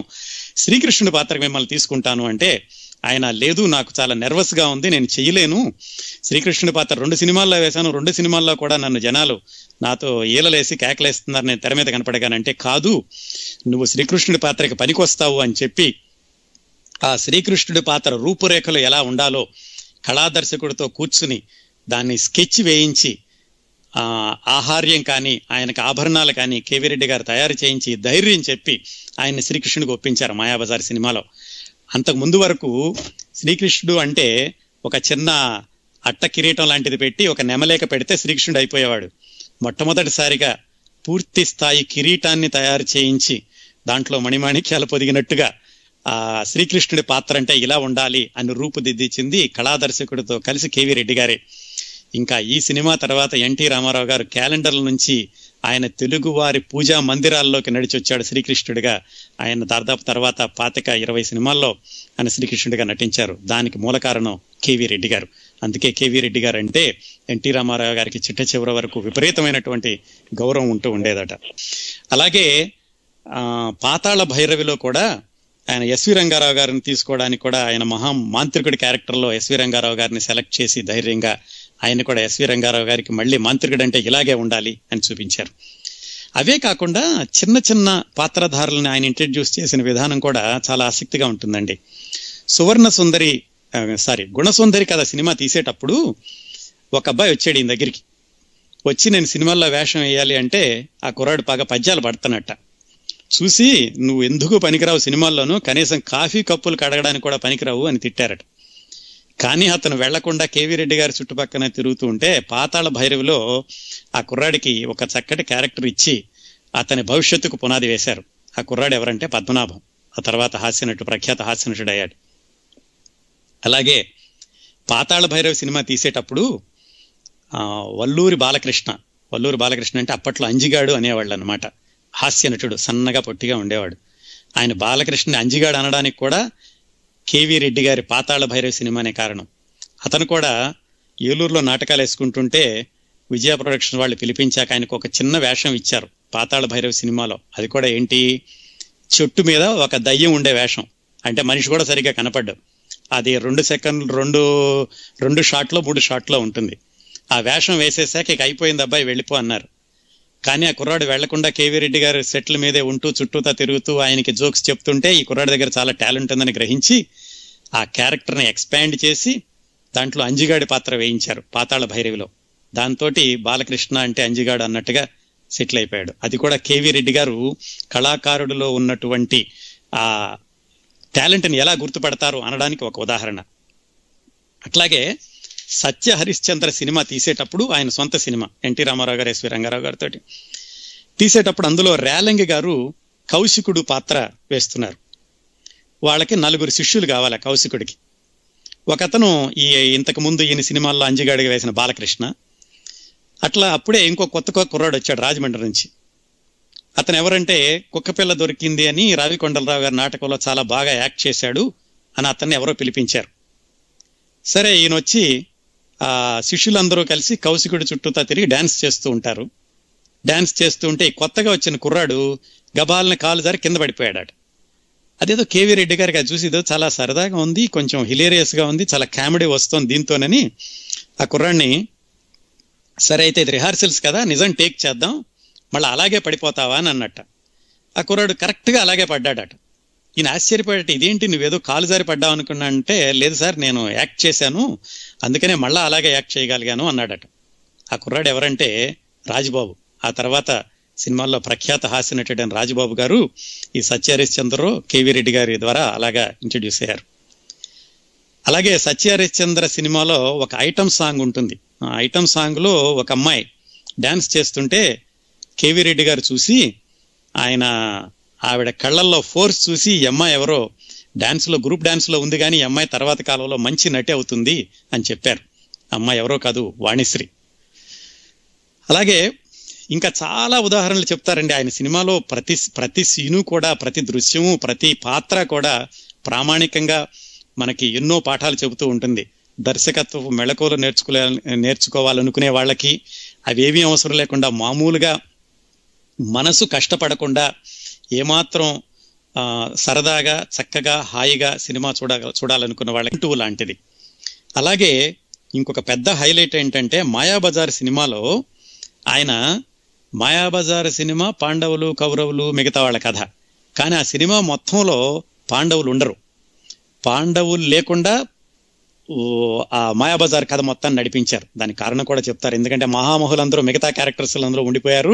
శ్రీకృష్ణుడి పాత్రకు మిమ్మల్ని తీసుకుంటాను అంటే ఆయన లేదు నాకు చాలా నెర్వస్గా ఉంది నేను చెయ్యలేను శ్రీకృష్ణుడి పాత్ర రెండు సినిమాల్లో వేశాను రెండు సినిమాల్లో కూడా నన్ను జనాలు నాతో ఈలలేసి కేకలేస్తున్నారు నేను తెర మీద కనపడగానంటే కాదు నువ్వు శ్రీకృష్ణుడి పాత్రకి పనికొస్తావు అని చెప్పి ఆ శ్రీకృష్ణుడి పాత్ర రూపురేఖలు ఎలా ఉండాలో కళాదర్శకుడితో కూర్చుని దాన్ని స్కెచ్ వేయించి ఆహార్యం కానీ ఆయనకు ఆభరణాలు కానీ కేవీ రెడ్డి గారు తయారు చేయించి ధైర్యం చెప్పి ఆయన్ని శ్రీకృష్ణుడికి ఒప్పించారు మాయాబజార్ సినిమాలో. అంతకు ముందు వరకు శ్రీకృష్ణుడు అంటే ఒక చిన్న అట్ట కిరీటం లాంటిది పెట్టి ఒక నెమలేక పెడితే శ్రీకృష్ణుడు అయిపోయేవాడు. మొట్టమొదటిసారిగా పూర్తి స్థాయి కిరీటాన్ని తయారు చేయించి దాంట్లో మణిమాణిక్యాలు పొదిగినట్టుగా ఆ శ్రీకృష్ణుడి పాత్ర అంటే ఇలా ఉండాలి అని రూపుదిద్దించింది కళాదర్శకుడితో కలిసి కేవీ రెడ్డి గారే. ఇంకా ఈ సినిమా తర్వాత ఎన్టీ రామారావు గారు క్యాలెండర్ల నుంచి ఆయన తెలుగువారి పూజా మందిరాల్లోకి నడిచొచ్చాడు శ్రీకృష్ణుడిగా. ఆయన దాదాపు తర్వాత పాతిక ఇరవై సినిమాల్లో ఆయన శ్రీకృష్ణుడిగా నటించారు. దానికి మూల కారణం కేవీ రెడ్డి గారు. అందుకే కేవీ రెడ్డి గారు అంటే ఎన్టీ రామారావు గారికి చిట్ట చివరి వరకు విపరీతమైనటువంటి గౌరవం ఉంటూ ఉండేదట. అలాగే ఆ పాతాళ భైరవిలో కూడా ఆయన ఎస్వి రంగారావు గారిని తీసుకోవడానికి కూడా ఆయన మహా మాంత్రికుడి క్యారెక్టర్లో ఎస్వి రంగారావు గారిని సెలెక్ట్ చేసి ధైర్యంగా ఆయన కూడా ఎస్వి రంగారావు గారికి మళ్ళీ మాంత్రికుడు అంటే ఇలాగే ఉండాలి అని చూపించారు. అవే కాకుండా చిన్న చిన్న పాత్రధారులను ఆయన ఇంట్రడ్యూస్ చేసిన విధానం కూడా చాలా ఆసక్తిగా ఉంటుందండి. సువర్ణ సుందరి సారీ గుణసుందరి కథ సినిమా తీసేటప్పుడు ఒక అబ్బాయి వచ్చాడు ఈయన దగ్గరికి. వచ్చి నేను సినిమాల్లో వేషం వేయాలి అంటే ఆ కుర్రాడు బాగా పద్యాలు పడుతున్నట్ట. చూసి నువ్వు ఎందుకు పనికిరావు సినిమాల్లోనూ? కనీసం కాఫీ కప్పులు కడగడానికి కూడా పనికిరావు అని తిట్టారట. కానీ అతను వెళ్ళకుండా కేవీ రెడ్డి గారి చుట్టుపక్కన తిరుగుతూ ఉంటే పాతాళ భైరవిలో ఆ కుర్రాడికి ఒక చక్కటి క్యారెక్టర్ ఇచ్చి అతని భవిష్యత్తుకు పునాది వేశారు. ఆ కుర్రాడు ఎవరంటే పద్మనాభం. ఆ తర్వాత హాస్యనటు ప్రఖ్యాత హాస్యనటుడు అయ్యాడు అలాగే పాతాళ భైరవి సినిమా తీసేటప్పుడు ఆ వల్లూరి బాలకృష్ణ వల్లూరి బాలకృష్ణ అంటే అప్పట్లో అంజిగాడు అనేవాళ్ళు అనమాట హాస్య నటుడు సన్నగా పొట్టిగా ఉండేవాడు. ఆయన బాలకృష్ణ అంజిగాడు అనడానికి కూడా కేవీ రెడ్డి గారి పాతాళ భైరవి సినిమానే కారణం. అతను కూడా ఏలూరులో నాటకాలు వేసుకుంటుంటే విజయ ప్రొడక్షన్ వాళ్ళు పిలిపించాక ఆయనకు ఒక చిన్న వేషం ఇచ్చారు పాతాళ భైరవి సినిమాలో. అది కూడా ఏంటి? చెట్టు మీద ఒక దయ్యం ఉండే వేషం. అంటే మనిషి కూడా సరిగ్గా కనపడ్డు. అది రెండు సెకండ్లు రెండు రెండు షాట్లో మూడు షాట్లో ఉంటుంది. ఆ వేషం వేసేసాక ఇక అయిపోయింది అబ్బాయి వెళ్ళిపో అన్నారు. కానీ ఆ కుర్రాడు వెళ్ళకుండా కేవీ రెడ్డి గారు సెట్ల మీదే ఉంటూ చుట్టూతా తిరుగుతూ ఆయనకి జోక్స్ చెప్తుంటే ఈ కుర్రాడి దగ్గర చాలా టాలెంట్ ఉందని గ్రహించి ఆ క్యారెక్టర్ని ఎక్స్పాండ్ చేసి దాంట్లో అంజిగాడి పాత్ర వేయించారు పాతాళ భైరవిలో. దాంతో బాలకృష్ణ అంటే అంజిగాడు అన్నట్టుగా సెటిల్ అయిపోయాడు. అది కూడా కేవీ రెడ్డి గారు కళాకారుడిలో ఉన్నటువంటి ఆ టాలెంట్ని ఎలా గుర్తుపడతారు అనడానికి ఒక ఉదాహరణ. అట్లాగే సత్య హరిశ్చంద్ర సినిమా తీసేటప్పుడు ఆయన సొంత cinema NT Ramarao garu SV Rangarao గారితో తీసేటప్పుడు అందులో రేలంగి గారు కౌశికుడు పాత్ర వేస్తున్నారు. వాళ్ళకి నలుగురు శిష్యులు కావాలి కౌశికుడికి. ఒకతను ఈ ఇంతకు ముందు ఈయన సినిమాల్లో అంజిగాడిగా వేసిన బాలకృష్ణ. అట్లా అప్పుడే ఇంకో కొత్త కుర్రాడు వచ్చాడు రాజమండ్రి నుంచి. అతను ఎవరంటే కుక్కపిల్ల దొరికింది అని రావికొండలరావు గారి నాటకంలో చాలా బాగా యాక్ట్ చేశాడు అని అతన్ని ఎవరో పిలిపించారు. సరే ఈయన వచ్చి ఆ శిష్యులందరూ కలిసి కౌశికుడి చుట్టూతా తిరిగి డాన్స్ చేస్తూ ఉంటారు. డాన్స్ చేస్తూ ఉంటే కొత్తగా వచ్చిన కుర్రాడు గబాలని కాలు జారి కింద పడిపోయాడు అదేదో కేవీ రెడ్డి గారికి అది చూసి ఏదో చాలా సరదాగా ఉంది కొంచెం హిలేరియస్గా ఉంది చాలా కామెడీ వస్తుంది దీంతోనని ఆ కుర్రాడిని సరే అయితే ఇది రిహార్సల్స్ కదా నిజం టేక్ చేద్దాం మళ్ళీ అలాగే పడిపోతావా అని అన్నట్ట. ఆ కుర్రాడు కరెక్ట్గా అలాగే పడ్డాడట. ఈయన ఆశ్చర్యపడట ఇదేంటి నువ్వేదో కాలు జారి పడ్డావు అనుకున్నా అంటే లేదు సార్ నేను యాక్ట్ చేశాను అందుకనే మళ్ళా అలాగే యాక్ట్ చేయగలిగాను అన్నాడట. ఆ కుర్రాడు ఎవరంటే రాజుబాబు. ఆ తర్వాత సినిమాల్లో ప్రఖ్యాత హాస్య నటుడైన రాజుబాబు గారు ఈ సత్యహరిశ్చంద్రరావు కేవీ రెడ్డి గారి ద్వారా అలాగా ఇంట్రడ్యూస్ అయ్యారు. అలాగే సత్యహరిశ్చంద్ర సినిమాలో ఒక ఐటమ్ సాంగ్ ఉంటుంది. ఆ ఐటమ్ సాంగ్లో ఒక అమ్మాయి డ్యాన్స్ చేస్తుంటే కేవీ రెడ్డి గారు చూసి ఆయన ఆవిడ కళ్ళల్లో ఫోర్స్ చూసి ఈ అమ్మాయి ఎవరో? డాన్స్లో గ్రూప్ డాన్స్లో ఉంది కానీ ఈ అమ్మాయి తర్వాత కాలంలో మంచి నటి అవుతుంది అని చెప్పారు. అమ్మాయి ఎవరో కాదు వాణిశ్రీ. అలాగే ఇంకా చాలా ఉదాహరణలు చెప్తారండి. ఆయన సినిమాలో ప్రతి ప్రతి సీను కూడా ప్రతి దృశ్యము ప్రతి పాత్ర కూడా ప్రామాణికంగా మనకి ఎన్నో పాఠాలు చెబుతూ ఉంటుంది. దర్శకత్వపు మెళకువలు నేర్చుకోలే నేర్చుకోవాలనుకునే వాళ్ళకి అవేమీ అవసరం లేకుండా మామూలుగా మనసు కష్టపడకుండా ఏమాత్రం సరదాగా చక్కగా హాయిగా సినిమా చూడ చూడాలనుకున్న వాళ్ళకి లాంటిది. అలాగే ఇంకొక పెద్ద హైలైట్ ఏంటంటే మాయాబజార్ సినిమాలో ఆయన మాయాబజార్ సినిమా పాండవులు కౌరవులు మిగతా వాళ్ళ కథ. కానీ ఆ సినిమా మొత్తంలో పాండవులు ఉండరు. పాండవులు లేకుండా ఆ మాయాబజార్ కథ మొత్తాన్ని నడిపించారు. దానికి కారణం కూడా చెప్తారు. ఎందుకంటే మహామహులందరూ మిగతా క్యారెక్టర్స్ అందరూ ఉండిపోయారు.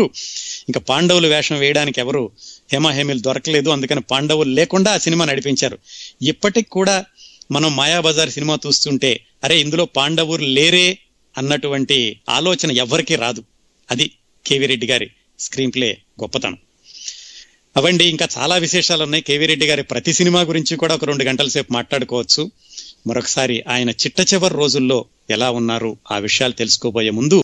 ఇంకా పాండవులు వేషం వేయడానికి ఎవరు హేమాహేమిలు దొరకలేదు. అందుకని పాండవులు లేకుండా ఆ సినిమా నడిపించారు. ఇప్పటికి కూడా మనం మాయాబజార్ సినిమా చూస్తుంటే అరే ఇందులో పాండవులు లేరే అన్నటువంటి ఆలోచన ఎవరికీ రాదు. అది కేవీ రెడ్డి గారి స్క్రీన్ ప్లే గొప్పతనం. అవండి ఇంకా చాలా విశేషాలు ఉన్నాయి కేవీ రెడ్డి గారి ప్రతి సినిమా గురించి కూడా ఒక రెండు గంటల సేపు మాట్లాడుకోవచ్చు. మరొకసారి ఆయన చిట్ట చివరి రోజుల్లో ఎలా ఉన్నారు ఆ విషయాలు తెలుసుకోబోయే ముందు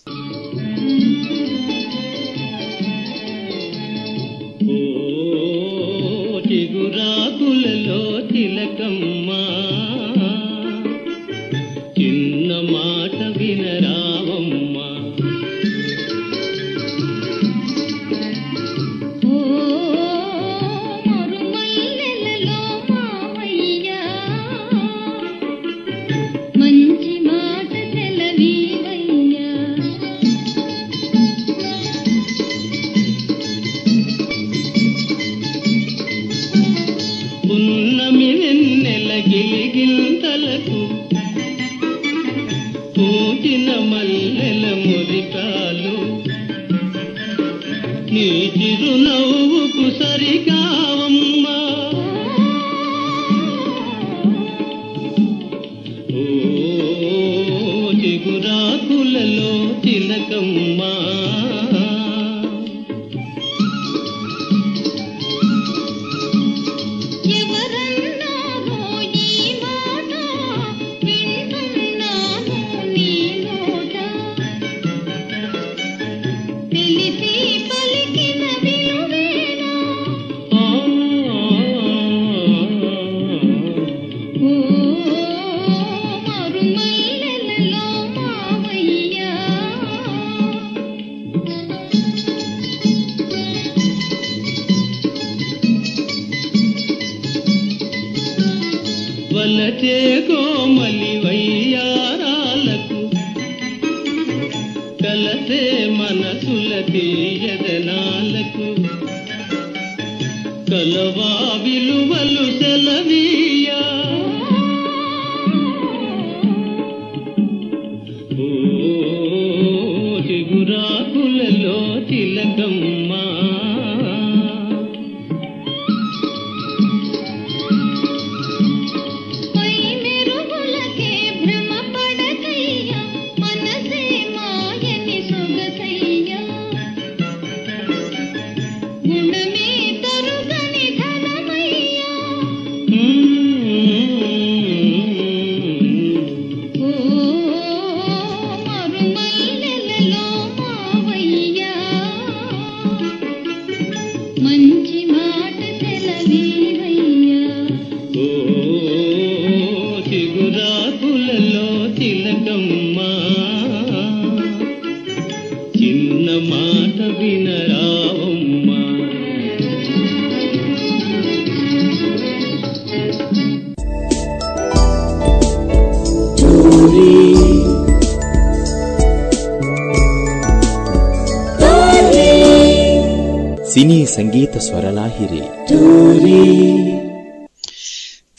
సంగీత స్వరలాహిరి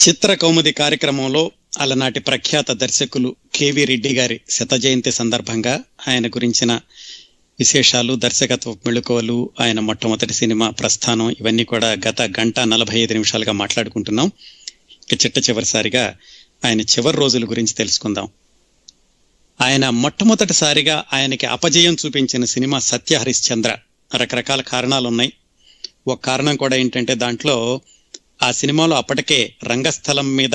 చిత్ర కౌముది కార్యక్రమంలో అలనాటి ప్రఖ్యాత దర్శకులు కేవీ రెడ్డి గారి శత జయంతి సందర్భంగా ఆయన గురించిన విశేషాలు దర్శకత్వ మెళుకువలు ఆయన మొట్టమొదటి సినిమా ప్రస్థానం ఇవన్నీ కూడా గత గంట నలభై ఐదు నిమిషాలుగా మాట్లాడుకుంటున్నాం. ఇక చిట్ట చివరిసారిగా ఆయన చివరి రోజుల గురించి తెలుసుకుందాం. ఆయన మొట్టమొదటిసారిగా ఆయనకి అపజయం చూపించిన సినిమా సత్య హరిశ్చంద్ర రకరకాల కారణాలు ఉన్నాయి ఒక కారణం కూడా ఏంటంటే దాంట్లో ఆ సినిమాలో అప్పటికే రంగస్థలం మీద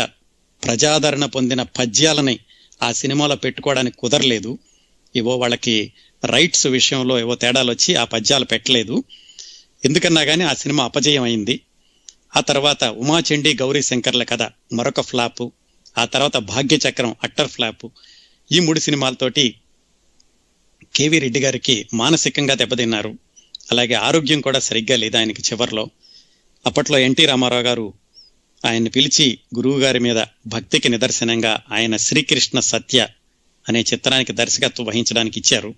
ప్రజాదరణ పొందిన పద్యాలని ఆ సినిమాలో పెట్టుకోవడానికి కుదరలేదు. ఏవో వాళ్ళకి రైట్స్ విషయంలో ఏవో తేడాలు వచ్చి ఆ పద్యాలు పెట్టలేదు. ఎందుకన్నా కానీ ఆ సినిమా అపజయం అయింది ఆ తర్వాత ఉమాచండి గౌరీ శంకర్ల కథ మరొక ఫ్లాపు. ఆ తర్వాత భాగ్యచక్రం అట్టర్ ఫ్లాపు. ఈ మూడు సినిమాలతోటి కేవీ రెడ్డి గారికి మానసికంగా దెబ్బతిన్నారు. అలాగే ఆరోగ్యం కూడా సరిగ్గా లేదు ఆయనకి చివర్లో. అప్పట్లో ఎన్టీ రామారావు గారు ఆయన్ని పిలిచి గురువు గారి మీద భక్తికి నిదర్శనంగా ఆయన శ్రీకృష్ణ సత్య అనే చిత్రానికి దర్శకత్వం వహించడానికి ఇచ్చారు.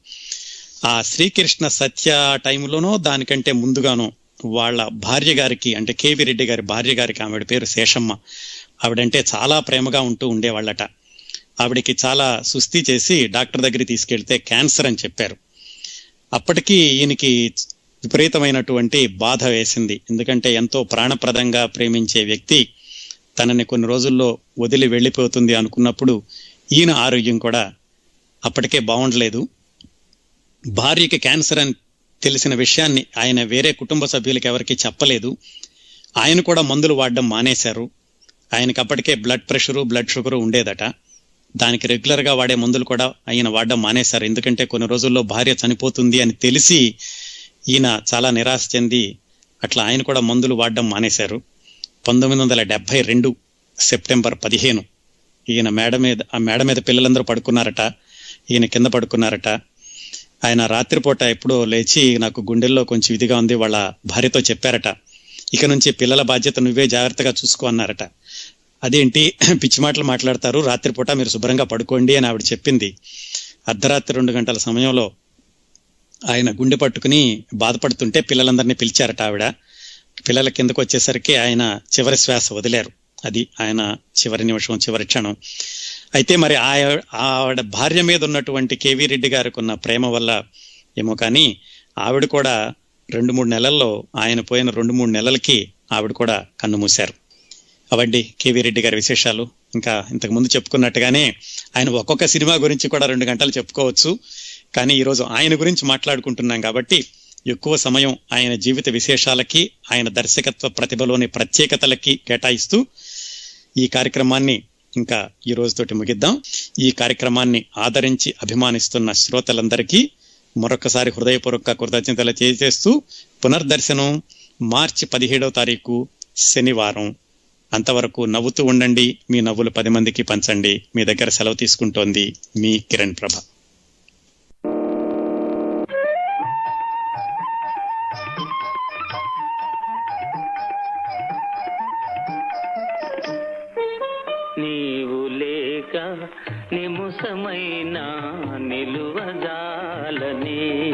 ఆ శ్రీకృష్ణ సత్య టైంలోనో దానికంటే ముందుగానో వాళ్ళ భార్య గారికి అంటే కేవి రెడ్డి గారి భార్య గారికి ఆవిడ పేరు శేషమ్మ. ఆవిడంటే చాలా ప్రేమగా ఉంటూ ఉండేవాళ్ళట. ఆవిడకి చాలా సుస్థి చేసి డాక్టర్ దగ్గరికి తీసుకెళ్తే క్యాన్సర్ అని చెప్పారు. అప్పటికి ఈయనకి విపరీతమైనటువంటి బాధ వేసింది. ఎందుకంటే ఎంతో ప్రాణప్రదంగా ప్రేమించే వ్యక్తి తనని కొన్ని రోజుల్లో వదిలి వెళ్ళిపోతుంది అనుకున్నప్పుడు ఈయన ఆరోగ్యం కూడా అప్పటికే బాగుండలేదు. భార్యకి క్యాన్సర్ అని తెలిసిన విషయాన్ని ఆయన వేరే కుటుంబ సభ్యులకి ఎవరికి చెప్పలేదు. ఆయన కూడా మందులు వాడడం మానేశారు. ఆయనకి అప్పటికే బ్లడ్ ప్రెషరు బ్లడ్ షుగరు ఉండేదట. దానికి రెగ్యులర్గా వాడే మందులు కూడా ఆయన వాడడం మానేశారు. ఎందుకంటే కొన్ని రోజుల్లో భార్య చనిపోతుంది అని తెలిసి ఈయన చాలా నిరాశ చెంది అట్లా ఆయన కూడా మందులు వాడడం మానేశారు. పంతొమ్మిది వందల డెబ్బై రెండు సెప్టెంబర్ పదిహేను ఈయన మేడ మీద ఆ మేడ మీద పిల్లలందరూ పడుకున్నారట ఈయన కింద పడుకున్నారట. ఆయన రాత్రిపూట ఎప్పుడో లేచి నాకు గుండెల్లో కొంచెం ఇదిగా ఉంది వాళ్ళ భార్యతో చెప్పారట. ఇక నుంచి పిల్లల బాధ్యత నువ్వే జాగ్రత్తగా చూసుకో అన్నారట. అదేంటి? పిచ్చి మాటలు మాట్లాడతారు రాత్రిపూట మీరు శుభ్రంగా పడుకోండి అని ఆవిడ చెప్పింది. అర్ధరాత్రి రెండు గంటల సమయంలో ఆయన గుండె పట్టుకుని బాధపడుతుంటే పిల్లలందరినీ పిలిచారట ఆవిడ. పిల్లల కిందకు వచ్చేసరికి ఆయన చివరి శ్వాస వదిలారు. అది ఆయన చివరి నిమిషం చివరి క్షణం. అయితే మరి ఆ ఆవిడ భార్య మీద ఉన్నటువంటి కేవీ రెడ్డి గారికి ఉన్న ప్రేమ వల్ల ఏమో కానీ ఆవిడ కూడా రెండు మూడు నెలల్లో ఆయన పోయిన రెండు మూడు నెలలకి ఆవిడ కూడా కన్ను మూశారు. అవండి కేవీ రెడ్డి గారి విశేషాలు. ఇంకా ఇంతకు ముందు చెప్పుకున్నట్టుగానే ఆయన ఒక్కొక్క సినిమా గురించి కూడా రెండు గంటలు చెప్పుకోవచ్చు. కానీ ఈరోజు ఆయన గురించి మాట్లాడుకుంటున్నాం కాబట్టి ఎక్కువ సమయం ఆయన జీవిత విశేషాలకి ఆయన దర్శకత్వ ప్రతిభలోని ప్రత్యేకతలకి కేటాయిస్తూ ఈ కార్యక్రమాన్ని ఇంకా ఈ రోజుతోటి ముగిద్దాం. ఈ కార్యక్రమాన్ని ఆదరించి అభిమానిస్తున్న శ్రోతలందరికీ మరొకసారి హృదయపూర్వక కృతజ్ఞతలు తెలియజేస్తూ పునర్దర్శనం మార్చి పదిహేడవ తారీఖు శనివారం. అంతవరకు నవ్వుతూ ఉండండి మీ నవ్వులు పది మందికి పంచండి. మీ దగ్గర సెలవు తీసుకుంటోంది మీ కిరణ్ ప్రభ.
నీవు లేక నిముసమైన నిలువజాలనే.